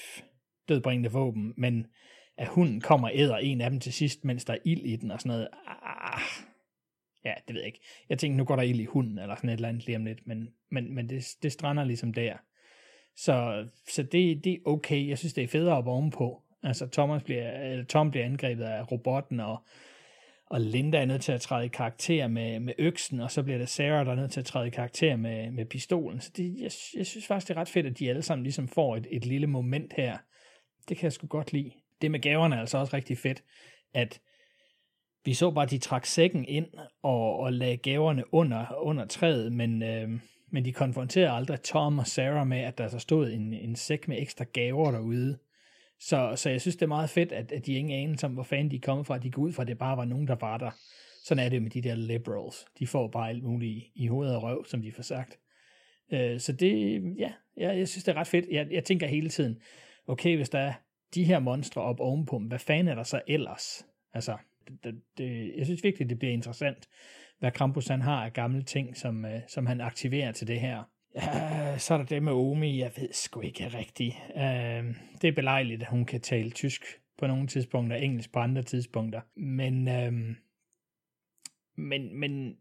dødbringende våben. Men at hunden kommer og æder en af dem til sidst, mens der er ild i den og sådan noget. Ah, ja, det ved jeg ikke. Jeg tænkte, nu går der ild i hunden, eller sådan et eller andet lige om lidt, men, men, men det, det strander ligesom der. Så, så det, det er okay. Jeg synes, det er federe op ovenpå. Altså, Thomas bliver, eller Tom bliver angrebet af robotten, og, og Linda er nødt til at træde i karakter med, med øksen, og så bliver det Sarah, der er nødt til at træde i karakter med, med pistolen. Så det, jeg, jeg synes faktisk, det er ret fedt, at de alle sammen ligesom får et, et lille moment her. Det kan jeg sgu godt lide. Det med gaverne er altså også rigtig fedt, at vi så bare, at de trak sækken ind og, og lagde gaverne under, under træet, men, øh, men de konfronterede aldrig Tom og Sarah med, at der så stod en, en sæk med ekstra gaver derude. Så, så jeg synes, det er meget fedt, at, at de ingen anelse om, hvor fanden de er kommet fra. De går ud fra, at det bare var nogen, der var der. Sådan er det med de der liberals. De får bare alt muligt i, i hovedet og røv, som de får sagt. Øh, så det, ja, jeg, jeg synes, det er ret fedt. Jeg, jeg tænker hele tiden, okay, hvis der er de her monstre op ovenpå hvad fanden er der så ellers? Altså, det, det, jeg synes virkelig, det bliver interessant, hvad Krampus han har af gamle ting, som, øh, som han aktiverer til det her. Ja, så er der det med Omi, jeg ved sgu ikke rigtigt. Øh, det er belejligt, at hun kan tale tysk på nogle tidspunkter, engelsk på andre tidspunkter. Men, øh, men, men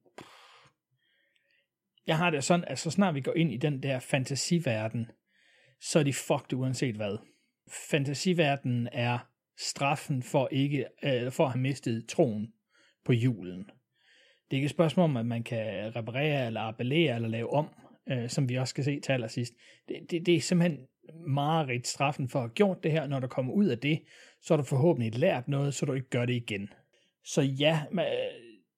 jeg har det sådan, at så snart vi går ind i den der fantasiverden, så er de fucked uanset hvad. Fantasiverdenen er straffen for ikke øh, for at have mistet troen på julen. Det er ikke et spørgsmål om, at man kan reparere eller appellere eller lave om, øh, som vi også skal se til allersidst. Det, det, det er simpelthen meget straffen for at have gjort det her. Når du kommer ud af det, så har du forhåbentlig lært noget, så du ikke gør det igen. Så ja, øh,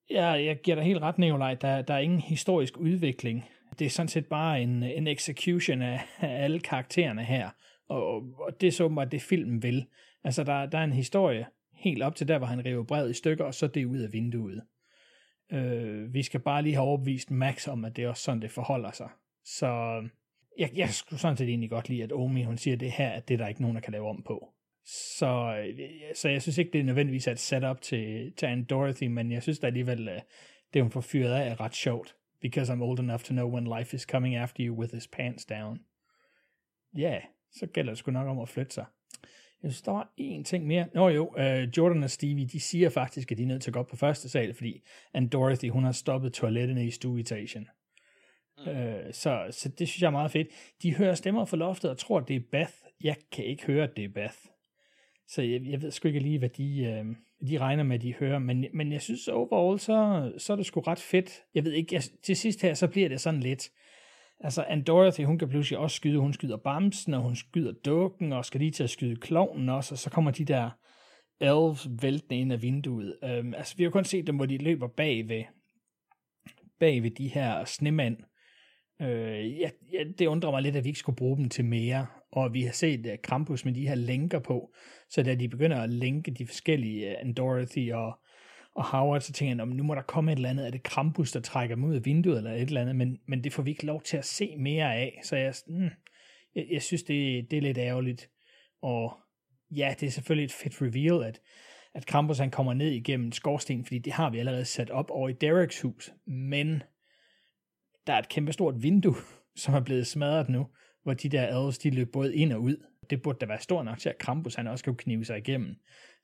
jeg, jeg giver dig helt ret, Neolaj. Der, der er ingen historisk udvikling. Det er sådan set bare en, en execution af, af alle karaktererne her. Og, og det er så åbenbart det, filmen vil. Altså, der, der er en historie helt op til der, hvor han river brevet i stykker, og så det ud af vinduet. Øh, vi skal bare lige have overbevist Max om, at det er også sådan, det forholder sig. Så øhm, jeg, jeg skulle sådan set egentlig godt lide, at Omi, hun siger det her, at det er der ikke nogen, der kan lave om på. Så, øh, så jeg synes ikke, det er nødvendigvis et setup til, til Anne Dorothy, men jeg synes da alligevel, øh, det hun får fyret af er ret sjovt. Because I'm old enough to know when life is coming after you with his pants down. Ja, yeah, så gælder det sgu nok om at flytte sig. Jeg synes, der var én ting mere. Nå jo, uh, Jordan og Stevie, de siger faktisk, at de er nødt til at gå op på første sal, fordi Anne Dorothy, hun har stoppet toilettene i stueetagen. Mm. Uh, så, så det synes jeg er meget fedt. De hører stemmer fra loftet og tror, at det er Beth. Jeg kan ikke høre, at det er Beth. Så jeg, jeg ved sgu ikke lige, hvad de, uh, de regner med, at de hører. Men, men jeg synes overall, så, så er det sgu ret fedt. Jeg ved ikke, jeg, til sidst her, så bliver det sådan lidt... Altså, Anne Dorothy, hun kan pludselig også skyde. Hun skyder bamsen, og hun skyder dukken, og skal lige til at skyde klovnen også, og så kommer de der elves væltende ind af vinduet. Øhm, altså, vi har kun set dem, hvor de løber bag ved, bag ved de her snemænd. Øh, ja, ja, det undrer mig lidt, at vi ikke skulle bruge dem til mere. Og vi har set uh, Krampus med de her lænker på, så da de begynder at lænke de forskellige uh, Dorothy og, og Howard, så tænker jeg, nu må der komme et eller andet, er det Krampus, der trækker dem ud af vinduet eller et eller andet, men, men det får vi ikke lov til at se mere af, så jeg, mm, jeg, jeg synes, det, det er lidt ærgerligt. Og ja, det er selvfølgelig et fedt reveal, at, at Krampus han kommer ned igennem skorstenen, fordi det har vi allerede sat op over i Dereks hus, men der er et kæmpe stort vindue, som er blevet smadret nu, hvor de der elves, de løb både ind og ud. Det burde da være stort nok til, at Krampus han også kunne knive sig igennem,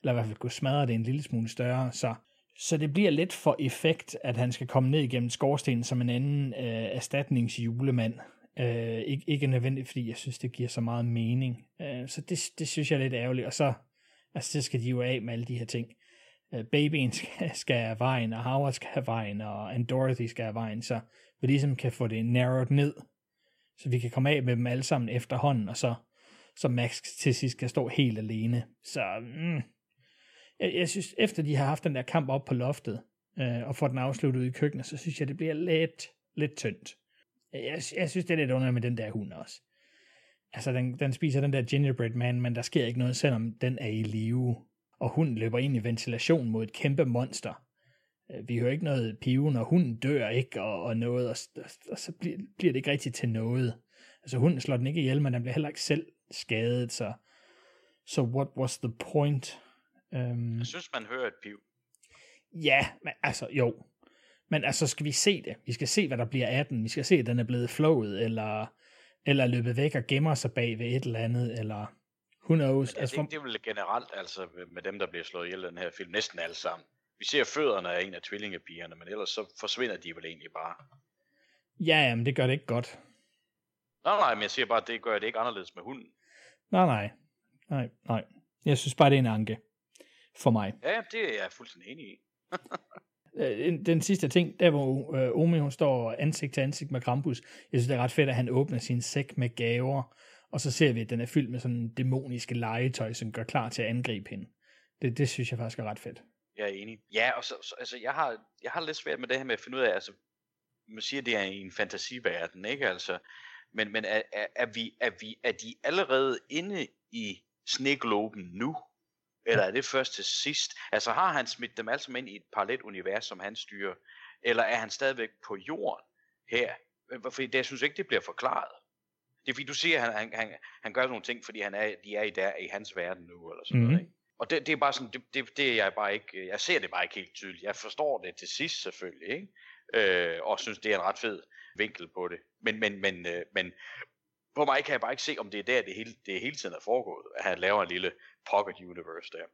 eller i hvert fald kunne smadre det en lille smule større, så så det bliver lidt for effekt, at han skal komme ned igennem skorstenen som en anden øh, erstatningsjulemand. Øh, ikke, ikke nødvendigt, fordi jeg synes, det giver så meget mening. Øh, så det, det synes jeg er lidt ærgerligt. Og så, altså, så skal de jo af med alle de her ting. Øh, babyen skal, skal have vejen, og Howard skal have vejen, og and Dorothy skal have vejen, så vi ligesom kan få det narrowed ned, så vi kan komme af med dem alle sammen efterhånden, og så, så Max til sidst skal stå helt alene. Så mm, jeg, jeg synes, efter de har haft den der kamp op på loftet, øh, og får den afsluttet i køkkenet, så synes jeg, det bliver lidt, lidt tyndt. Jeg, jeg synes, det er lidt under med den der hund også. Altså, den, den spiser den der gingerbread man, men der sker ikke noget, selvom den er i live. Og hunden løber ind i ventilation mod et kæmpe monster. Øh, vi hører ikke noget pive, når hunden dør ikke, og, og noget, og, og, og så bliver, bliver det ikke rigtigt til noget. Altså, hunden slår den ikke ihjel, men den bliver heller ikke selv skadet, så, så what was the point? Um,
Jeg synes, man hører et piv.
Ja, men altså, jo. Men altså, skal vi se det? Vi skal se, hvad der bliver af den. Vi skal se, at den er blevet flået, eller, eller løbet væk og gemmer sig bag ved et eller andet, eller who knows.
Men altså, det, det er vel generelt, altså med dem, der bliver slået ihjel den her film, næsten alle sammen. Vi ser fødderne af en af tvillingepigerne, men ellers så forsvinder de vel egentlig bare.
Ja, men det gør det ikke godt.
Nej, nej, men jeg siger bare, at det gør det ikke anderledes med hunden.
Nej, nej. Nej, nej. Jeg synes bare, det er en anke for mig.
Ja, det er jeg fuldstændig enig i.
Øh, den sidste ting, der hvor øh, Omi hun står ansigt til ansigt med Krampus, jeg synes det er ret fedt, at han åbner sin sæk med gaver, og så ser vi, at den er fyldt med sådan dæmoniske legetøj, som gør klar til at angribe hende. Det, det synes jeg faktisk er ret fedt.
Jeg er enig. Ja, og så, så altså, jeg har, jeg har lidt svært med det her med at finde ud af, altså, man siger, det er en fantasiverden, ikke? Altså, men, men er, er, er, vi, er, vi, er de allerede inde i snegloben nu? Eller er det først til sidst? Altså har han smidt dem alle sammen ind i et parallelt univers, som han styrer? Eller er han stadigvæk på jorden her? For det, jeg synes ikke, det bliver forklaret. Det er fordi, du siger, at han, han, han, han gør nogle ting, fordi han er, de er i, der, i hans verden nu, eller sådan mm. noget, ikke? Og det, det er bare sådan, det, det, det er jeg bare ikke, jeg ser det bare ikke helt tydeligt. Jeg forstår det til sidst selvfølgelig, ikke? Øh, og synes, det er en ret fed vinkel på det. Men, men, men, øh, men på mig kan jeg bare ikke se, om det er der, det hele, det hele tiden er foregået. At han laver en lille pocket universe der.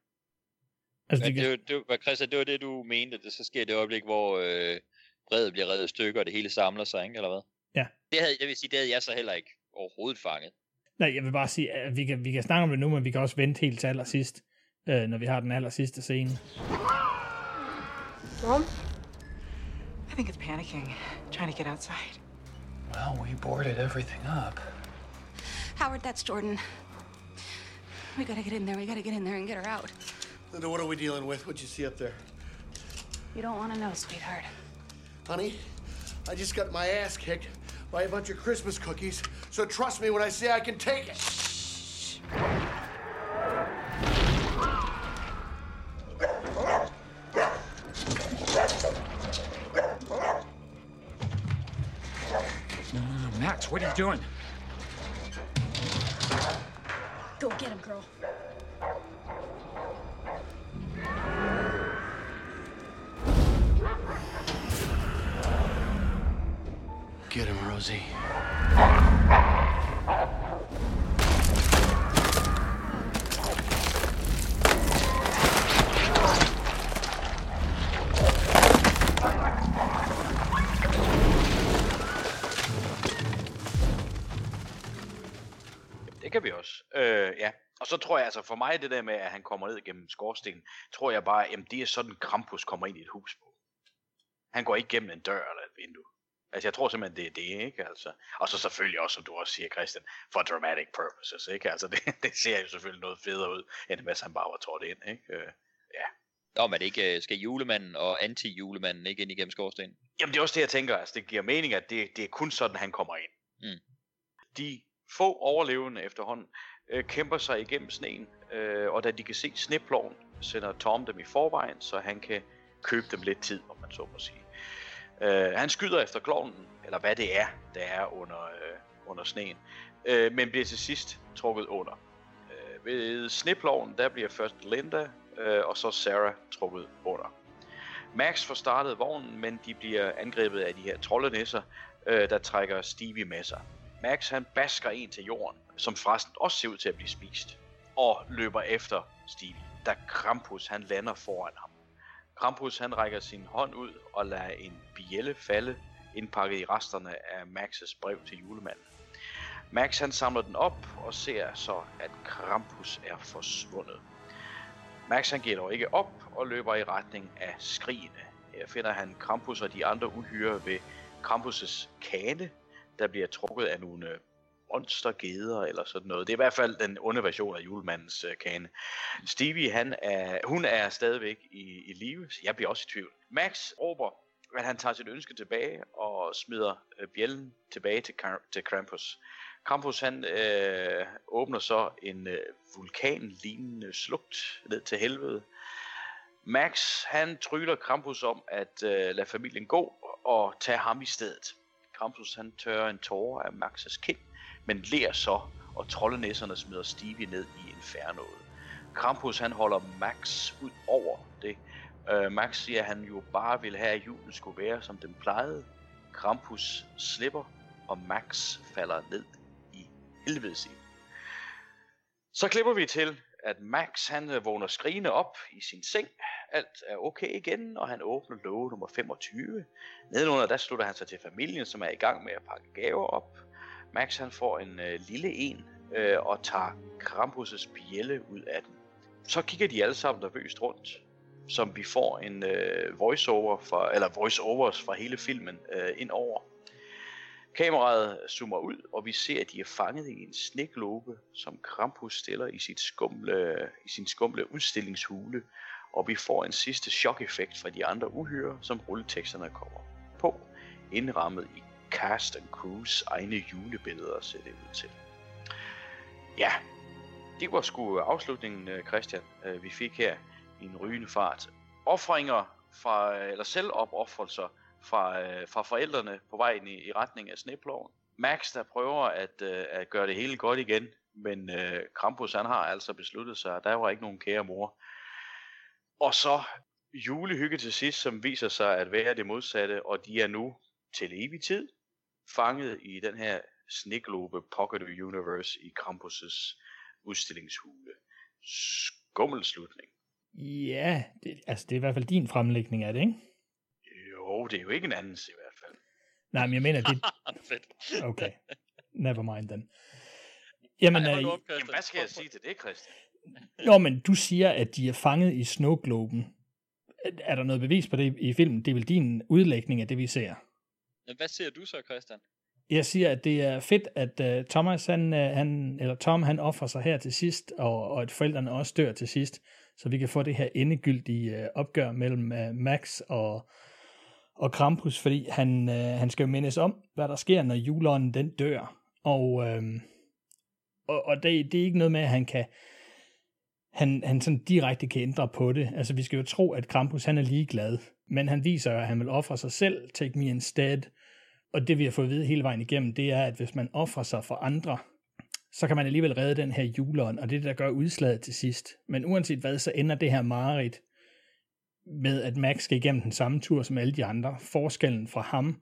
Altså, det, det, det, var, Christian, det var det, du mente, det så sker det øjeblik, hvor øh, bredet bliver reddet i stykker, og det hele samler sig, ikke, eller hvad?
Ja.
Det havde, jeg vil sige, det havde jeg så heller ikke overhovedet fanget.
Nej, jeg vil bare sige, at vi kan, vi kan snakke om det nu, men vi kan også vente helt til allersidst, øh, når vi har den aller sidste scene.
Mom? I think it's panicking, trying to get outside.
Well, we boarded everything up.
Howard, that's Jordan. We gotta get in there. We gotta get in there and get her out.
Linda, what are we dealing with? What'd you see up there?
You don't want to know, sweetheart.
Honey, I just got my ass kicked by a bunch of Christmas cookies, so trust me when I say I can take it.
No, no, no, Max, what are you doing?
Og så tror jeg, altså for mig, det der med, at han kommer ned gennem skorstenen, tror jeg bare, jamen det er sådan, Krampus kommer ind i et hus på. Han går ikke gennem en dør eller et vindue. Altså jeg tror simpelthen, det er det, ikke? Altså, og så selvfølgelig også, som du også siger, Christian, for dramatic purposes, ikke? Altså det, det ser jo selvfølgelig noget federe ud, end hvis han bare var trådt ind, ikke? Øh, ja.
Nå, men ikke øh, skal julemanden og anti-julemanden ikke ind igennem skorstenen?
Jamen det er også det, jeg tænker. Altså det giver mening, at det, det er kun sådan, han kommer ind.
Mm.
De få overlevende efterhånden øh, kæmper sig igennem sneen, øh, og da de kan se sneploven, sender Tom dem i forvejen, så han kan købe dem lidt tid, om man så må sige. Øh, han skyder efter klovnen, eller hvad det er, der er under, øh, under sneen, øh, men bliver til sidst trukket under. Øh, ved sneploven, der bliver først Linda øh, og så Sarah trukket under. Max får startet vognen, men de bliver angrebet af de her troldenisser, øh, der trækker Stevie med sig. Max han basker en til jorden, som forresten også ser ud til at blive spist, og løber efter Stevie, da Krampus han lander foran ham. Krampus han rækker sin hånd ud og lader en bjælle falde, indpakket i resterne af Maxes brev til julemanden. Max han samler den op og ser så, at Krampus er forsvundet. Max han giver dog ikke op og løber i retning af skrigene. Her finder han Krampus og de andre uhyre ved Krampus' kane, der bliver trukket af nogle øh, monstergeder eller sådan noget. Det er i hvert fald den onde version af julemandens øh, kane. Stevie, han er, hun er stadigvæk i, i live, så jeg bliver også i tvivl. Max råber, at han tager sit ønske tilbage og smider øh, bjælden tilbage til, til Krampus. Krampus han øh, åbner så en øh, vulkanlignende slugt ned til helvede. Max han tryller Krampus om at øh, lade familien gå og tage ham i stedet. Krampus han tørrer en tårer af Max's kind, men ler så, og troldenæsserne smider Stevie ned i infernoet. Krampus han holder Max ud over det. Øh, Max siger, at han jo bare vil have, at julen skulle være, som den plejede. Krampus slipper, og Max falder ned i helvedes ild. Så klipper vi til, at Max han øh, vågner skrigende op i sin seng. Alt er okay igen, og han åbner låge nummer 25. Nedenunder der slutter han sig til familien, som er i gang med at pakke gaver op. Max han får en øh, lille en øh, og tager Krampus' bjælle ud af den. Så kigger de alle sammen nervøst rundt, som vi får en øh, voiceover fra, eller voiceovers fra hele filmen øh, ind over. Kameraet zoomer ud, og vi ser, at de er fanget i en sneglobe, som Krampus stiller i, sit skumle, i sin skumle udstillingshule, og vi får en sidste chok-effekt fra de andre uhyre, som rulleteksterne kommer på, indrammet i cast and crews egne julebilleder, ser det ud til. Ja, det var sgu øh, afslutningen, øh, Christian, øh, vi fik her i en rygende fart. Offringer fra, eller selvopoffrelser fra, fra forældrene på vej i, i retning af sneploven. Max, der prøver at, at gøre det hele godt igen, men øh, Krampus han har altså besluttet sig, at der var ikke nogen kære mor. Og så julehygge til sidst, som viser sig at være det modsatte, og de er nu til evig tid fanget i den her sneglobe Pocket Universe i Krampus' udstillingshule. Skummel slutning.
Ja, det, altså det er i hvert fald din fremlægning af det, ikke?
Jo, det er jo ikke en andens i hvert fald.
Nej, men jeg mener, det...
Fedt.
Okay, never mind then. Jamen,
Ej,
øh,
Jamen, hvad skal jeg sige til det, Christian?
Nå, men du siger, at de er fanget i snowgloben. Er der noget bevis på det i filmen? Det er vel din udlægning af det, vi ser?
Hvad siger du så, Christian?
Jeg siger, at det er fedt, at uh, Thomas, han, uh, han, eller Tom, han offrer sig her til sidst, og, og at forældrene også dør til sidst, så vi kan få det her endegyldige uh, opgør mellem uh, Max og, og Krampus, fordi han, han skal jo mindes om, hvad der sker, når juleånden den dør. Og, uh, og, og det, det er ikke noget med, at han kan han, han sådan direkte kan ændre på det. Altså, vi skal jo tro, at Krampus han er ligeglad, men han viser at han vil ofre sig selv, take me instead. Og det vi har fået at vide hele vejen igennem, det er, at hvis man offrer sig for andre, så kan man alligevel redde den her juleånd, og det er det, der gør udslaget til sidst. Men uanset hvad, så ender det her mareridt med, at Max skal igennem den samme tur som alle de andre. Forskellen fra ham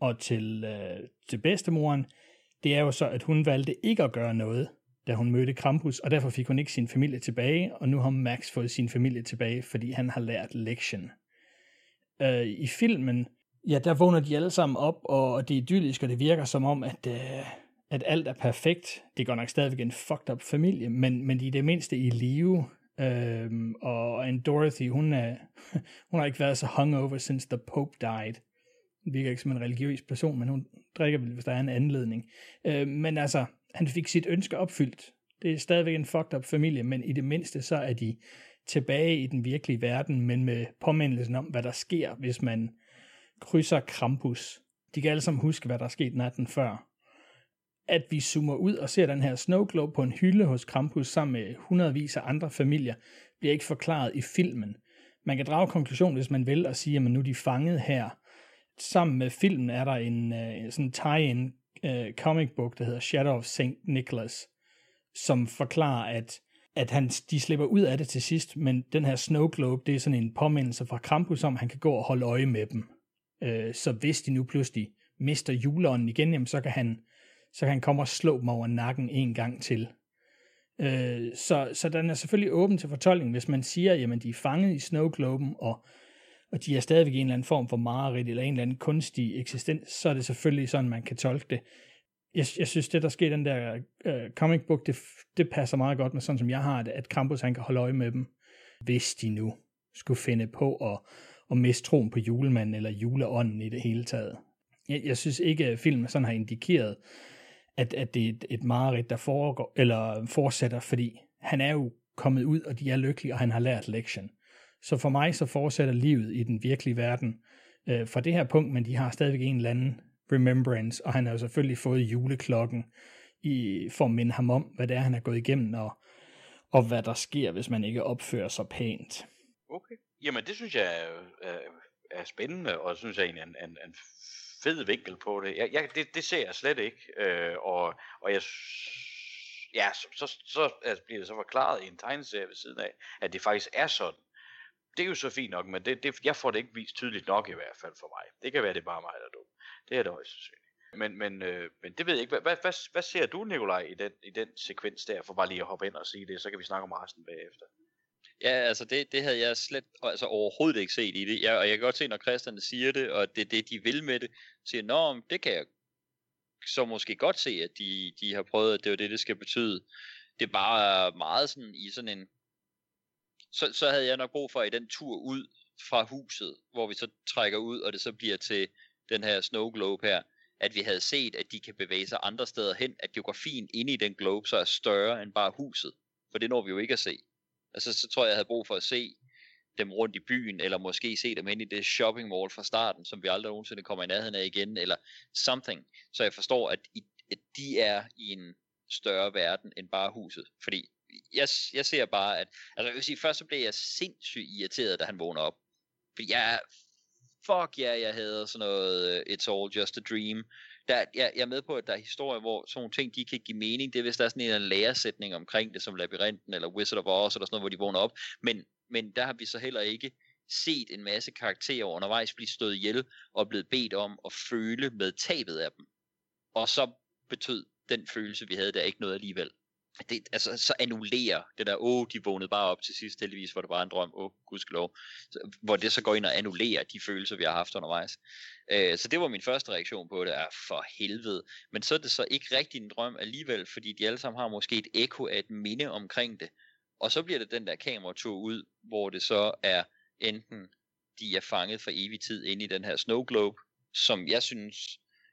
og til, øh, til bedstemoren, det er jo så, at hun valgte ikke at gøre noget, da hun mødte Krampus, og derfor fik hun ikke sin familie tilbage, og nu har Max fået sin familie tilbage, fordi han har lært lektion. Øh, I filmen, ja, der vågner de alle sammen op, og det er idyllisk, og det virker som om, at, øh, at alt er perfekt. Det går nok stadigvæk en fucked up familie, men, men de er det mindste i live. Øhm, og en Dorothy, hun, er, hun har ikke været så hungover since the Pope died. Hun virker ikke som en religiøs person, men hun drikker vel, hvis der er en anledning. Øhm, men altså, han fik sit ønske opfyldt. Det er stadigvæk en fucked up familie, men i det mindste så er de tilbage i den virkelige verden, men med påmindelsen om, hvad der sker, hvis man krydser Krampus. De kan alle sammen huske, hvad der skete natten før. At vi zoomer ud og ser den her snow globe på en hylde hos Krampus sammen med hundredvis af andre familier, bliver ikke forklaret i filmen. Man kan drage konklusion, hvis man vil, og sige, at nu er de fanget her. Sammen med filmen er der en øh, sådan tie-in uh, comic book, der hedder Shadow of St. Nicholas, som forklarer, at at han, de slipper ud af det til sidst, men den her snow globe, det er sådan en påmindelse fra Krampus om, at han kan gå og holde øje med dem. Øh, så hvis de nu pludselig mister juleånden igen, jamen, så kan han så kan han komme og slå dem over nakken en gang til. Øh, så, så den er selvfølgelig åben til fortolkning, hvis man siger, jamen de er fanget i snowgloben, og, og de er stadigvæk en eller anden form for mareridt, eller en eller anden kunstig eksistens, så er det selvfølgelig sådan, man kan tolke det jeg, jeg synes, det der sker i den der uh, comic book, det, det passer meget godt med sådan, som jeg har det, at Krampus han kan holde øje med dem, hvis de nu skulle finde på at, at miste troen på julemanden eller juleånden i det hele taget. Jeg, jeg synes ikke, at filmen sådan har indikeret, at, at det er et, et mareridt, der foregår, eller fortsætter, fordi han er jo kommet ud, og de er lykkelige, og han har lært lektion. Så for mig så fortsætter livet i den virkelige verden øh, fra det her punkt, men de har stadigvæk en eller anden Remembrance, og han har jo selvfølgelig fået juleklokken i, for at minde ham om, hvad det er, han har gået igennem, og, og hvad der sker, hvis man ikke opfører sig pænt.
Okay. Jamen, det synes jeg er, er, er spændende, og synes jeg egentlig er en, en, en fed vinkel på det. Jeg, jeg, det, det ser jeg slet ikke, øh, og, og jeg ja, så, så, så altså, bliver det så forklaret i en tegneserie ved siden af, at det faktisk er sådan. Det er jo så fint nok, men det, det, jeg får det ikke vist tydeligt nok i hvert fald for mig. Det kan være, det er bare mig, der er dum. Det er det højst sandsynligt. Men, men, øh, men det ved jeg ikke. Hvad, hvad, hvad, hvad ser du, Nikolaj, i den, i den sekvens der, for bare lige at hoppe ind og sige det, så kan vi snakke om resten bagefter.
Ja, altså det, det havde jeg slet altså overhovedet ikke set i det. Jeg, og jeg kan godt se, når Christian siger det, og det er det, de vil med det, siger, nå, det kan jeg så måske godt se, at de, de har prøvet, at det er det, det skal betyde. Det er bare meget sådan i sådan en... Så, så havde jeg nok brug for i den tur ud fra huset, hvor vi så trækker ud, og det så bliver til den her snow globe her, at vi havde set, at de kan bevæge sig andre steder hen, at geografien inde i den globe så er større end bare huset. For det når vi jo ikke at se. Altså så tror jeg, jeg havde brug for at se dem rundt i byen, eller måske se dem ind i det shopping mall fra starten, som vi aldrig nogensinde kommer i nærheden af igen, eller something. Så jeg forstår, at, I, at de er i en større verden end bare huset. Fordi jeg, jeg ser bare, at, altså jeg vil sige, først så blev jeg sindssygt irriteret, da han vågner op. For jeg fuck ja, yeah, jeg havde sådan noget øh, It's All Just a Dream. Der, jeg, jeg er med på, at der er historier, hvor sådan nogle ting, de kan give mening. Det er hvis der er sådan en læresætning omkring det, som Labyrinten eller Wizard of Oz, eller sådan noget, hvor de vågner op. Men, men der har vi så heller ikke set en masse karakterer undervejs blive stået ihjel og blevet bedt om at føle med tabet af dem. Og så betød den følelse, vi havde, der ikke noget alligevel det, altså, så annullerer det der, åh, oh, de vågnede bare op til sidst, heldigvis var det bare en drøm, åh, oh, gudskelov, så, hvor det så går ind og annullerer de følelser, vi har haft undervejs. Øh, så det var min første reaktion på det, er for helvede. Men så er det så ikke rigtig en drøm alligevel, fordi de alle sammen har måske et ekko af et minde omkring det. Og så bliver det den der kameratur ud, hvor det så er enten de er fanget for evig tid inde i den her snow globe, som jeg synes,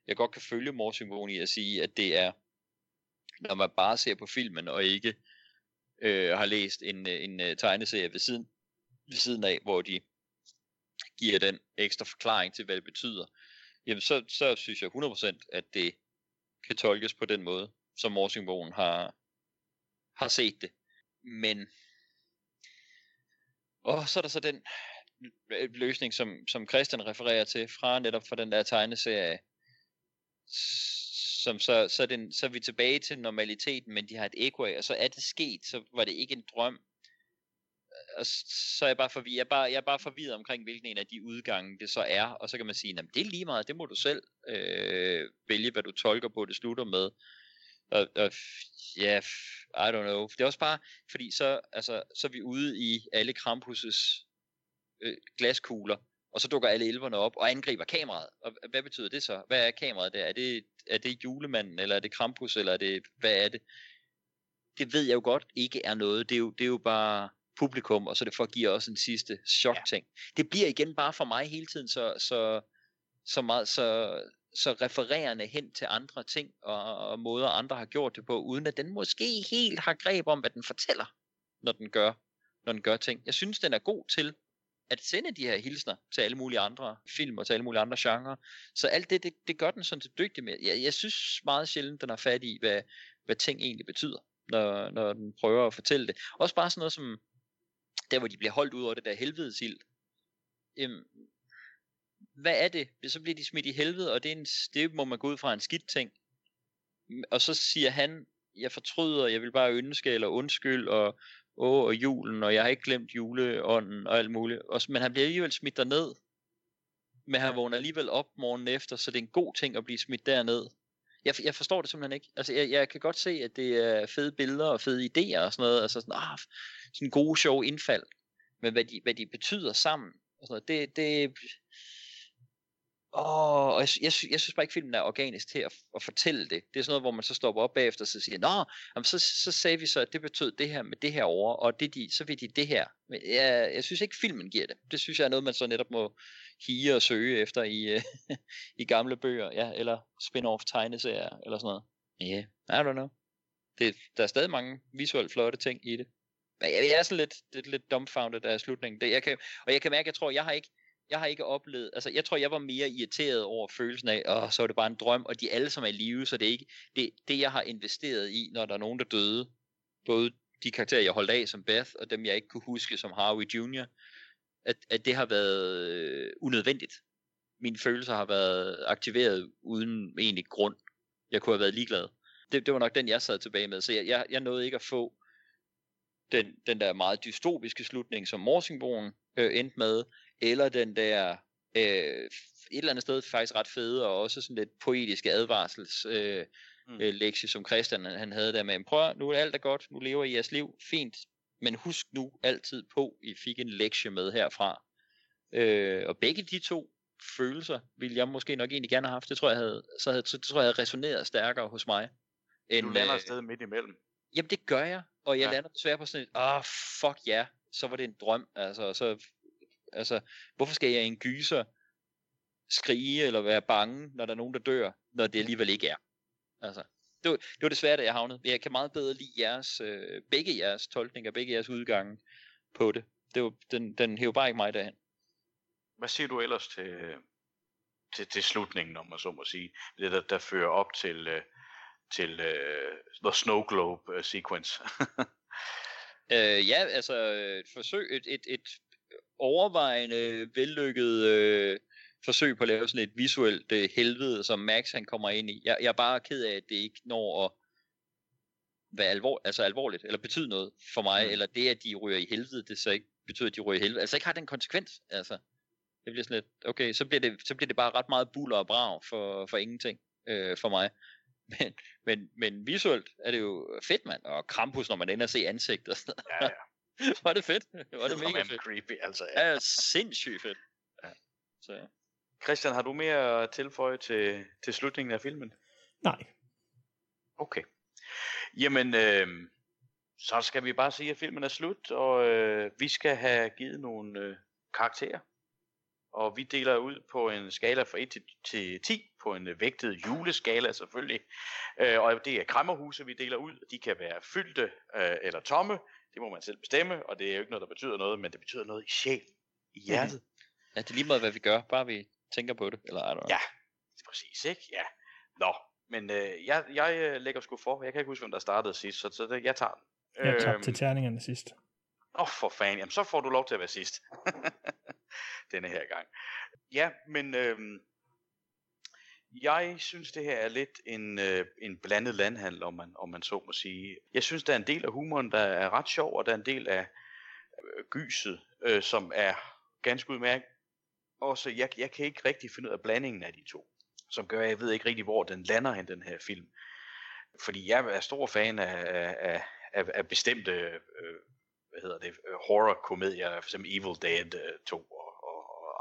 jeg godt kan følge Morsingbogen i at sige, at det er når man bare ser på filmen og ikke øh, har læst en, øh, en, en tegneserie ved siden, ved siden af, hvor de giver den ekstra forklaring til, hvad det betyder, jamen så, så synes jeg 100% at det kan tolkes på den måde, som Morsingbogen har, har set det. Men og så er der så den øh, løsning, som, som Christian refererer til fra netop fra den der tegneserie, som så, så, den, så er vi tilbage til normaliteten, men de har et ekko af, og så er det sket, så var det ikke en drøm. Og så er jeg bare forvirret, jeg er bare, jeg er bare forvirret omkring, hvilken en af de udgange det så er, og så kan man sige, det er lige meget, det må du selv øh, vælge, hvad du tolker på, det slutter med. Og, og ja, yeah, I don't know. Det er også bare, fordi så, altså, så er vi ude i alle Krampus' øh, glaskugler, og så dukker alle elverne op og angriber kameraet. Og hvad betyder det så? Hvad er kameraet der? Er det, er det julemanden, eller er det Krampus, eller er det, hvad er det? Det ved jeg jo godt ikke er noget. Det er jo, det er jo bare publikum, og så det for at give os en sidste chok-ting. Ja. Det bliver igen bare for mig hele tiden så, så, så, meget, så, så refererende hen til andre ting og, og måder andre har gjort det på, uden at den måske helt har greb om, hvad den fortæller, når den gør, når den gør ting. Jeg synes, den er god til at sende de her hilsner til alle mulige andre film og til alle mulige andre genrer. Så alt det, det, det gør den sådan til dygtig med. Jeg, jeg synes meget sjældent, den har fat i, hvad, hvad ting egentlig betyder, når, når den prøver at fortælle det. Også bare sådan noget som, der hvor de bliver holdt ud over det der helvedesild. Øhm, hvad er det? Så bliver de smidt i helvede, og det, er en, det må man gå ud fra en skidt ting. Og så siger han, jeg fortryder, jeg vil bare ønske, eller undskyld, og åh, og julen, og jeg har ikke glemt juleånden, og alt muligt. Og, men han bliver alligevel smidt derned, men han vågner alligevel op morgen efter, så det er en god ting at blive smidt derned. Jeg, jeg forstår det simpelthen ikke. Altså, jeg, jeg kan godt se, at det er fede billeder og fede idéer og sådan noget. Altså sådan, ah, sådan gode, sjove indfald. Men hvad de, hvad de betyder sammen, og sådan noget, det, det, Åh, og jeg, jeg, jeg synes bare ikke, filmen er organisk til at, at fortælle det. Det er sådan noget, hvor man så stopper op bagefter og så siger, Nå, jamen, så, så sagde vi så, at det betød det her med det her over, og det de, så vil de det her. Men jeg, jeg synes ikke, filmen giver det. Det synes jeg er noget, man så netop må hige og søge efter i, i gamle bøger, ja, eller spin-off tegneserier, eller sådan noget. Ja, yeah, I don't know. Det, der er stadig mange visuelt flotte ting i det. Men jeg, jeg er sådan lidt, lidt, lidt dumbfounded af slutningen. Det, jeg kan, og jeg kan mærke, jeg tror, jeg har ikke, jeg har ikke oplevet, altså jeg tror, jeg var mere irriteret over følelsen af, og så er det bare en drøm, og de alle som er i live, så det er ikke det, det, jeg har investeret i, når der er nogen, der døde. Både de karakterer, jeg holdt af som Beth, og dem, jeg ikke kunne huske som Harvey Jr., at, at det har været øh, unødvendigt. Mine følelser har været aktiveret uden egentlig grund. Jeg kunne have været ligeglad. Det, det var nok den, jeg sad tilbage med, så jeg, jeg, jeg nåede ikke at få den, den der meget dystopiske slutning, som Morsingbogen øh, endte med, eller den der øh, et eller andet sted faktisk ret fede, og også sådan lidt poetiske advarsels øh, mm. øh, lektie, som Christian han havde der med, prøv nu er alt er godt, nu lever I jeres liv, fint, men husk nu altid på, I fik en lektie med herfra. Øh, og begge de to følelser ville jeg måske nok egentlig gerne have haft. Det tror jeg havde, så havde, så tror jeg havde resoneret stærkere hos mig.
End, du lander et sted midt imellem.
Jamen det gør jeg, og jeg ja. lander desværre på sådan et, ah oh, fuck ja, yeah. så var det en drøm, altså, så Altså, hvorfor skal jeg i en gyser skrige eller være bange, når der er nogen, der dør, når det alligevel ikke er? Altså, det var, det var desværre, at jeg havnede. Jeg kan meget bedre lide jeres, øh, begge jeres tolkninger, begge jeres udgange på det. det var, den, den hæver bare ikke mig derhen.
Hvad siger du ellers til, til, til slutningen, om man så må sige? Det der, der fører op til, øh, til uh, The Snow Globe uh, sequence.
øh, ja, altså et forsøg, et, et, et overvejende vellykket øh, forsøg på at lave sådan et visuelt øh, helvede, som Max han kommer ind i. Jeg, jeg er bare ked af, at det ikke når at være alvor, altså alvorligt, eller betyde noget for mig, mm. eller det, at de ryger i helvede, det så ikke betyder, at de ryger i helvede. Altså ikke har den konsekvens, altså. Det bliver sådan lidt, okay, så bliver det, så bliver det bare ret meget buller og brag for, for ingenting øh, for mig. Men, men, men visuelt er det jo fedt, mand. Og Krampus, når man ender og se ansigt og sådan
Ja, ja.
var det fedt. Var det mega fedt.
creepy, altså.
Ja, ja sindssygt fedt. Ja. Så, ja.
Christian, har du mere at tilføje til, til slutningen af filmen?
Nej.
Okay. Jamen, øh, så skal vi bare sige, at filmen er slut, og øh, vi skal have givet nogle øh, karakterer. Og vi deler ud på en skala fra 1 til, til 10, på en vægtet juleskala selvfølgelig. Øh, og det er kræmmerhuse, vi deler ud. De kan være fyldte øh, eller tomme. Det må man selv bestemme, og det er jo ikke noget, der betyder noget, men det betyder noget i sjæl, i hjertet.
Ja, det er lige meget, hvad vi gør, bare vi tænker på det, eller er der
Ja, præcis, ikke? Ja. Nå, men øh, jeg, jeg øh, lægger sgu for, jeg kan ikke huske, hvem der startede sidst, så, så det, jeg tager den.
Jeg tabte øhm, til terningerne sidst.
Åh, oh, for fanden, jamen så får du lov til at være sidst. Denne her gang. Ja, men øhm, jeg synes, det her er lidt en, øh, en blandet landhandel, om man, om man så må sige. Jeg synes, der er en del af humoren, der er ret sjov, og der er en del af øh, gyset, øh, som er ganske udmærket. Og så jeg, jeg kan ikke rigtig finde ud af blandingen af de to, som gør, at jeg ved ikke rigtig, hvor den lander hen, den her film. Fordi jeg er stor fan af, af, af, af bestemte øh, hvad hedder det, horror-komedier, som Evil Dead øh, 2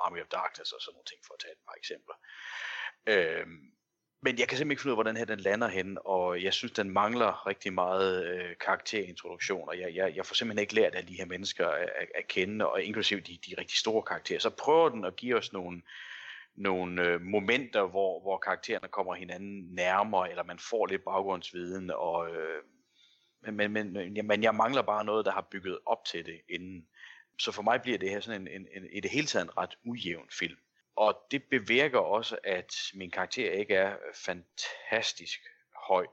Army of Darkness og sådan nogle ting, for at tage et par eksempler. Øh, men jeg kan simpelthen ikke finde ud af, hvordan her den lander hen, og jeg synes, den mangler rigtig meget øh, karakterintroduktion, og jeg, jeg, jeg får simpelthen ikke lært af de her mennesker at, at, at kende, og inklusive de, de rigtig store karakterer. Så prøver den at give os nogle, nogle øh, momenter, hvor, hvor karaktererne kommer hinanden nærmere, eller man får lidt baggrundsviden, og, øh, men, men, men, ja, men jeg mangler bare noget, der har bygget op til det inden. Så for mig bliver det her sådan en, en, en i det hele taget en ret ujævn film. Og det bevirker også, at min karakter ikke er fantastisk høj,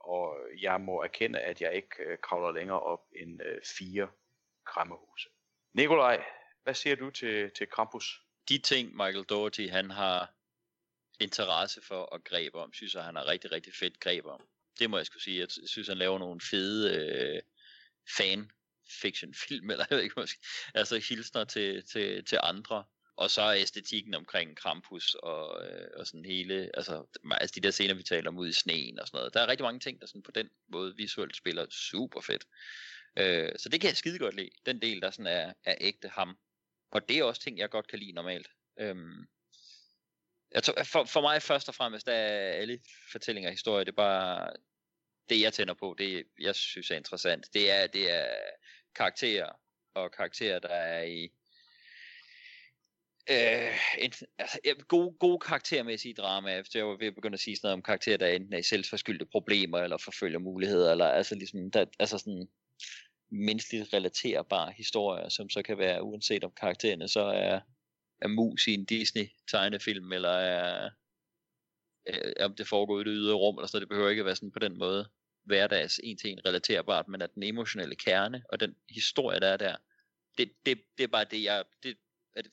og jeg må erkende, at jeg ikke øh, kravler længere op end øh, fire krammehuse. Nikolaj, hvad siger du til, til Krampus?
De ting, Michael Doherty, han har interesse for at grebe om, synes jeg, han har rigtig, rigtig fedt greb om. Det må jeg skulle sige. Jeg synes, han laver nogle fede øh, fan fiction film, eller jeg ved ikke måske, altså hilsner til, til, til andre, og så er æstetikken omkring Krampus og, øh, og sådan hele, altså, altså de der scener, vi taler om ude i sneen og sådan noget. Der er rigtig mange ting, der sådan på den måde visuelt spiller super fedt. Øh, så det kan jeg skide godt lide, den del, der sådan er, er ægte ham. Og det er også ting, jeg godt kan lide normalt. Øhm, jeg tror, for, for mig først og fremmest, der er alle fortællinger og historier, det er bare det, jeg tænder på, det jeg synes er interessant. Det er, det er karakterer, og karakterer, der er i øh, en, altså, gode, gode karaktermæssige drama. Jeg var ved at begynde at sige sådan noget om karakterer, der enten er i selvforskyldte problemer, eller forfølger muligheder, eller altså, ligesom, der, altså sådan menneskeligt relaterbare historier, som så kan være, uanset om karaktererne så er, er mus i en Disney-tegnefilm, eller er, er, om det foregår i det ydre rum, eller så det behøver ikke at være sådan på den måde hverdags en til en relaterbart, men at den emotionelle kerne, og den historie, der er der, det, det, det er bare det, jeg, det er det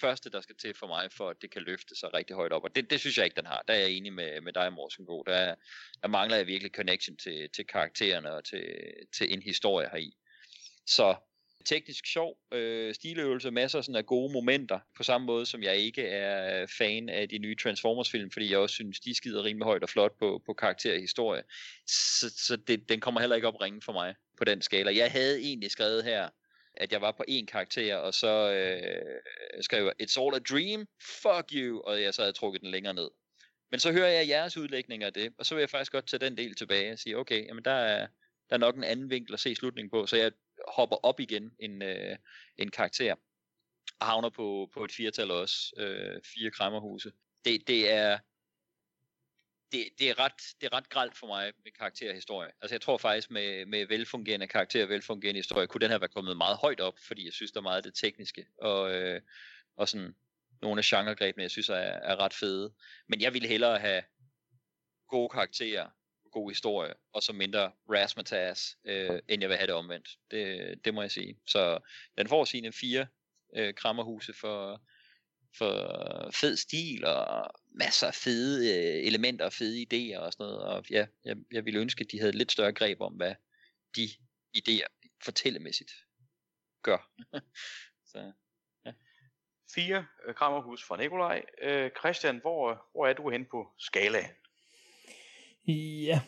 første, der skal til for mig, for at det kan løfte sig rigtig højt op. Og det, det synes jeg ikke, den har. Der er jeg enig med, med dig, Morsen God. Der, der mangler jeg virkelig connection til, til karaktererne og til, til en historie heri. Så teknisk sjov, øh, stiløvelse, masser sådan af gode momenter, på samme måde som jeg ikke er øh, fan af de nye Transformers-film, fordi jeg også synes, de skider rimelig højt og flot på, på karakter og historie. Så, så det, den kommer heller ikke op ringe for mig på den skala. Jeg havde egentlig skrevet her, at jeg var på en karakter, og så øh, skrev jeg, it's all a dream, fuck you, og jeg så havde trukket den længere ned. Men så hører jeg jeres udlægning af det, og så vil jeg faktisk godt tage den del tilbage og sige, okay, jamen der er, der er nok en anden vinkel at se slutningen på, så jeg hopper op igen en, øh, en karakter, og havner på, på et firtal også, øh, fire krammerhuse. Det, det er, det, det, er ret, det er ret gralt for mig med karakterhistorie. Altså jeg tror faktisk med, med velfungerende karakter og velfungerende historie, kunne den her være kommet meget højt op, fordi jeg synes, der er meget af det tekniske, og, øh, og sådan nogle af genregrebene, jeg synes er, er ret fede. Men jeg ville hellere have gode karakterer, god historie, og så mindre razzmatazz, øh, end jeg vil have det omvendt. Det, det må jeg sige. Så den får sine fire øh, krammerhuse for, for fed stil og masser af fede øh, elementer og fede idéer og sådan noget. Og ja, jeg, jeg ville ønske, at de havde lidt større greb om, hvad de idéer fortællemæssigt gør. Så,
ja. Fire øh, krammerhus fra Nikolaj. Øh, Christian, hvor, hvor er du hen på skalaen?
Ja,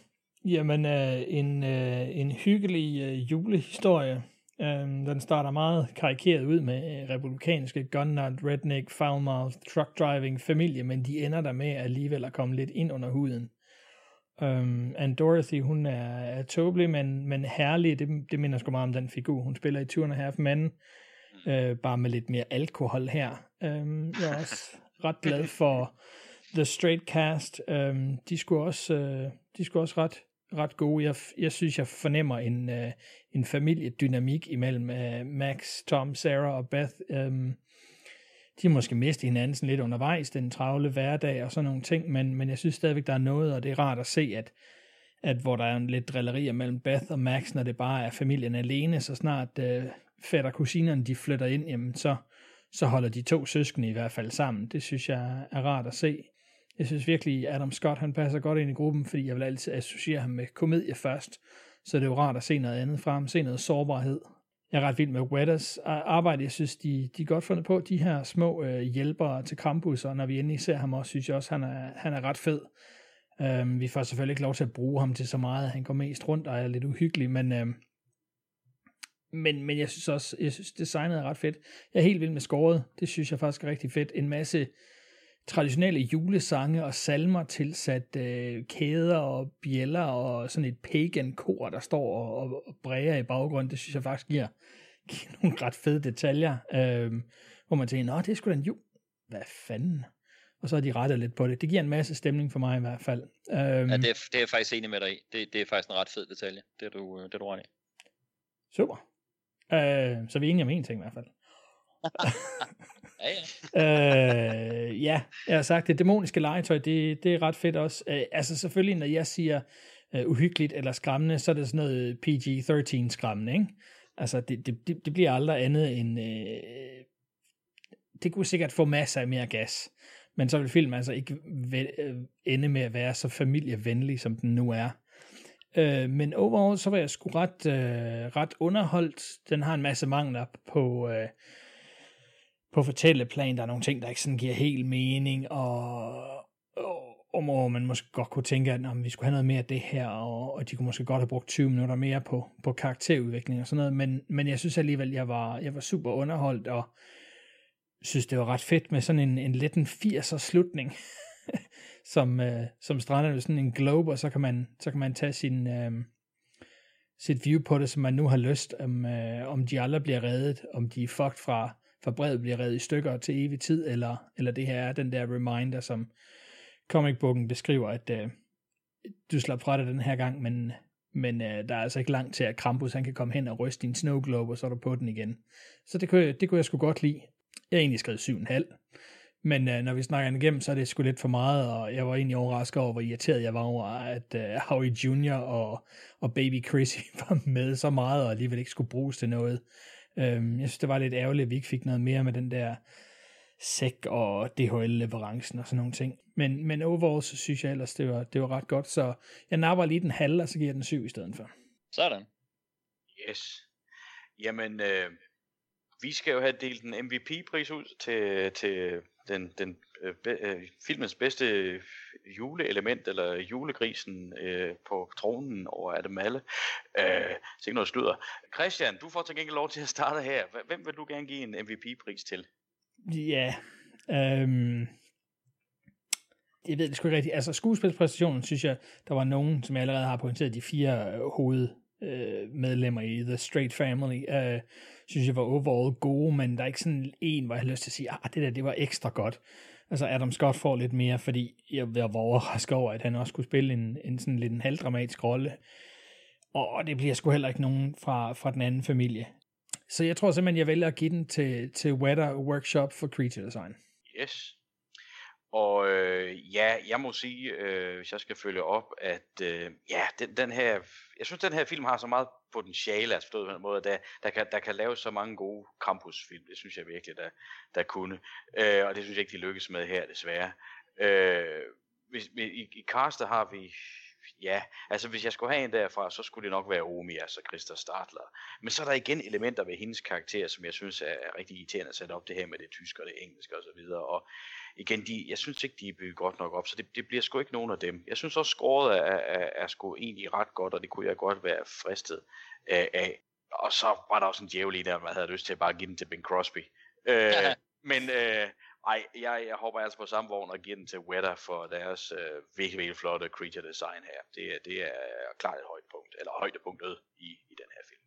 jamen øh, en, øh, en hyggelig øh, julehistorie. Øh, den starter meget karikeret ud med øh, republikanske gun-nut, redneck, foul-mouth, truck driving familie, men de ender der med alligevel at komme lidt ind under huden. Um, and Dorothy, hun er, er tåbelig, men, men herlig. Det, det minder sgu meget om den figur. Hun spiller i Two and a Half Men, uh, bare med lidt mere alkohol her. Um, jeg er også ret glad for The Straight Cast. Um, de skulle også, øh, de skulle også ret, ret gode. Jeg, jeg synes, jeg fornemmer en, øh, en familiedynamik imellem øh, Max, Tom, Sarah og Beth. Um, de har måske mistet hinanden sådan lidt undervejs, den travle hverdag og sådan nogle ting, men, men jeg synes stadigvæk, der er noget, og det er rart at se, at, at hvor der er en lidt drillerier mellem Beth og Max, når det bare er familien alene, så snart øh, fætter og kusinerne de flytter ind, jamen så, så holder de to søskende i hvert fald sammen. Det synes jeg er rart at se. Jeg synes virkelig, Adam Scott han passer godt ind i gruppen, fordi jeg vil altid associere ham med komedie først. Så det er jo rart at se noget andet fra ham, se noget sårbarhed. Jeg er ret vild med Wedders arbejde. Jeg synes, de, de er godt fundet på de her små øh, hjælpere til Krampus, og når vi endelig ser ham også, synes jeg også, han er, han er ret fed. Øhm, vi får selvfølgelig ikke lov til at bruge ham til så meget. Han går mest rundt og er lidt uhyggelig, men, øhm, men, men jeg synes også, jeg synes designet er ret fedt. Jeg er helt vild med skåret. Det synes jeg faktisk er rigtig fedt. En masse traditionelle julesange og salmer tilsat øh, kæder og bjæller og sådan et pagan kor, der står og, og, og bræger i baggrunden. Det synes jeg faktisk giver, giver nogle ret fede detaljer, øh, hvor man tænker, nå, det er sgu da en jul. Hvad fanden? Og så har de rettet lidt på det. Det giver en masse stemning for mig i hvert fald. Øh,
Ja, det, er, det er jeg faktisk enig med dig i. Det, det er faktisk en ret fed detalje. Det er du, det er du ret i.
Super. Øh, så er vi enige om en ting i hvert fald.
Ja, ja.
øh, ja, jeg har sagt, det dæmoniske legetøj, det, det er ret fedt også. Øh, altså selvfølgelig, når jeg siger øh, uhyggeligt eller skræmmende, så er det sådan noget PG-13 skræmmende, ikke? Altså, det, det, det, det bliver aldrig andet end... Øh, det kunne sikkert få masser af mere gas, men så vil filmen altså ikke øh, ende med at være så familievenlig, som den nu er. Øh, men overall, så var jeg sgu ret, øh, ret underholdt. Den har en masse mangler på... Øh, på fortælleplan, der er nogle ting, der ikke sådan giver helt mening, og, og, og hvor man måske godt kunne tænke, at om vi skulle have noget mere af det her, og, og de kunne måske godt have brugt 20 minutter mere på, på karakterudvikling og sådan noget, men, men jeg synes alligevel, jeg var, jeg var super underholdt, og synes, det var ret fedt med sådan en, en lidt en 80'er slutning, som, øh, som strander ved sådan en globe, og så kan man, så kan man tage sin, øh, sit view på det, som man nu har lyst, om, øh, om de aldrig bliver reddet, om de er fucked fra, for brevet bliver reddet i stykker til evig tid, eller, eller det her er den der reminder, som comicbooken beskriver, at øh, du slap fra dig den her gang, men, men øh, der er altså ikke langt til, at Krampus han kan komme hen og ryste din snow globe, og så er du på den igen. Så det kunne, det kunne jeg sgu godt lide. Jeg har egentlig skrevet 7,5. Men øh, når vi snakker den igennem, så er det sgu lidt for meget, og jeg var egentlig overrasket over, hvor irriteret jeg var over, at øh, Howie Jr. og, og Baby Chrissy var med så meget, og alligevel ikke skulle bruges til noget. Øhm, jeg synes, det var lidt ærgerligt, at vi ikke fik noget mere med den der sæk og DHL-leverancen og sådan nogle ting. Men, men overall, så synes jeg ellers, det var, det var ret godt, så jeg napper lige den halve, og så giver jeg den syv i stedet for.
Sådan.
Yes. Jamen, øh, vi skal jo have delt en MVP-pris ud til, til den, den øh, be, øh, filmens bedste juleelement, eller julegrisen øh, på tronen over af dem alle. Øh, så ikke noget sludder. Christian, du får til gengæld lov til at starte her. Hvem vil du gerne give en MVP-pris til?
Ja, øhm, jeg ved det sgu ikke rigtigt. Altså skuespilspræstationen, synes jeg, der var nogen, som jeg allerede har pointeret, de fire øh, hoved øh, medlemmer i The Straight Family, øh, synes jeg var overall gode, men der er ikke sådan en, hvor jeg har lyst til at sige, ah, det der, det var ekstra godt. Altså Adam Scott får lidt mere, fordi jeg, jeg var overrasket over, at han også kunne spille en, en sådan lidt en halvdramatisk rolle. Og det bliver sgu heller ikke nogen fra, fra den anden familie. Så jeg tror simpelthen, jeg vælger at give den til, til Weather Workshop for Creature Design.
Yes. Og øh, ja, jeg må sige, øh, hvis jeg skal følge op, at øh, ja, den, den her, jeg synes, den her film har så meget potentiale, altså forstået på den måde, at der, der, kan, der kan laves så mange gode Krampus-film. Det synes jeg virkelig, der, der kunne. Øh, og det synes jeg ikke, de lykkes med her, desværre. Øh, hvis, i, I castet har vi, ja, altså hvis jeg skulle have en derfra, så skulle det nok være Omi, altså Christa Startler. Men så er der igen elementer ved hendes karakter, som jeg synes er, er rigtig irriterende at sætte op, det her med det tyske og det engelske og så videre. Og igen, de, jeg synes ikke, de er bygget godt nok op, så det, det bliver sgu ikke nogen af dem. Jeg synes også, skåret er, er, er sgu egentlig ret godt, og det kunne jeg godt være fristet af. af. Og så var der også en djævel i der, man havde lyst til at bare give den til Ben Crosby. Øh, men øh, ej, jeg, jeg hopper altså på samme vogn og giver den til Weather for deres øh, virkelig, virkelig flotte creature design her. Det, er- det er klart et højdepunkt, eller højdepunktet i, i den her film.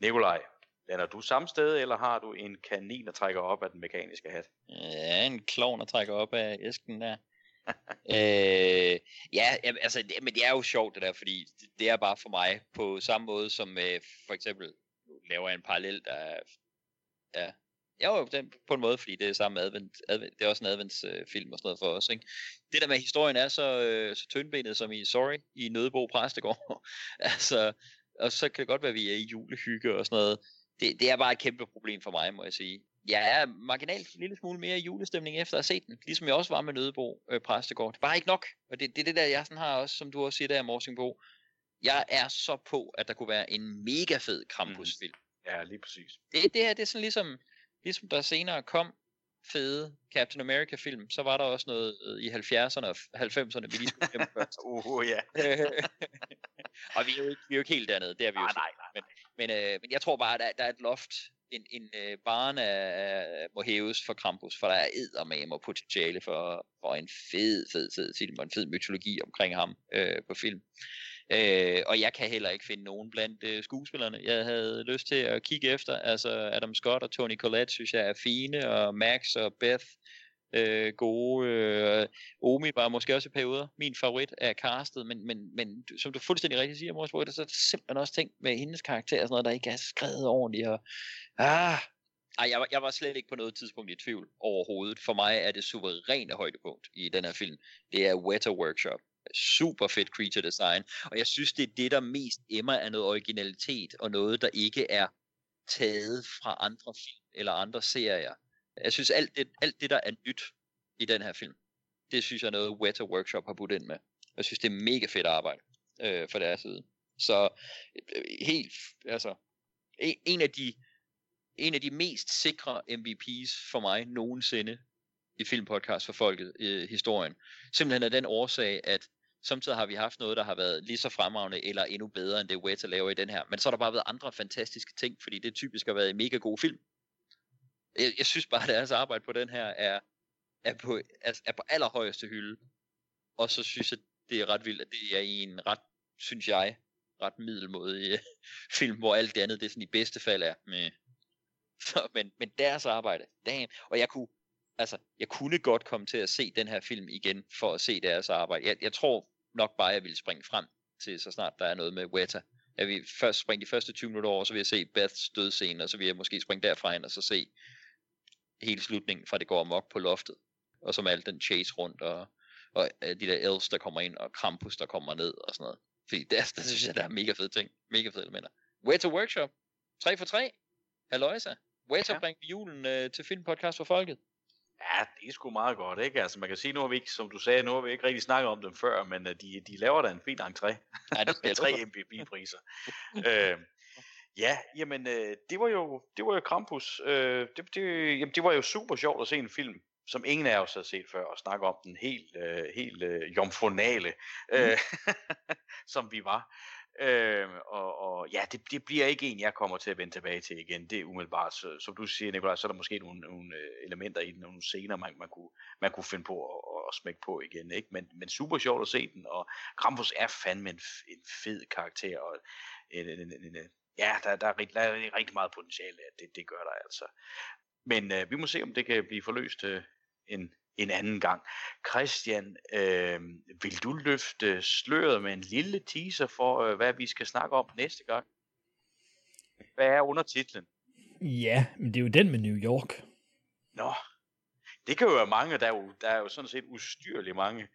Nikolaj, lander du samme sted, eller har du en kanin, der trækker op af den mekaniske hat?
Ja, en klovn, der trækker op af æsken der. øh, ja, altså, det, men det er jo sjovt det der, fordi det, det er bare for mig på samme måde som øh, for eksempel, nu laver jeg en parallel, der er, ja, jo, den, på en måde, fordi det er samme advent, advent det er også en adventsfilm øh, og sådan noget for os, ikke? Det der med, at historien er så, øh, så tyndbenet som i Sorry, i Nødebo Præstegård, altså, og så kan det godt være, at vi er i julehygge og sådan noget. Det, det er bare et kæmpe problem for mig, må jeg sige. Jeg er marginalt en lille smule mere i julestemning efter at have set den, ligesom jeg også var med Nødebo øh, Præstegård. Det er bare ikke nok, og det, det er det der, jeg sådan har også, som du også siger der, Morsingbo. Jeg er så på, at der kunne være en mega fed Krampus-film.
Ja, lige præcis.
Det, det her, det er sådan ligesom, ligesom der senere kom fede Captain America film, så var der også noget øh, i 70'erne og 90'erne, vi lige skulle glemme først.
uh, ja.
og vi er, jo ikke, vi er jo ikke helt dernede, det er vi jo
nej, nej,
ikke. men, Men, øh, men jeg tror bare, at der, der er et loft, en, en øh, barn af, må hæves for Krampus, for der er eddermame og potentiale for, for en fed, fed, fed film, og en fed mytologi omkring ham øh, på film. Øh, og jeg kan heller ikke finde nogen blandt øh, skuespillerne, jeg havde lyst til at kigge efter. Altså Adam Scott og Tony Collette synes jeg er fine, og Max og Beth øh, gode. Øh, Omi var måske også i perioder min favorit af castet, men, men, men som du fuldstændig rigtigt siger, Mors så er der simpelthen også ting med hendes karakter og sådan noget, der ikke er skrevet ordentligt. Og, ah, ej, jeg, var, jeg var slet ikke på noget tidspunkt i tvivl overhovedet. For mig er det suveræne højdepunkt i den her film. Det er Wetter Workshop super fedt creature design, og jeg synes, det er det, der mest emmer af noget originalitet, og noget, der ikke er taget fra andre film eller andre serier. Jeg synes, alt det, alt det, der er nyt i den her film, det synes jeg er noget, Weta Workshop har budt ind med. Jeg synes, det er mega fedt arbejde øh, for deres side. Så øh, helt, altså, en, en af de en af de mest sikre MVP's for mig nogensinde i filmpodcast for folket i øh, historien. Simpelthen af den årsag, at samtidig har vi haft noget, der har været lige så fremragende eller endnu bedre end det Weta laver i den her. Men så har der bare været andre fantastiske ting, fordi det typisk har været en mega god film. Jeg, jeg synes bare, at deres arbejde på den her er, er, på, er, er på allerhøjeste hylde. Og så synes jeg, det er ret vildt, at det er i en ret, synes jeg, ret middelmodig øh, film, hvor alt det andet, det er sådan i bedste fald er med, så, men, men deres arbejde, damn. Og jeg kunne, altså, jeg kunne godt komme til at se den her film igen, for at se deres arbejde. Jeg, jeg tror nok bare, jeg ville springe frem til, så snart der er noget med Weta. Jeg vil først springe de første 20 minutter over, så vil jeg se Beths dødscene, og så vil jeg måske springe derfra ind, og så se hele slutningen, fra det går amok på loftet. Og så med alt den chase rundt, og, og de der elves, der kommer ind, og Krampus, der kommer ned, og sådan noget. Fordi der, der synes jeg, der er mega fede ting. Mega fede elementer. Weta Workshop. 3 for 3. Halløjsa. Weta ja. bringer julen øh, til filmpodcast for folket.
Ja, det er sgu meget godt, ikke? Altså, man kan sige, nu har vi ikke, som du sagde, nu har vi ikke rigtig snakket om dem før, men uh, de, de laver da en fin entré.
Ja, det
med tre MVP-priser. øh, ja, jamen, øh, det var jo, det var jo Krampus. Øh, det, det, jamen, det var jo super sjovt at se en film, som ingen af os har set før, og snakke om den helt, øh, helt øh, jomfronale, øh, mm. som vi var. Øh, og, og ja, det, det bliver ikke en, jeg kommer til at vende tilbage til igen. Det er umiddelbart, så, som du siger, Nikolaj, så er der måske nogle, nogle øh, elementer i den, nogle scener, man, man, kunne, man kunne finde på at, at smække på igen. Ikke? Men, men super sjovt at se den, og Krampus er fandme en, en fed karakter, og en, en, en, en, ja, der, der, er, der er rigtig meget potentiale, at det, det gør der altså. Men øh, vi må se, om det kan blive forløst øh, en, en anden gang. Christian, øh, vil du løfte sløret med en lille teaser for, øh, hvad vi skal snakke om næste gang? Hvad er undertitlen?
Ja, men det er jo den med New York.
Nå, det kan jo være mange, der er jo, der er jo sådan set ustyrligt mange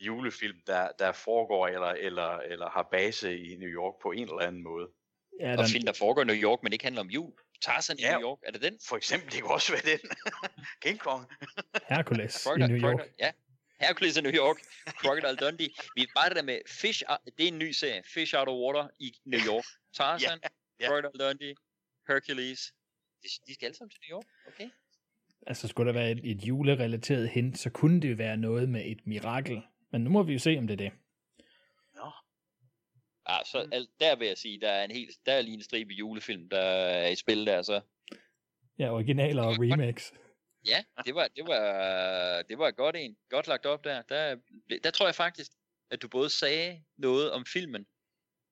julefilm, der, der foregår eller, eller, eller har base i New York på en eller anden måde.
Ja, og film, der foregår i New York, men ikke handler om jul. Tarzan i
Ja.
New York, er det den?
For eksempel, det kunne også være den. King Kong.
Hercules i
Crocodile-
New York.
Crocodile- Ja, Hercules i New York, Crocodile Dundee. Vi bare det der med Fish, out, det er en ny serie, Fish Out of Water i New York. Tarzan,
ja.
Crocodile Dundee, Hercules. De, de skal alle sammen til New York, okay?
Altså, skulle der være et, et julerelateret hint, så kunne det jo være noget med et mirakel. Men nu må vi jo se, om det er det.
Ja, så al, der vil jeg sige, der er en helt, der er lige en stribe julefilm, der er i spil der, så.
Ja, originaler og remix.
Ja, det var, det var, det var godt en. Godt lagt op der. der. Der tror jeg faktisk, at du både sagde noget om filmen,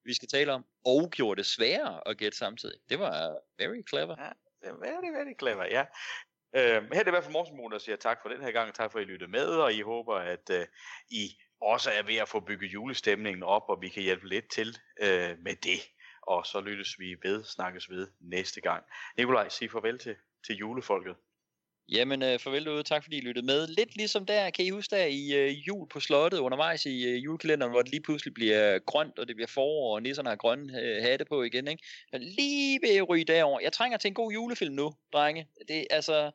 vi skal tale om, og gjorde det sværere at gætte samtidig. Det var very clever.
Ja, det er very, very clever, ja. Øh, her er det i hvert fald Morten Moon, der siger tak for den her gang, og tak for at I lyttede med, og I håber, at øh, I også er ved at få bygget julestemningen op, og vi kan hjælpe lidt til øh, med det. Og så lyttes vi ved, snakkes ved næste gang. Nikolaj, sig farvel til, til julefolket.
Jamen, øh, farvel derude. Tak fordi I lyttede med. Lidt ligesom der, kan I huske der i øh, jul på slottet undervejs i øh, julekalenderen, hvor det lige pludselig bliver grønt, og det bliver forår, og nisserne har grønne øh, hatte på igen, ikke? Jeg lige ved at ryge derover. Jeg trænger til en god julefilm nu, drenge. Det, altså,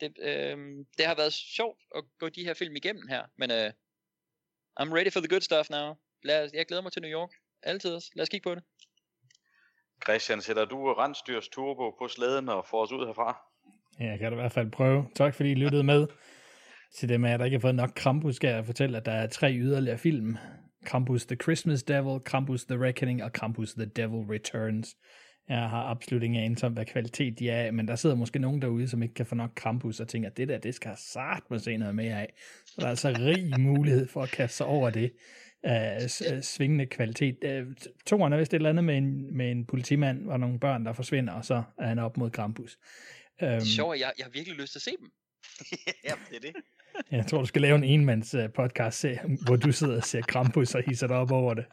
det, øh, det har været sjovt at gå de her film igennem her, men øh, I'm ready for the good stuff now. Lad, os- jeg glæder mig til New York. Altid også. Lad os kigge på det.
Christian, sætter du rensdyrs turbo på slæden og får os ud herfra?
Ja, jeg kan da i hvert fald prøve. Tak fordi I lyttede med. Til dem af jer, der ikke har fået nok Krampus, skal jeg fortælle, at der er tre yderligere film. Krampus The Christmas Devil, Krampus The Reckoning og Krampus The Devil Returns. Jeg har absolut ingen anelse om, hvad kvalitet de er af, men der sidder måske nogen derude, som ikke kan få nok Krampus og tænker, at det der, det skal sat med se noget mere af. Så der er altså rig mulighed for at kaste sig over det af uh, svingende kvalitet. Uh, toeren er vist et eller andet med en, med en politimand og nogle børn, der forsvinder, og så er han op mod Krampus.
Det er
Um,
sjovt, jeg, jeg har virkelig lyst til at se dem.
ja, det er det.
jeg tror, du skal lave en enmands podcast, hvor du sidder og ser Krampus og hisser dig op over det.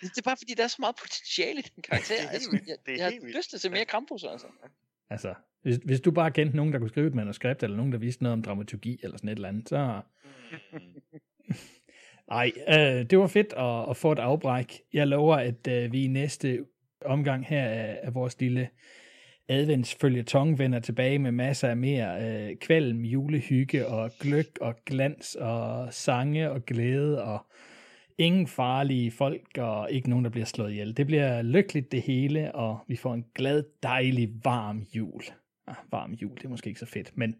Det er bare fordi, der er så meget potentiale i den karakter.
Det er helt
altså, jeg,
Det er
jeg har
vildt.
lyst til at se mere Krampus, altså.
Altså, hvis, hvis du bare kendte nogen, der kunne skrive et manuskript, eller nogen, der vidste noget om dramaturgi, eller sådan et eller andet, så... Nej, øh, det var fedt at, at få et afbræk. Jeg lover, at øh, vi i næste omgang her af, af vores lille adventsfølgetong vender tilbage med masser af mere øh, kvalm, julehygge og gløk og glans og sange og glæde og ingen farlige folk og ikke nogen, der bliver slået ihjel. Det bliver lykkeligt det hele, og vi får en glad, dejlig, varm jul. Ah, varm jul, det er måske ikke så fedt, men,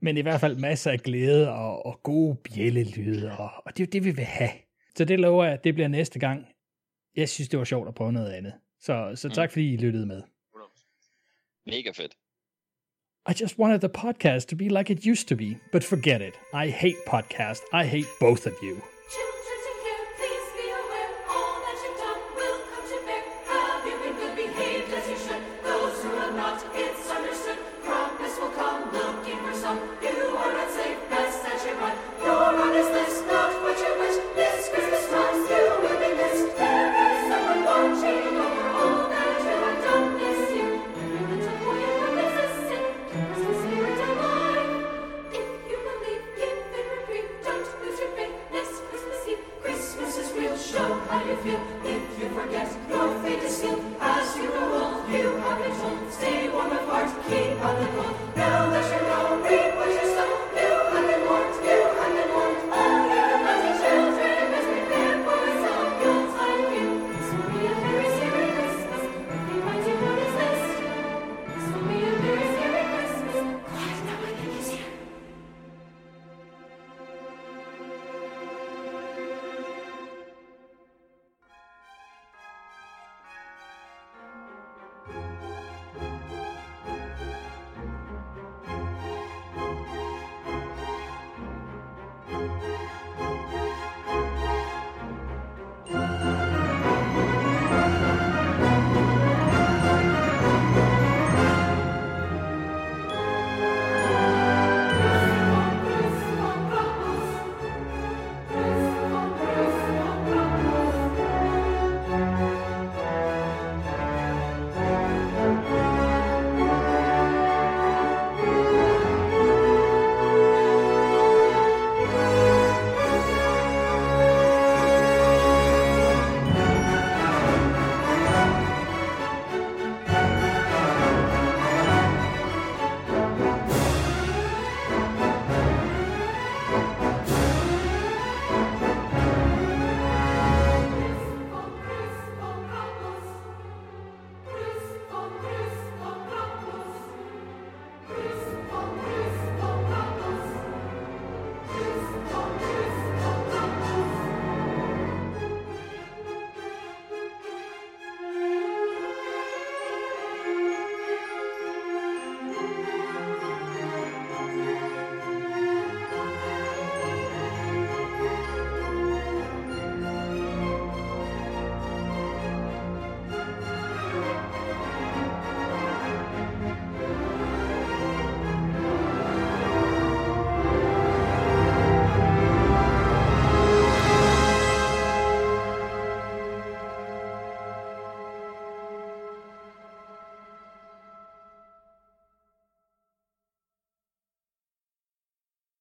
men i hvert fald masser af glæde og, og gode bjællelyde, og, og det er jo det, vi vil have. Så det lover jeg, at det bliver næste gang. Jeg synes, det var sjovt at prøve noget andet. Så, så tak, fordi I lyttede med.
Mega fedt.
I just wanted the podcast to be like it used to be, but forget it. I hate podcast. I hate both of you.